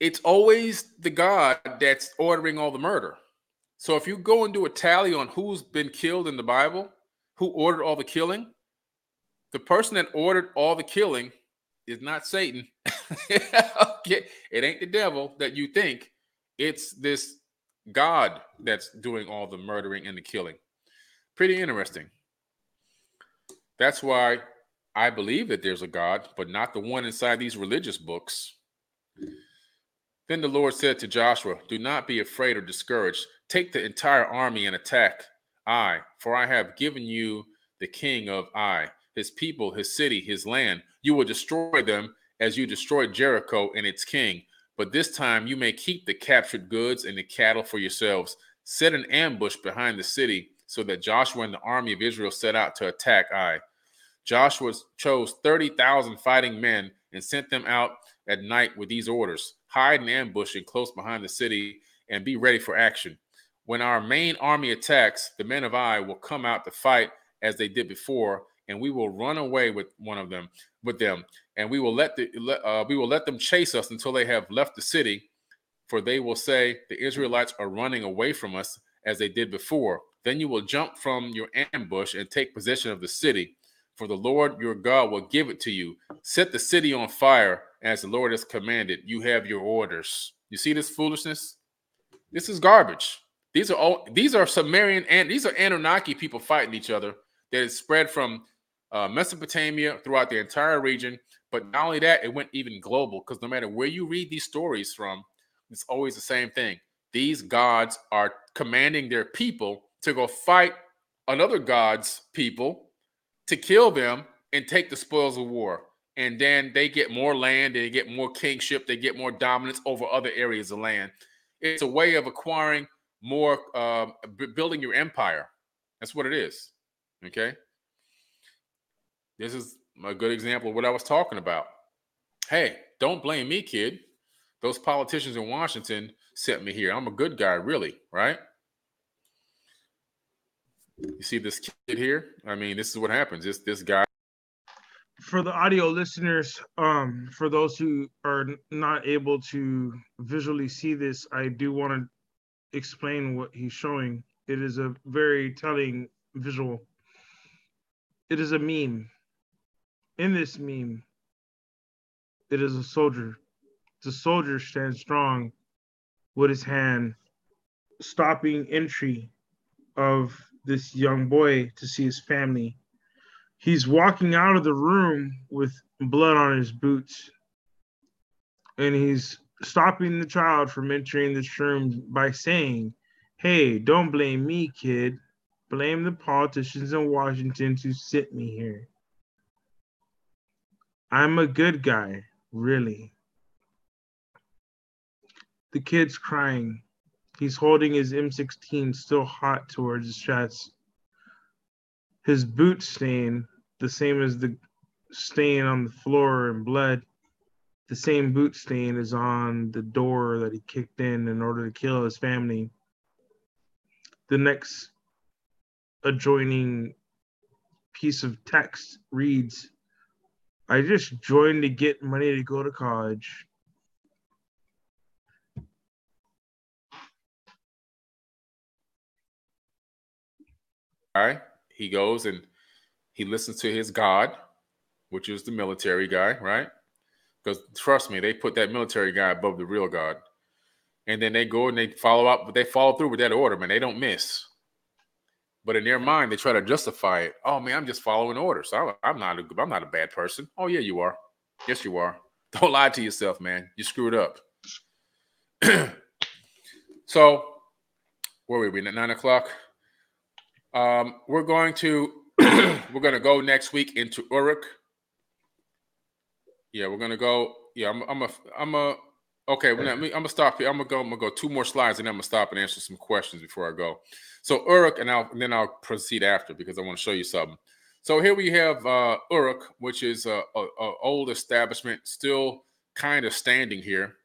it's always the God that's ordering all the murder. So if you go and do a tally on who's been killed in the Bible, who ordered all the killing, the person that ordered all the killing is not Satan. okay. It ain't the devil that you think. It's this God that's doing all the murdering and the killing. Pretty interesting. That's why I believe that there's a God, but not the one inside these religious books. Then the Lord said to Joshua, Do not be afraid or discouraged. Take the entire army and attack Ai, for I have given you the king of Ai, his people, his city, his land. You will destroy them as you destroyed Jericho and its king. But this time you may keep the captured goods and the cattle for yourselves. Set an ambush behind the city so that Joshua and the army of Israel set out to attack Ai. Joshua chose 30,000 fighting men and sent them out at night with these orders hide and ambush in close behind the city and be ready for action. When our main army attacks, the men of Ai will come out to fight as they did before, and we will run away with one of them, with them, and we will let the uh, we will let them chase us until they have left the city. For they will say, The Israelites are running away from us as they did before. Then you will jump from your ambush and take possession of the city. For the Lord your God will give it to you. Set the city on fire as the Lord has commanded. You have your orders. You see this foolishness? This is garbage. These are all these are Sumerian and these are Anunnaki people fighting each other that is spread from uh, Mesopotamia throughout the entire region. But not only that, it went even global because no matter where you read these stories from, it's always the same thing. These gods are commanding their people to go fight another god's people to kill them and take the spoils of war. And then they get more land, they get more kingship, they get more dominance over other areas of land. It's a way of acquiring more, uh, b- building your empire. That's what it is. Okay. This is a good example of what I was talking about. Hey, don't blame me, kid. Those politicians in Washington sent me here. I'm a good guy, really, right? You see this kid here? I mean, this is what happens. This this guy. For the audio listeners, um, for those who are not able to visually see this, I do want to explain what he's showing. It is a very telling visual. It is a meme. In this meme, it is a soldier. The soldier stands strong with his hand, stopping entry of this young boy to see his family. He's walking out of the room with blood on his boots. And he's stopping the child from entering this room by saying, Hey, don't blame me, kid. Blame the politicians in Washington to sit me here. I'm a good guy, really. The kid's crying. He's holding his M16 still hot towards his chest. His boot stain, the same as the stain on the floor and blood, the same boot stain is on the door that he kicked in in order to kill his family. The next adjoining piece of text reads I just joined to get money to go to college. All right. He goes and he listens to his God, which is the military guy, right? Because trust me, they put that military guy above the real God. And then they go and they follow up, but they follow through with that order, man. They don't miss. But in their mind, they try to justify it. Oh man, I'm just following orders. I'm, I'm not a, I'm not a bad person. Oh yeah, you are. Yes, you are. Don't lie to yourself, man. You screwed up. so, where were we? At nine o'clock. Um, we're going to we're going to go next week into Uruk. Yeah, we're going to go. Yeah, I'm I'm a I'm a okay. Well, I'm gonna stop here. I'm gonna go. I'm gonna go two more slides, and then I'm gonna stop and answer some questions before I go. So Uruk, and I'll and then I'll proceed after because I want to show you something. So here we have uh, Uruk, which is a, a, a old establishment, still kind of standing here.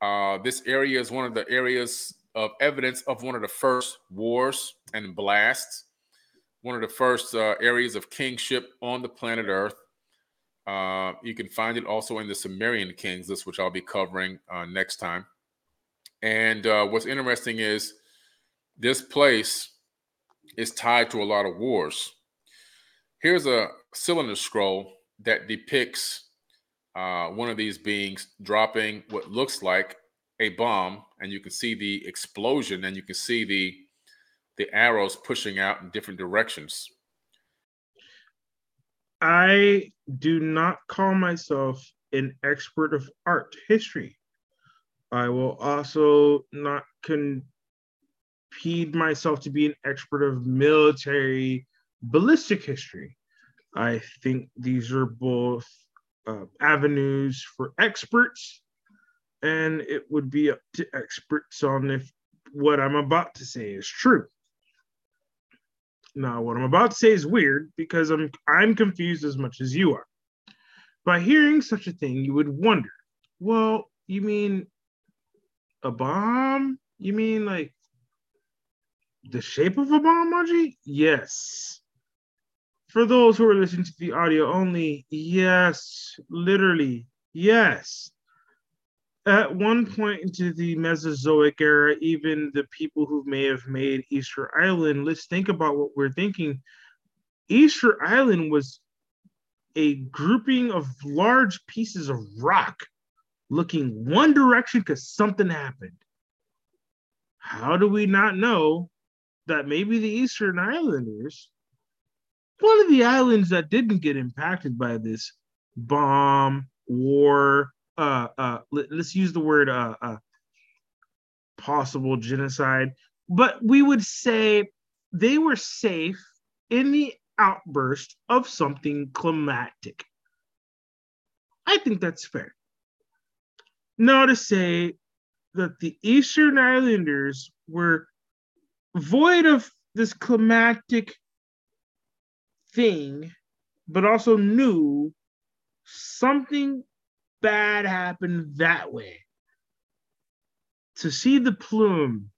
Uh, this area is one of the areas of evidence of one of the first wars and blasts, one of the first uh, areas of kingship on the planet Earth. Uh, you can find it also in the Sumerian kings list, which I'll be covering uh, next time. And uh, what's interesting is this place is tied to a lot of wars. Here's a cylinder scroll that depicts uh, one of these beings dropping what looks like a bomb and you can see the explosion and you can see the the arrows pushing out in different directions i do not call myself an expert of art history i will also not compede myself to be an expert of military ballistic history i think these are both uh, avenues for experts and it would be up to experts on if what I'm about to say is true. Now, what I'm about to say is weird because I'm I'm confused as much as you are. By hearing such a thing, you would wonder, well, you mean a bomb? You mean like the shape of a bomb, Maji? Yes. For those who are listening to the audio only, yes, literally, yes at one point into the Mesozoic era, even the people who may have made Easter Island, let's think about what we're thinking. Easter Island was a grouping of large pieces of rock looking one direction because something happened. how do we not know that maybe the Eastern Islanders, one of the islands that didn't get impacted by this bomb, war, uh, uh, let, us use the word uh, uh, possible genocide, but we would say they were safe in the outburst of something climatic. I think that's fair. Now to say that the Eastern Islanders were void of this climatic thing, but also knew something bad happened that way. To see the plume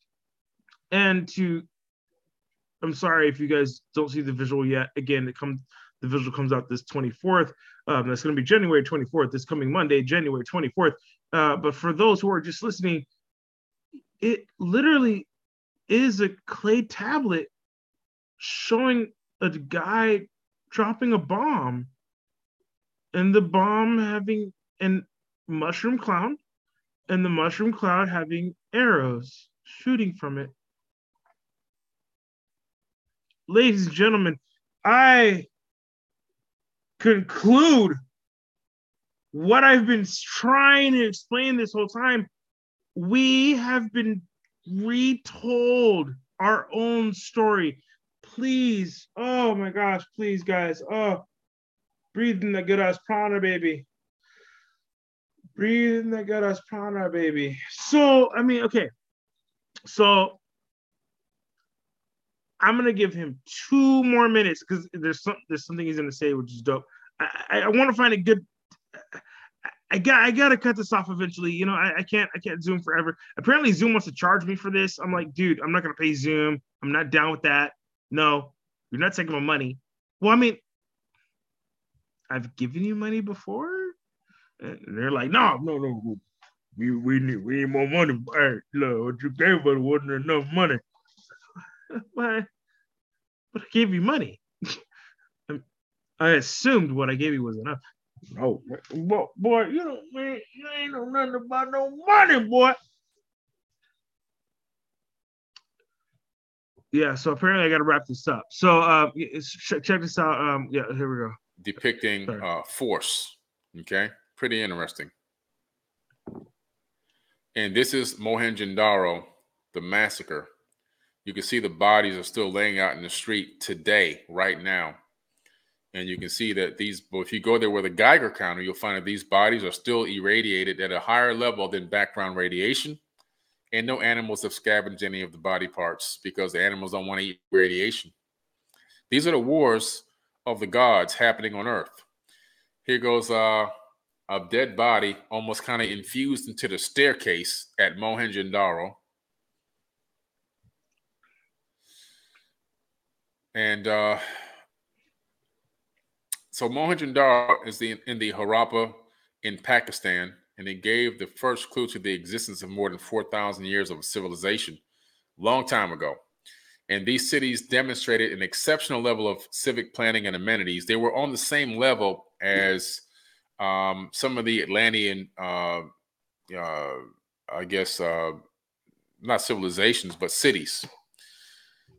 and to I'm sorry if you guys don't see the visual yet. Again, it comes the visual comes out this 24th. Um, that's going to be January 24th, this coming Monday, January 24th. Uh, but for those who are just listening, it literally is a clay tablet showing a guy dropping a bomb and the bomb having an mushroom cloud and the mushroom cloud having arrows shooting from it. Ladies and gentlemen, I conclude what I've been trying to explain this whole time. We have been retold our own story. Please, oh my gosh, please, guys. Oh, breathe in the good ass prana, baby. Breathe in the good ass prana, baby. So, I mean, okay. So I'm gonna give him two more minutes because there's some there's something he's gonna say which is dope. I, I, I want to find a good I got I gotta cut this off eventually. You know, I, I can't I can't Zoom forever. Apparently, Zoom wants to charge me for this. I'm like, dude, I'm not gonna pay Zoom. I'm not down with that. No, you're not taking my money. Well, I mean, I've given you money before, and they're like, no, no, no, we we need we need more money. Hey, look, what you gave us wasn't enough money. Why? But I gave you money. I assumed what I gave you was enough. No, boy, boy, you don't man, you ain't know nothing about no money, boy. Yeah, so apparently I got to wrap this up. So uh, check this out. Um, yeah, here we go. Depicting uh, force. Okay, pretty interesting. And this is Mohenjo-Daro, the massacre. You can see the bodies are still laying out in the street today, right now. And you can see that these, if you go there with a Geiger counter, you'll find that these bodies are still irradiated at a higher level than background radiation. And no animals have scavenged any of the body parts because the animals don't want to eat radiation. These are the wars of the gods happening on Earth. Here goes uh, a dead body, almost kind of infused into the staircase at Mohenjo-Daro. And uh, so Mohenjo-Daro is the in the Harappa in Pakistan, and it gave the first clue to the existence of more than 4,000 years of civilization, long time ago. And these cities demonstrated an exceptional level of civic planning and amenities. They were on the same level as um, some of the Atlantean, uh, uh, I guess, uh, not civilizations, but cities.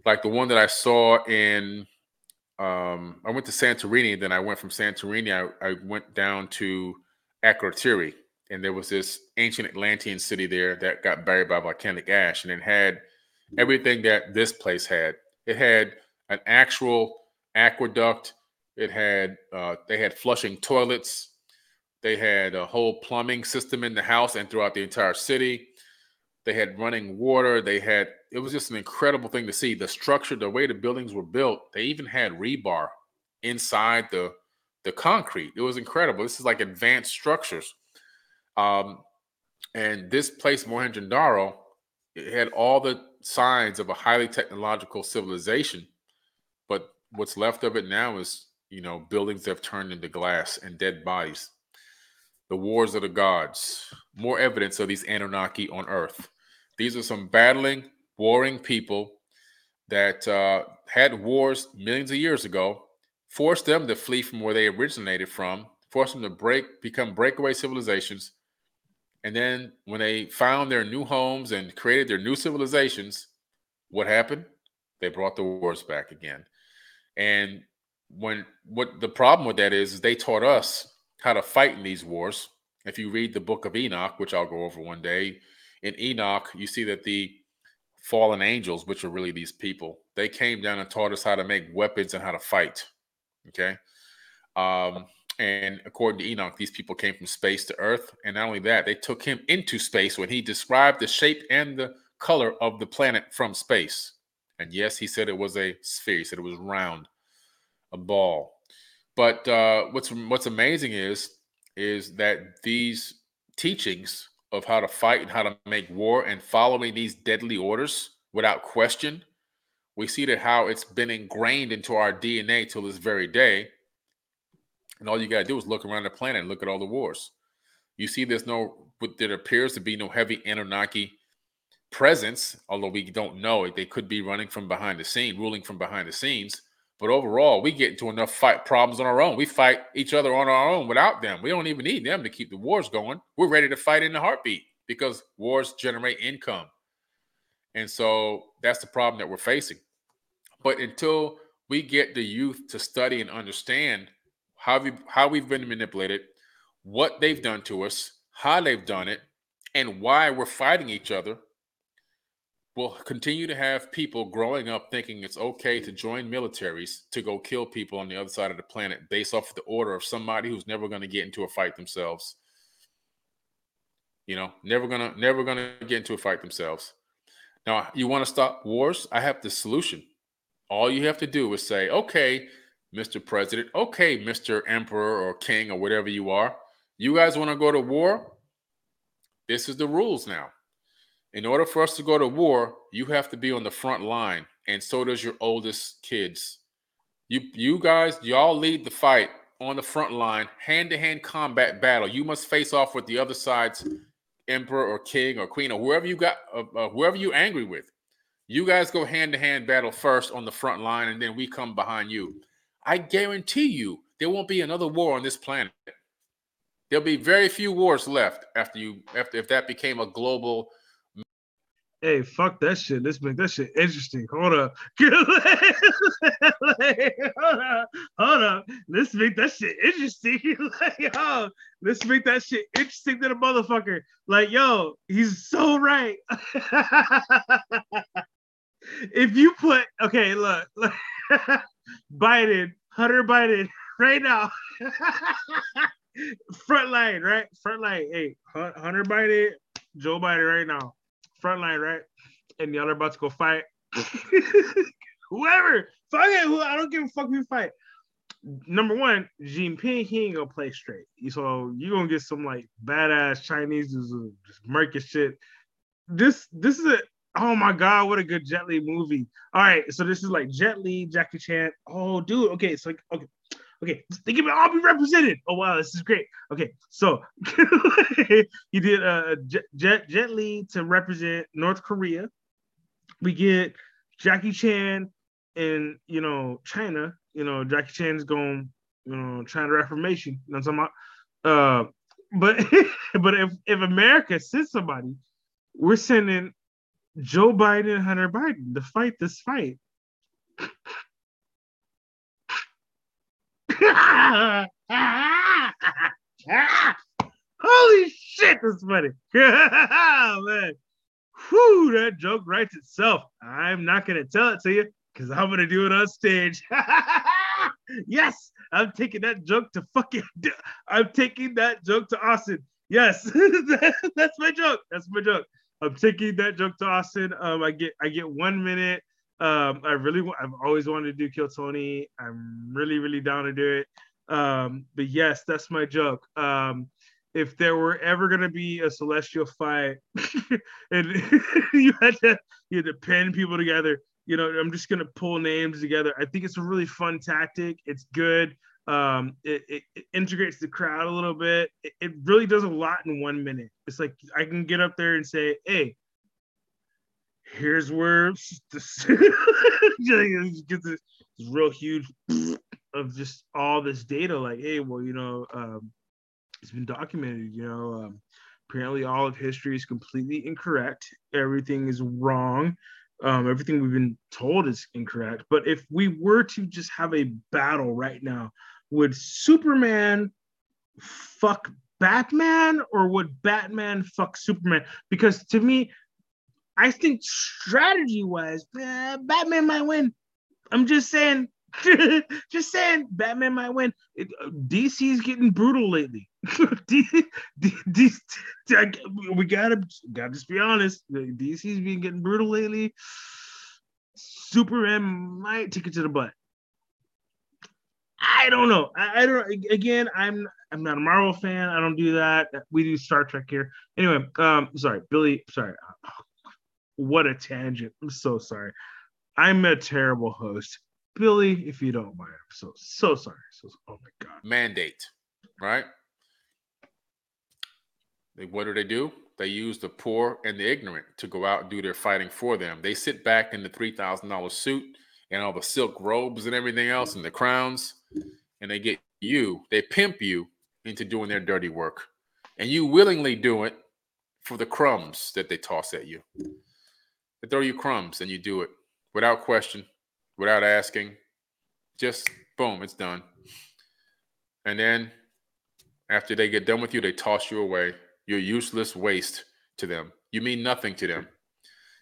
Like the one that I saw in um, I went to Santorini. Then I went from Santorini. I, I went down to Akrotiri, and there was this ancient Atlantean city there that got buried by volcanic ash, and it had everything that this place had. It had an actual aqueduct. It had uh, they had flushing toilets. They had a whole plumbing system in the house and throughout the entire city. They had running water. They had it was just an incredible thing to see. The structure, the way the buildings were built, they even had rebar inside the the concrete. It was incredible. This is like advanced structures. Um, and this place, Mohenjo-Daro, it had all the signs of a highly technological civilization. But what's left of it now is, you know, buildings that have turned into glass and dead bodies. The wars of the gods. More evidence of these Anunnaki on Earth. These are some battling, warring people that uh, had wars millions of years ago, forced them to flee from where they originated from, forced them to break, become breakaway civilizations, And then when they found their new homes and created their new civilizations, what happened? They brought the wars back again. And when what the problem with that is, is they taught us how to fight in these wars. If you read the book of Enoch, which I'll go over one day, in Enoch, you see that the fallen angels, which are really these people, they came down and taught us how to make weapons and how to fight. Okay. Um, and according to Enoch, these people came from space to Earth. And not only that, they took him into space when he described the shape and the color of the planet from space. And yes, he said it was a sphere. He said it was round, a ball. But uh, what's what's amazing is is that these teachings of how to fight and how to make war and following these deadly orders without question, we see that how it's been ingrained into our DNA till this very day and all you got to do is look around the planet and look at all the wars. You see, there's no, there appears to be no heavy Anunnaki presence, although we don't know it. They could be running from behind the scene, ruling from behind the scenes. But overall, we get into enough fight problems on our own. We fight each other on our own without them. We don't even need them to keep the wars going. We're ready to fight in the heartbeat because wars generate income. And so that's the problem that we're facing. But until we get the youth to study and understand how we how we've been manipulated, what they've done to us, how they've done it, and why we're fighting each other. We'll continue to have people growing up thinking it's okay to join militaries to go kill people on the other side of the planet based off of the order of somebody who's never going to get into a fight themselves. You know, never gonna never gonna get into a fight themselves. Now, you want to stop wars? I have the solution. All you have to do is say, okay, Mr. President. Okay, Mr. Emperor or King or whatever you are. You guys want to go to war? This is the rules now. In order for us to go to war, you have to be on the front line, and so does your oldest kids. You you guys, y'all lead the fight on the front line, hand-to-hand combat battle. You must face off with the other side's emperor or king or queen or whoever you got, uh, uh, whoever you angry with. You guys go hand-to-hand battle first on the front line, and then we come behind you. I guarantee you there won't be another war on this planet. There'll be very few wars left after you after if that became a global Hey, fuck that shit. Let's make that shit interesting. Hold up. hold up. Hold up. Let's make that shit interesting. like, yo, let's make that shit interesting to the motherfucker. Like, yo, he's so right. if you put okay, look, look Biden, Hunter Biden, right now. Front line, right? Front line. Hey, Hunter Biden, Joe Biden, right now. Front line, right? And y'all are about to go fight. Whoever, fuck it, who I don't give a fuck who fight. Number one, Jinping, he ain't gonna play straight. So you're gonna get some like badass Chinese just murky shit. This this is a Oh my god, what a good Jet Li movie. All right, so this is like Jet Li, Jackie Chan. Oh, dude. Okay, so okay. Okay, think about all be represented. Oh wow, this is great. Okay, so he did uh Jet, Jet Li to represent North Korea. We get Jackie Chan in you know China. You know Jackie Chan's going you know China Reformation. You know what I'm talking about? Uh, but but if if America sends somebody, we're sending Joe Biden and Hunter Biden to fight this fight. Holy shit, that's funny. man. Whew, that joke writes itself. I'm not gonna tell it to you because I'm gonna do it on stage. yes, I'm taking that joke to fucking I'm taking that joke to Austin. Yes, that's my joke. That's my joke. I'm taking that joke to Austin. Um, I get I get one minute. Um, I really I've always wanted to do Kill Tony. I'm really really down to do it. Um, but yes, that's my joke. Um, if there were ever gonna be a celestial fight, and you had to you had to pin people together, you know, I'm just gonna pull names together. I think it's a really fun tactic. It's good. Um, it, it, it, integrates the crowd a little bit. It, it, really does a lot in one minute. It's like I can get up there and say, "Hey, here's where this, this real huge of just all this data. Like, hey, well, you know, um, it's been documented. You know, um, Apparently, all of history is completely incorrect. Everything is wrong. Um, everything we've been told is incorrect. But if we were to just have a battle right now, would Superman fuck Batman or would Batman fuck Superman? Because to me, I think strategy wise, uh, Batman might win. I'm just saying, just saying, Batman might win. It, uh, DC's getting brutal lately. We gotta gotta just be honest. DC's been getting brutal lately. Superman might take it to the butt. I don't know. I, I, don't. Again, I'm I'm not a Marvel fan. I don't do that. We do Star Trek here. Anyway, um, sorry, Billy. Sorry. What a tangent. I'm so sorry. I'm a terrible host. Billy, if you don't mind, I'm so so sorry. So oh my god. Mandate, right? They, what do they do? They use the poor and the ignorant to go out and do their fighting for them. They sit back in the three thousand dollar suit and all the silk robes and everything else and the crowns, and they get you. They pimp you into doing their dirty work, and you willingly do it for the crumbs that they toss at you. They throw you crumbs and you do it without question, without asking. Just boom, it's done. And then after they get done with you, they toss you away. You're useless waste to them. You mean nothing to them.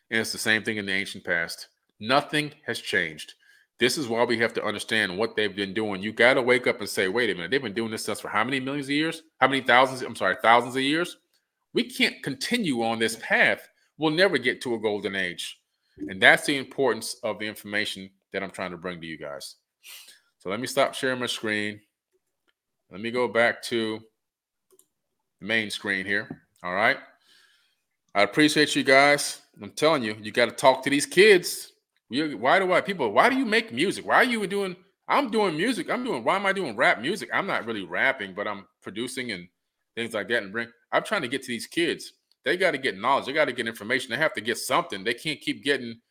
And it's the same thing in the ancient past. Nothing has changed. This is why we have to understand what they've been doing. You got to wake up and say, wait a minute, they've been doing this stuff for how many millions of years? How many thousands? I'm sorry, thousands of years? We can't continue on this path we'll never get to a golden age. And that's the importance of the information that I'm trying to bring to you guys. So let me stop sharing my screen. Let me go back to the main screen here. All right. I appreciate you guys. I'm telling you, you got to talk to these kids. Why do I people? Why do you make music? Why are you doing? I'm doing music. I'm doing. Why am I doing rap music? I'm not really rapping, but I'm producing and things like that. And bring. I'm trying to get to these kids. They got to get knowledge. They got to get information. They have to get something. They can't keep getting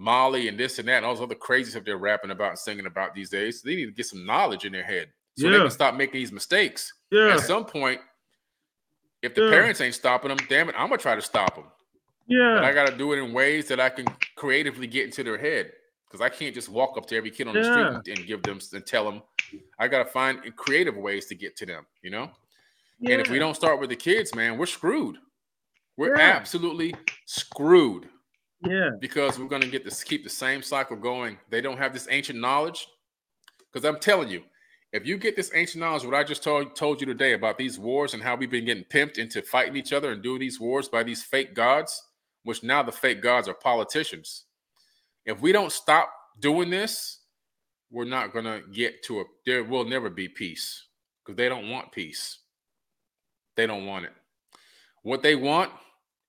Molly and this and that and all those other crazy stuff they're rapping about and singing about these days. They need to get some knowledge in their head so yeah. they can stop making these mistakes. Yeah. At some point, if the yeah. parents ain't stopping them, damn it, I'm gonna try to stop them. Yeah. But I got to do it in ways that I can creatively get into their head because I can't just walk up to every kid on the street and, give them and tell them. I got to find creative ways to get to them. You know. Yeah. And if we don't start with the kids, man, we're screwed. We're yeah. absolutely screwed. Yeah. Because we're going to get this keep the same cycle going. They don't have this ancient knowledge. Because I'm telling you, if you get this ancient knowledge, what I just told told you today about these wars and how we've been getting pimped into fighting each other and doing these wars by these fake gods, which now the fake gods are politicians. If we don't stop doing this, we're not gonna get to a there will never be peace because they don't want peace. They don't want it. What they want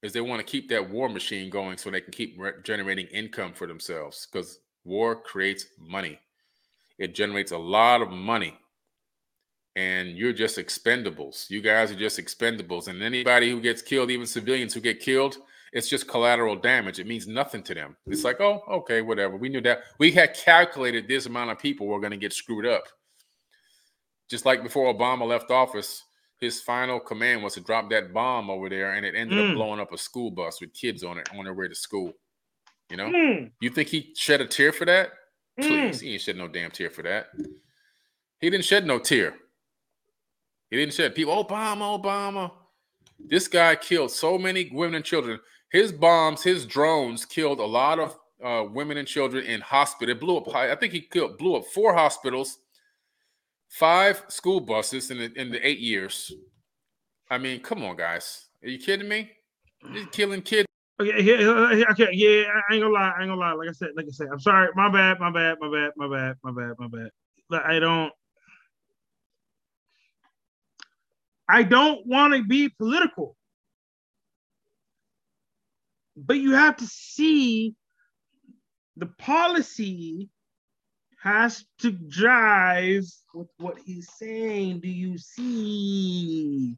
is they want to keep that war machine going so they can keep re- generating income for themselves because war creates money. It generates a lot of money. And you're just expendables. You guys are just expendables. And anybody who gets killed, even civilians who get killed, it's just collateral damage. It means nothing to them. It's like, oh, okay, whatever. We knew that. We had calculated this amount of people were going to get screwed up. Just like before Obama left office, his final command was to drop that bomb over there, and it ended mm. up blowing up a school bus with kids on it on their way to school. You know, mm. you think he shed a tear for that? Mm. Please, he ain't shed no damn tear for that. He didn't shed no tear. He didn't shed people. Obama, Obama. This guy killed so many women and children. His bombs, his drones killed a lot of uh, women and children in hospital. It blew up. I think he killed, blew up four hospitals Five school buses in the, in the eight years. I mean, come on, guys. Are you kidding me? You're killing kids. Okay, yeah, okay, yeah. I ain't gonna lie. I ain't gonna lie. Like I said, like I said, I'm sorry. My bad. My bad. My bad. My bad. My bad. My bad. But I don't. I don't want to be political, but you have to see the policy has to drive with what he's saying. Do you see?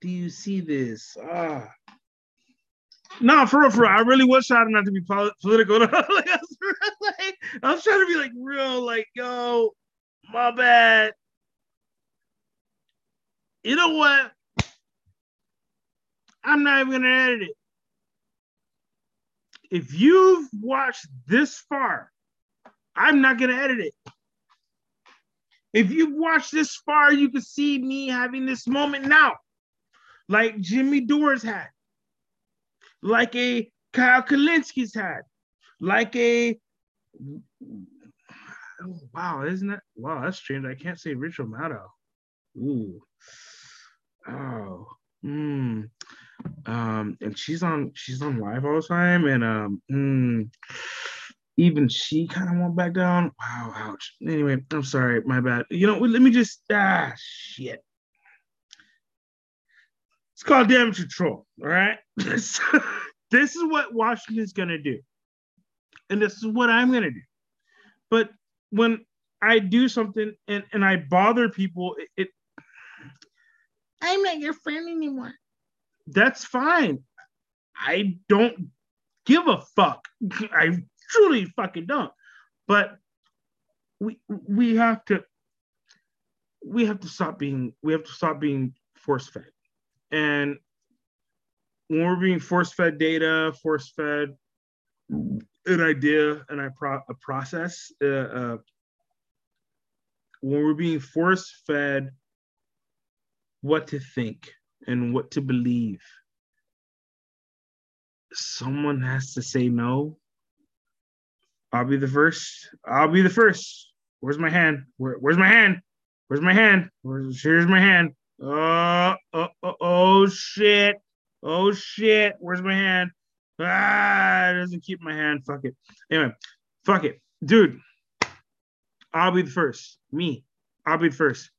Do you see this? Ah. No, for real, for real. I really was trying not to be political. like, I, was I was trying to be like real, like, yo, my bad. You know what? I'm not even gonna edit it. If you've watched this far, I'm not gonna edit it. If you've watched this far, you can see me having this moment now, like Jimmy Dore's had, like a Kyle Kulinski's had, like a oh, wow, isn't that wow? That's strange. I can't say Rachel Maddow. Ooh, oh, hmm. Um, and she's on she's on live all the time, and um, mm, even she kind of went back down. Wow, ouch. Anyway, I'm sorry, my bad. You know, let me just ah shit. It's called damage control. All right. this is what Washington's gonna do. And this is what I'm gonna do. But when I do something and, and I bother people, it, it I'm not your friend anymore. That's fine. I don't give a fuck. I truly fucking don't. But we we have to we have to stop being we have to stop being force fed. And when we're being force fed data, force fed an idea and I pro- a process, uh, uh, when we're being force fed what to think and what to believe, someone has to say no I'll be the first. I'll be the first. Where's my hand? Where, where's my hand? Where's my hand? Where's, here's my hand. Oh, oh, oh, oh, shit. Oh, shit. Where's my hand? Ah, it doesn't keep my hand. Fuck it. Anyway, fuck it. Dude, I'll be the first. Me. I'll be the first.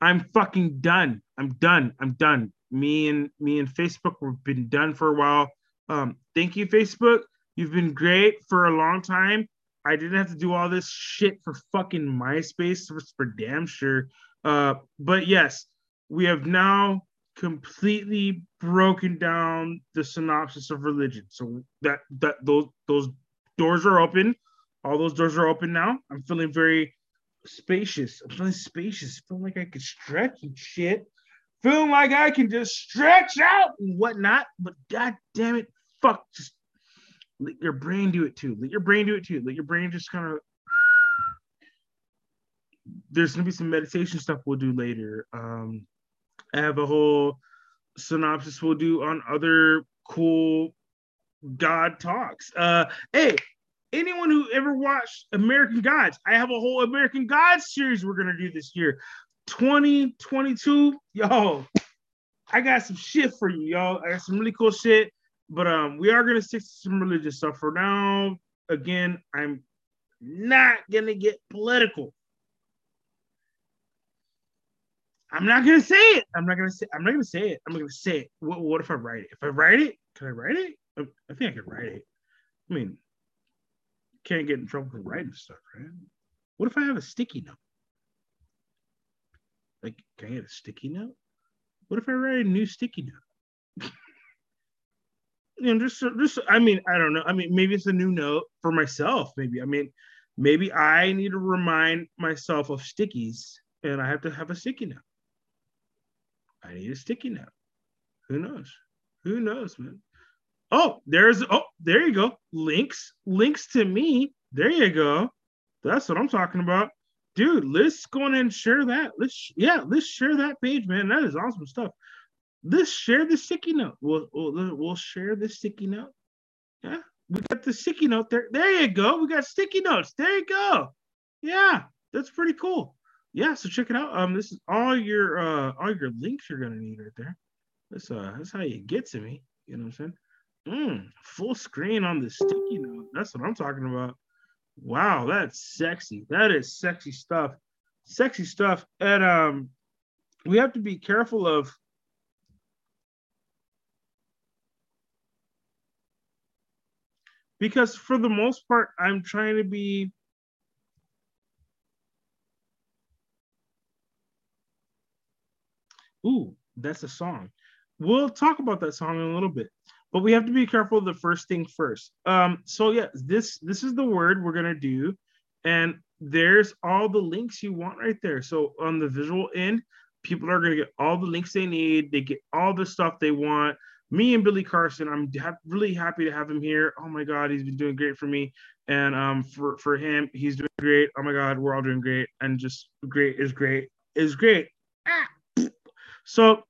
I'm fucking done. I'm done. I'm done. Me and me and Facebook, we've been done for a while. Um, thank you, Facebook. You've been great for a long time. I didn't have to do all this shit for fucking MySpace for, for damn sure. Uh, but yes, we have now completely broken down the synopsis of religion. So that that those those doors are open. All those doors are open now. I'm feeling very spacious. I'm feeling spacious. Feeling like I can stretch and shit. Feeling like I can just stretch out and whatnot. But god damn it, fuck, just let your brain do it too. Let your brain do it too. Let your brain just kind of. There's gonna be some meditation stuff we'll do later. Um, I have a whole synopsis we'll do on other cool God talks. Uh, hey, anyone who ever watched American Gods, I have a whole American Gods series we're gonna do this year. 2022, yo, I got some shit for you, y'all. I got some really cool shit. But um, we are gonna stick to some religious stuff for now. Again, I'm not gonna get political. I'm not gonna say it. I'm not gonna say. I'm not gonna say it. I'm gonna say it. What, what if I write it? If I write it, can I write it? I, I think I can write it. I mean, can't get in trouble for writing stuff, right? What if I have a sticky note? Like, can I get a sticky note? What if I write a new sticky note? you know, just just I mean, I don't know. I mean, maybe it's a new note for myself. Maybe I mean, maybe I need to remind myself of stickies, and I have to have a sticky note. I need a sticky note. Who knows? Who knows, man? Oh, there's oh, there you go. Links, links to me. There you go. That's what I'm talking about, dude. Let's go and share that. Let's yeah, let's share that page, man. That is awesome stuff let's share the sticky note. We'll, we'll, we'll share the sticky note. Yeah, we got the sticky note there. There you go. We got sticky notes. There you go. Yeah, that's pretty cool. Yeah, so check it out. Um, this is all your uh all your links you're gonna need right there. That's uh that's how you get to me. You know what I'm saying? Mm, full screen on the sticky note. That's what I'm talking about. Wow, that's sexy. That is sexy stuff. Sexy stuff. And um, we have to be careful of because for the most part, I'm trying to be Ooh, that's a song. We'll talk about that song in a little bit, but we have to be careful the first thing first. Um, so yeah, this this is the word we're gonna do, and there's all the links you want right there. So on the visual end, people are gonna get all the links they need. They get all the stuff they want. Me and Billy Carson. I'm ha- really happy to have him here. Oh my God, he's been doing great for me, and um, for for him, he's doing great. Oh my God, we're all doing great, and just great is great is great. Ah. So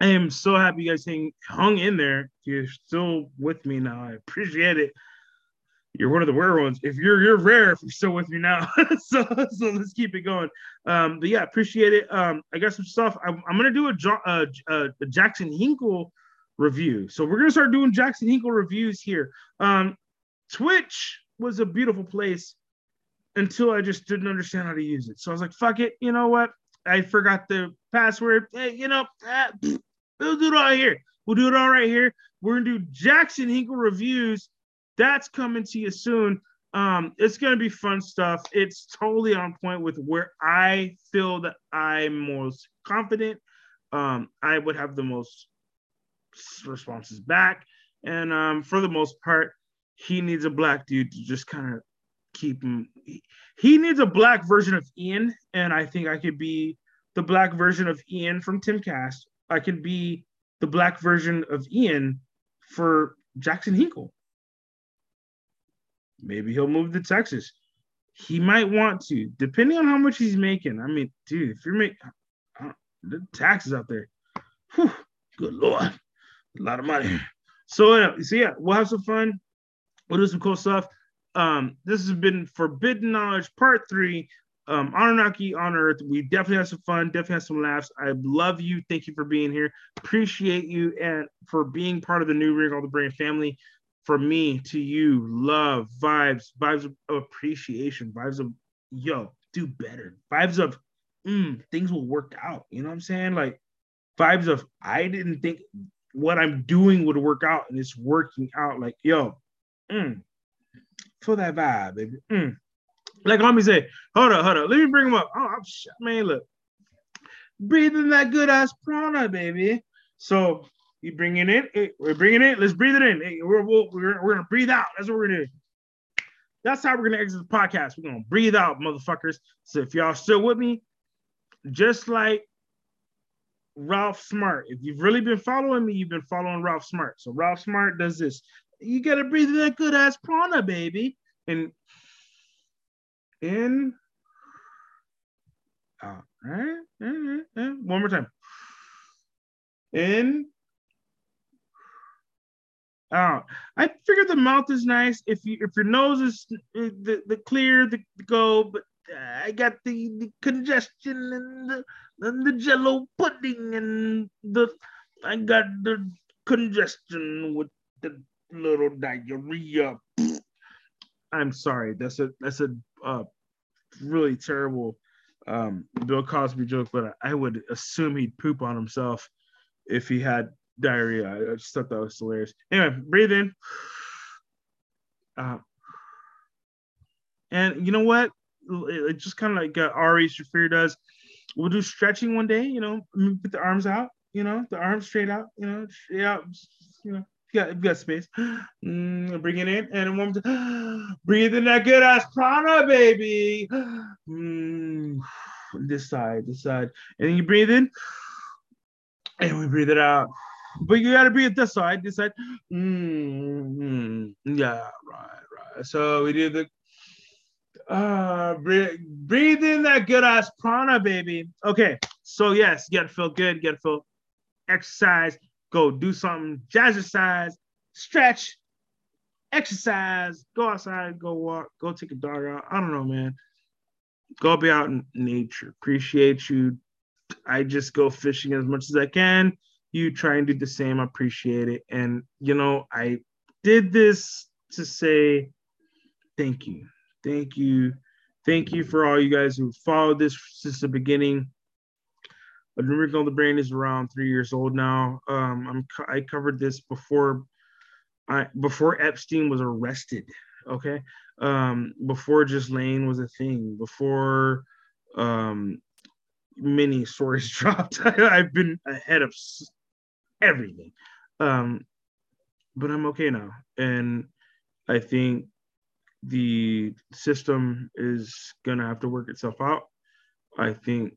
I am so happy you guys hang, hung in there. You're still with me now. I appreciate it. You're one of the rare ones. If you're you're rare, if you're still with me now. so so let's keep it going. Um, but yeah, appreciate it. Um, I got some stuff. I'm, I'm gonna do a, a, a Jackson Hinkle review. So we're gonna start doing Jackson Hinkle reviews here. Um, Twitch was a beautiful place until I just didn't understand how to use it. So I was like, fuck it. You know what? I forgot the password. Hey, you know, ah, we'll do it all here. We'll do it all right here. We're gonna do Jackson Hinkle reviews. That's coming to you soon. Um, it's gonna be fun stuff. It's totally on point with where I feel that I'm most confident. Um, I would have the most responses back, and um, for the most part, he needs a black dude to just kind of keep him. He, needs a black version of Ian, and I think I could be the black version of Ian from Timcast. I could be the black version of Ian for Jackson Hinkle. Maybe he'll move to Texas. He might want to, depending on how much he's making. I mean, dude, if you're making the taxes out there, whew, good lord, a lot of money. So, uh, so yeah, we'll have some fun. We'll do some cool stuff. Um, this has been Forbidden Knowledge Part Three. Um, Anunnaki on Earth. We definitely have some fun, definitely have some laughs. I love you. Thank you for being here. Appreciate you and for being part of the new Wrinkle On The Brain family. From me to you, love, vibes, vibes of appreciation, vibes of yo, do better, vibes of mm, things will work out. You know what I'm saying? Like vibes of I didn't think what I'm doing would work out and it's working out. Like yo, mm, for that vibe, baby. Mm. Like homie say, hold up, hold up. Let me bring him up. Oh, I'm shit, man. Look, breathing that good ass prana, baby. So you bring it in. Hey, we're bringing it. Let's breathe it in. Hey, we're, we're, we're, we're gonna breathe out. That's what we're gonna do. That's how we're gonna exit the podcast. We're gonna breathe out, motherfuckers. So if y'all still with me, just like Ralph Smart. If you've really been following me, you've been following Ralph Smart. So Ralph Smart does this. You gotta breathe that good ass prana, baby. And in, out. Right? One more time. In, out. I figured the mouth is nice. If you if your nose is eh, the, the clear, the, the go, but I got the, the congestion and the, and the jello pudding and the I got the congestion with the little diarrhea. I'm sorry. That's a that's a uh, really terrible um, Bill Cosby joke, but I would assume he'd poop on himself if he had diarrhea. I just thought that was hilarious. Anyway, breathe in. Uh, and you know what? It just kind of like uh, Ari Shaffir does. We'll do stretching one day. You know, put the arms out. You know, the arms straight out. You know, straight out. You know, you got, you got space. Mm, bring it in and one more breathe in that good ass prana, baby. Mm, this side, this side, and then you breathe in, and we breathe it out. But you gotta breathe this side, this side. Mm, yeah, right, right. So we do the uh breathe, breathe in that good ass prana, baby. Okay, so yes, you gotta feel good, you gotta feel exercise go do something, jazzercise, stretch, exercise, go outside, go walk, go take a dog out. I don't know, man. Go be out in nature. Appreciate you. I just go fishing as much as I can. You try and do the same. Appreciate it. And you know, I did this to say thank you. Thank you. Thank you for all you guys who followed this since the beginning. But Miracle the Brain is around three years old now. Um, I'm I covered this before I before Epstein was arrested. Okay, um, before Lane was a thing, before um, many stories dropped. I, have been ahead of everything, um, but I'm okay now, and I think the system is gonna have to work itself out. I think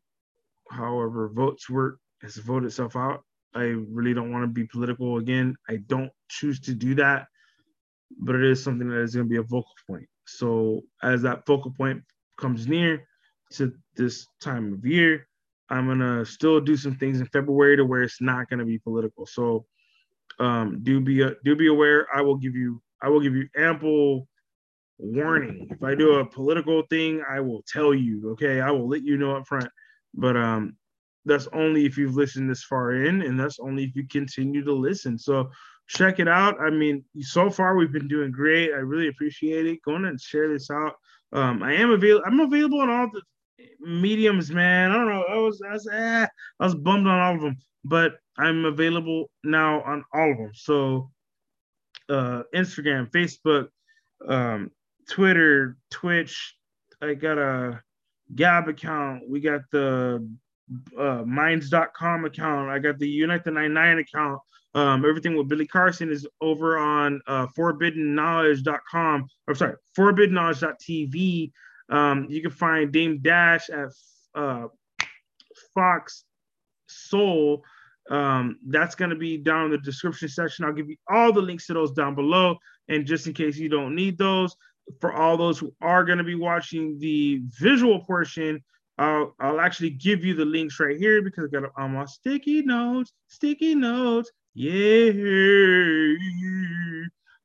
however votes work has voted itself out. I really don't want to be political again. I don't choose to do that, but it is something that is going to be a vocal point. So as that focal point comes near to this time of year, I'm gonna still do some things in February to where it's not gonna be political. So um, do be do be aware. I will give you I will give you ample warning. If I do a political thing, I will tell you. Okay, I will let you know up front. But um, that's only if you've listened this far in, and that's only if you continue to listen. So check it out. I mean, so far we've been doing great. I really appreciate it. Go on and share this out. Um, I am available. I'm available on all the mediums, man. I don't know. I was I was eh, I was bummed on all of them, but I'm available now on all of them. So uh, Instagram, Facebook, um, Twitter, Twitch. I got a Gab account. We got the uh, Minds.com account. I got the Unite the 99 account. Um, everything with Billy Carson is over on uh, forbiddenknowledge.com. I'm sorry, forbiddenknowledge.tv. Um, you can find Dame Dash at uh, Fox Soul. Um, that's going to be down in the description section. I'll give you all the links to those down below. And just in case you don't need those, for all those who are going to be watching the visual portion, I'll, I'll actually give you the links right here because I got on my sticky notes, sticky notes. Yeah.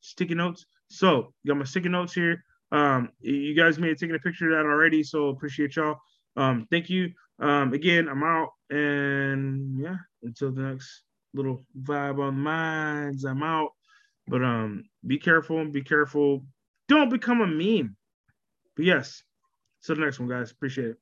Sticky notes. So, got my sticky notes here. Um, you guys may have taken a picture of that already, so appreciate y'all. Um, thank you. Um, again, I'm out, and yeah, until the next little vibe on minds, I'm out. But um, be careful, be careful. Don't become a meme. But yes, to the next one, guys. Appreciate it.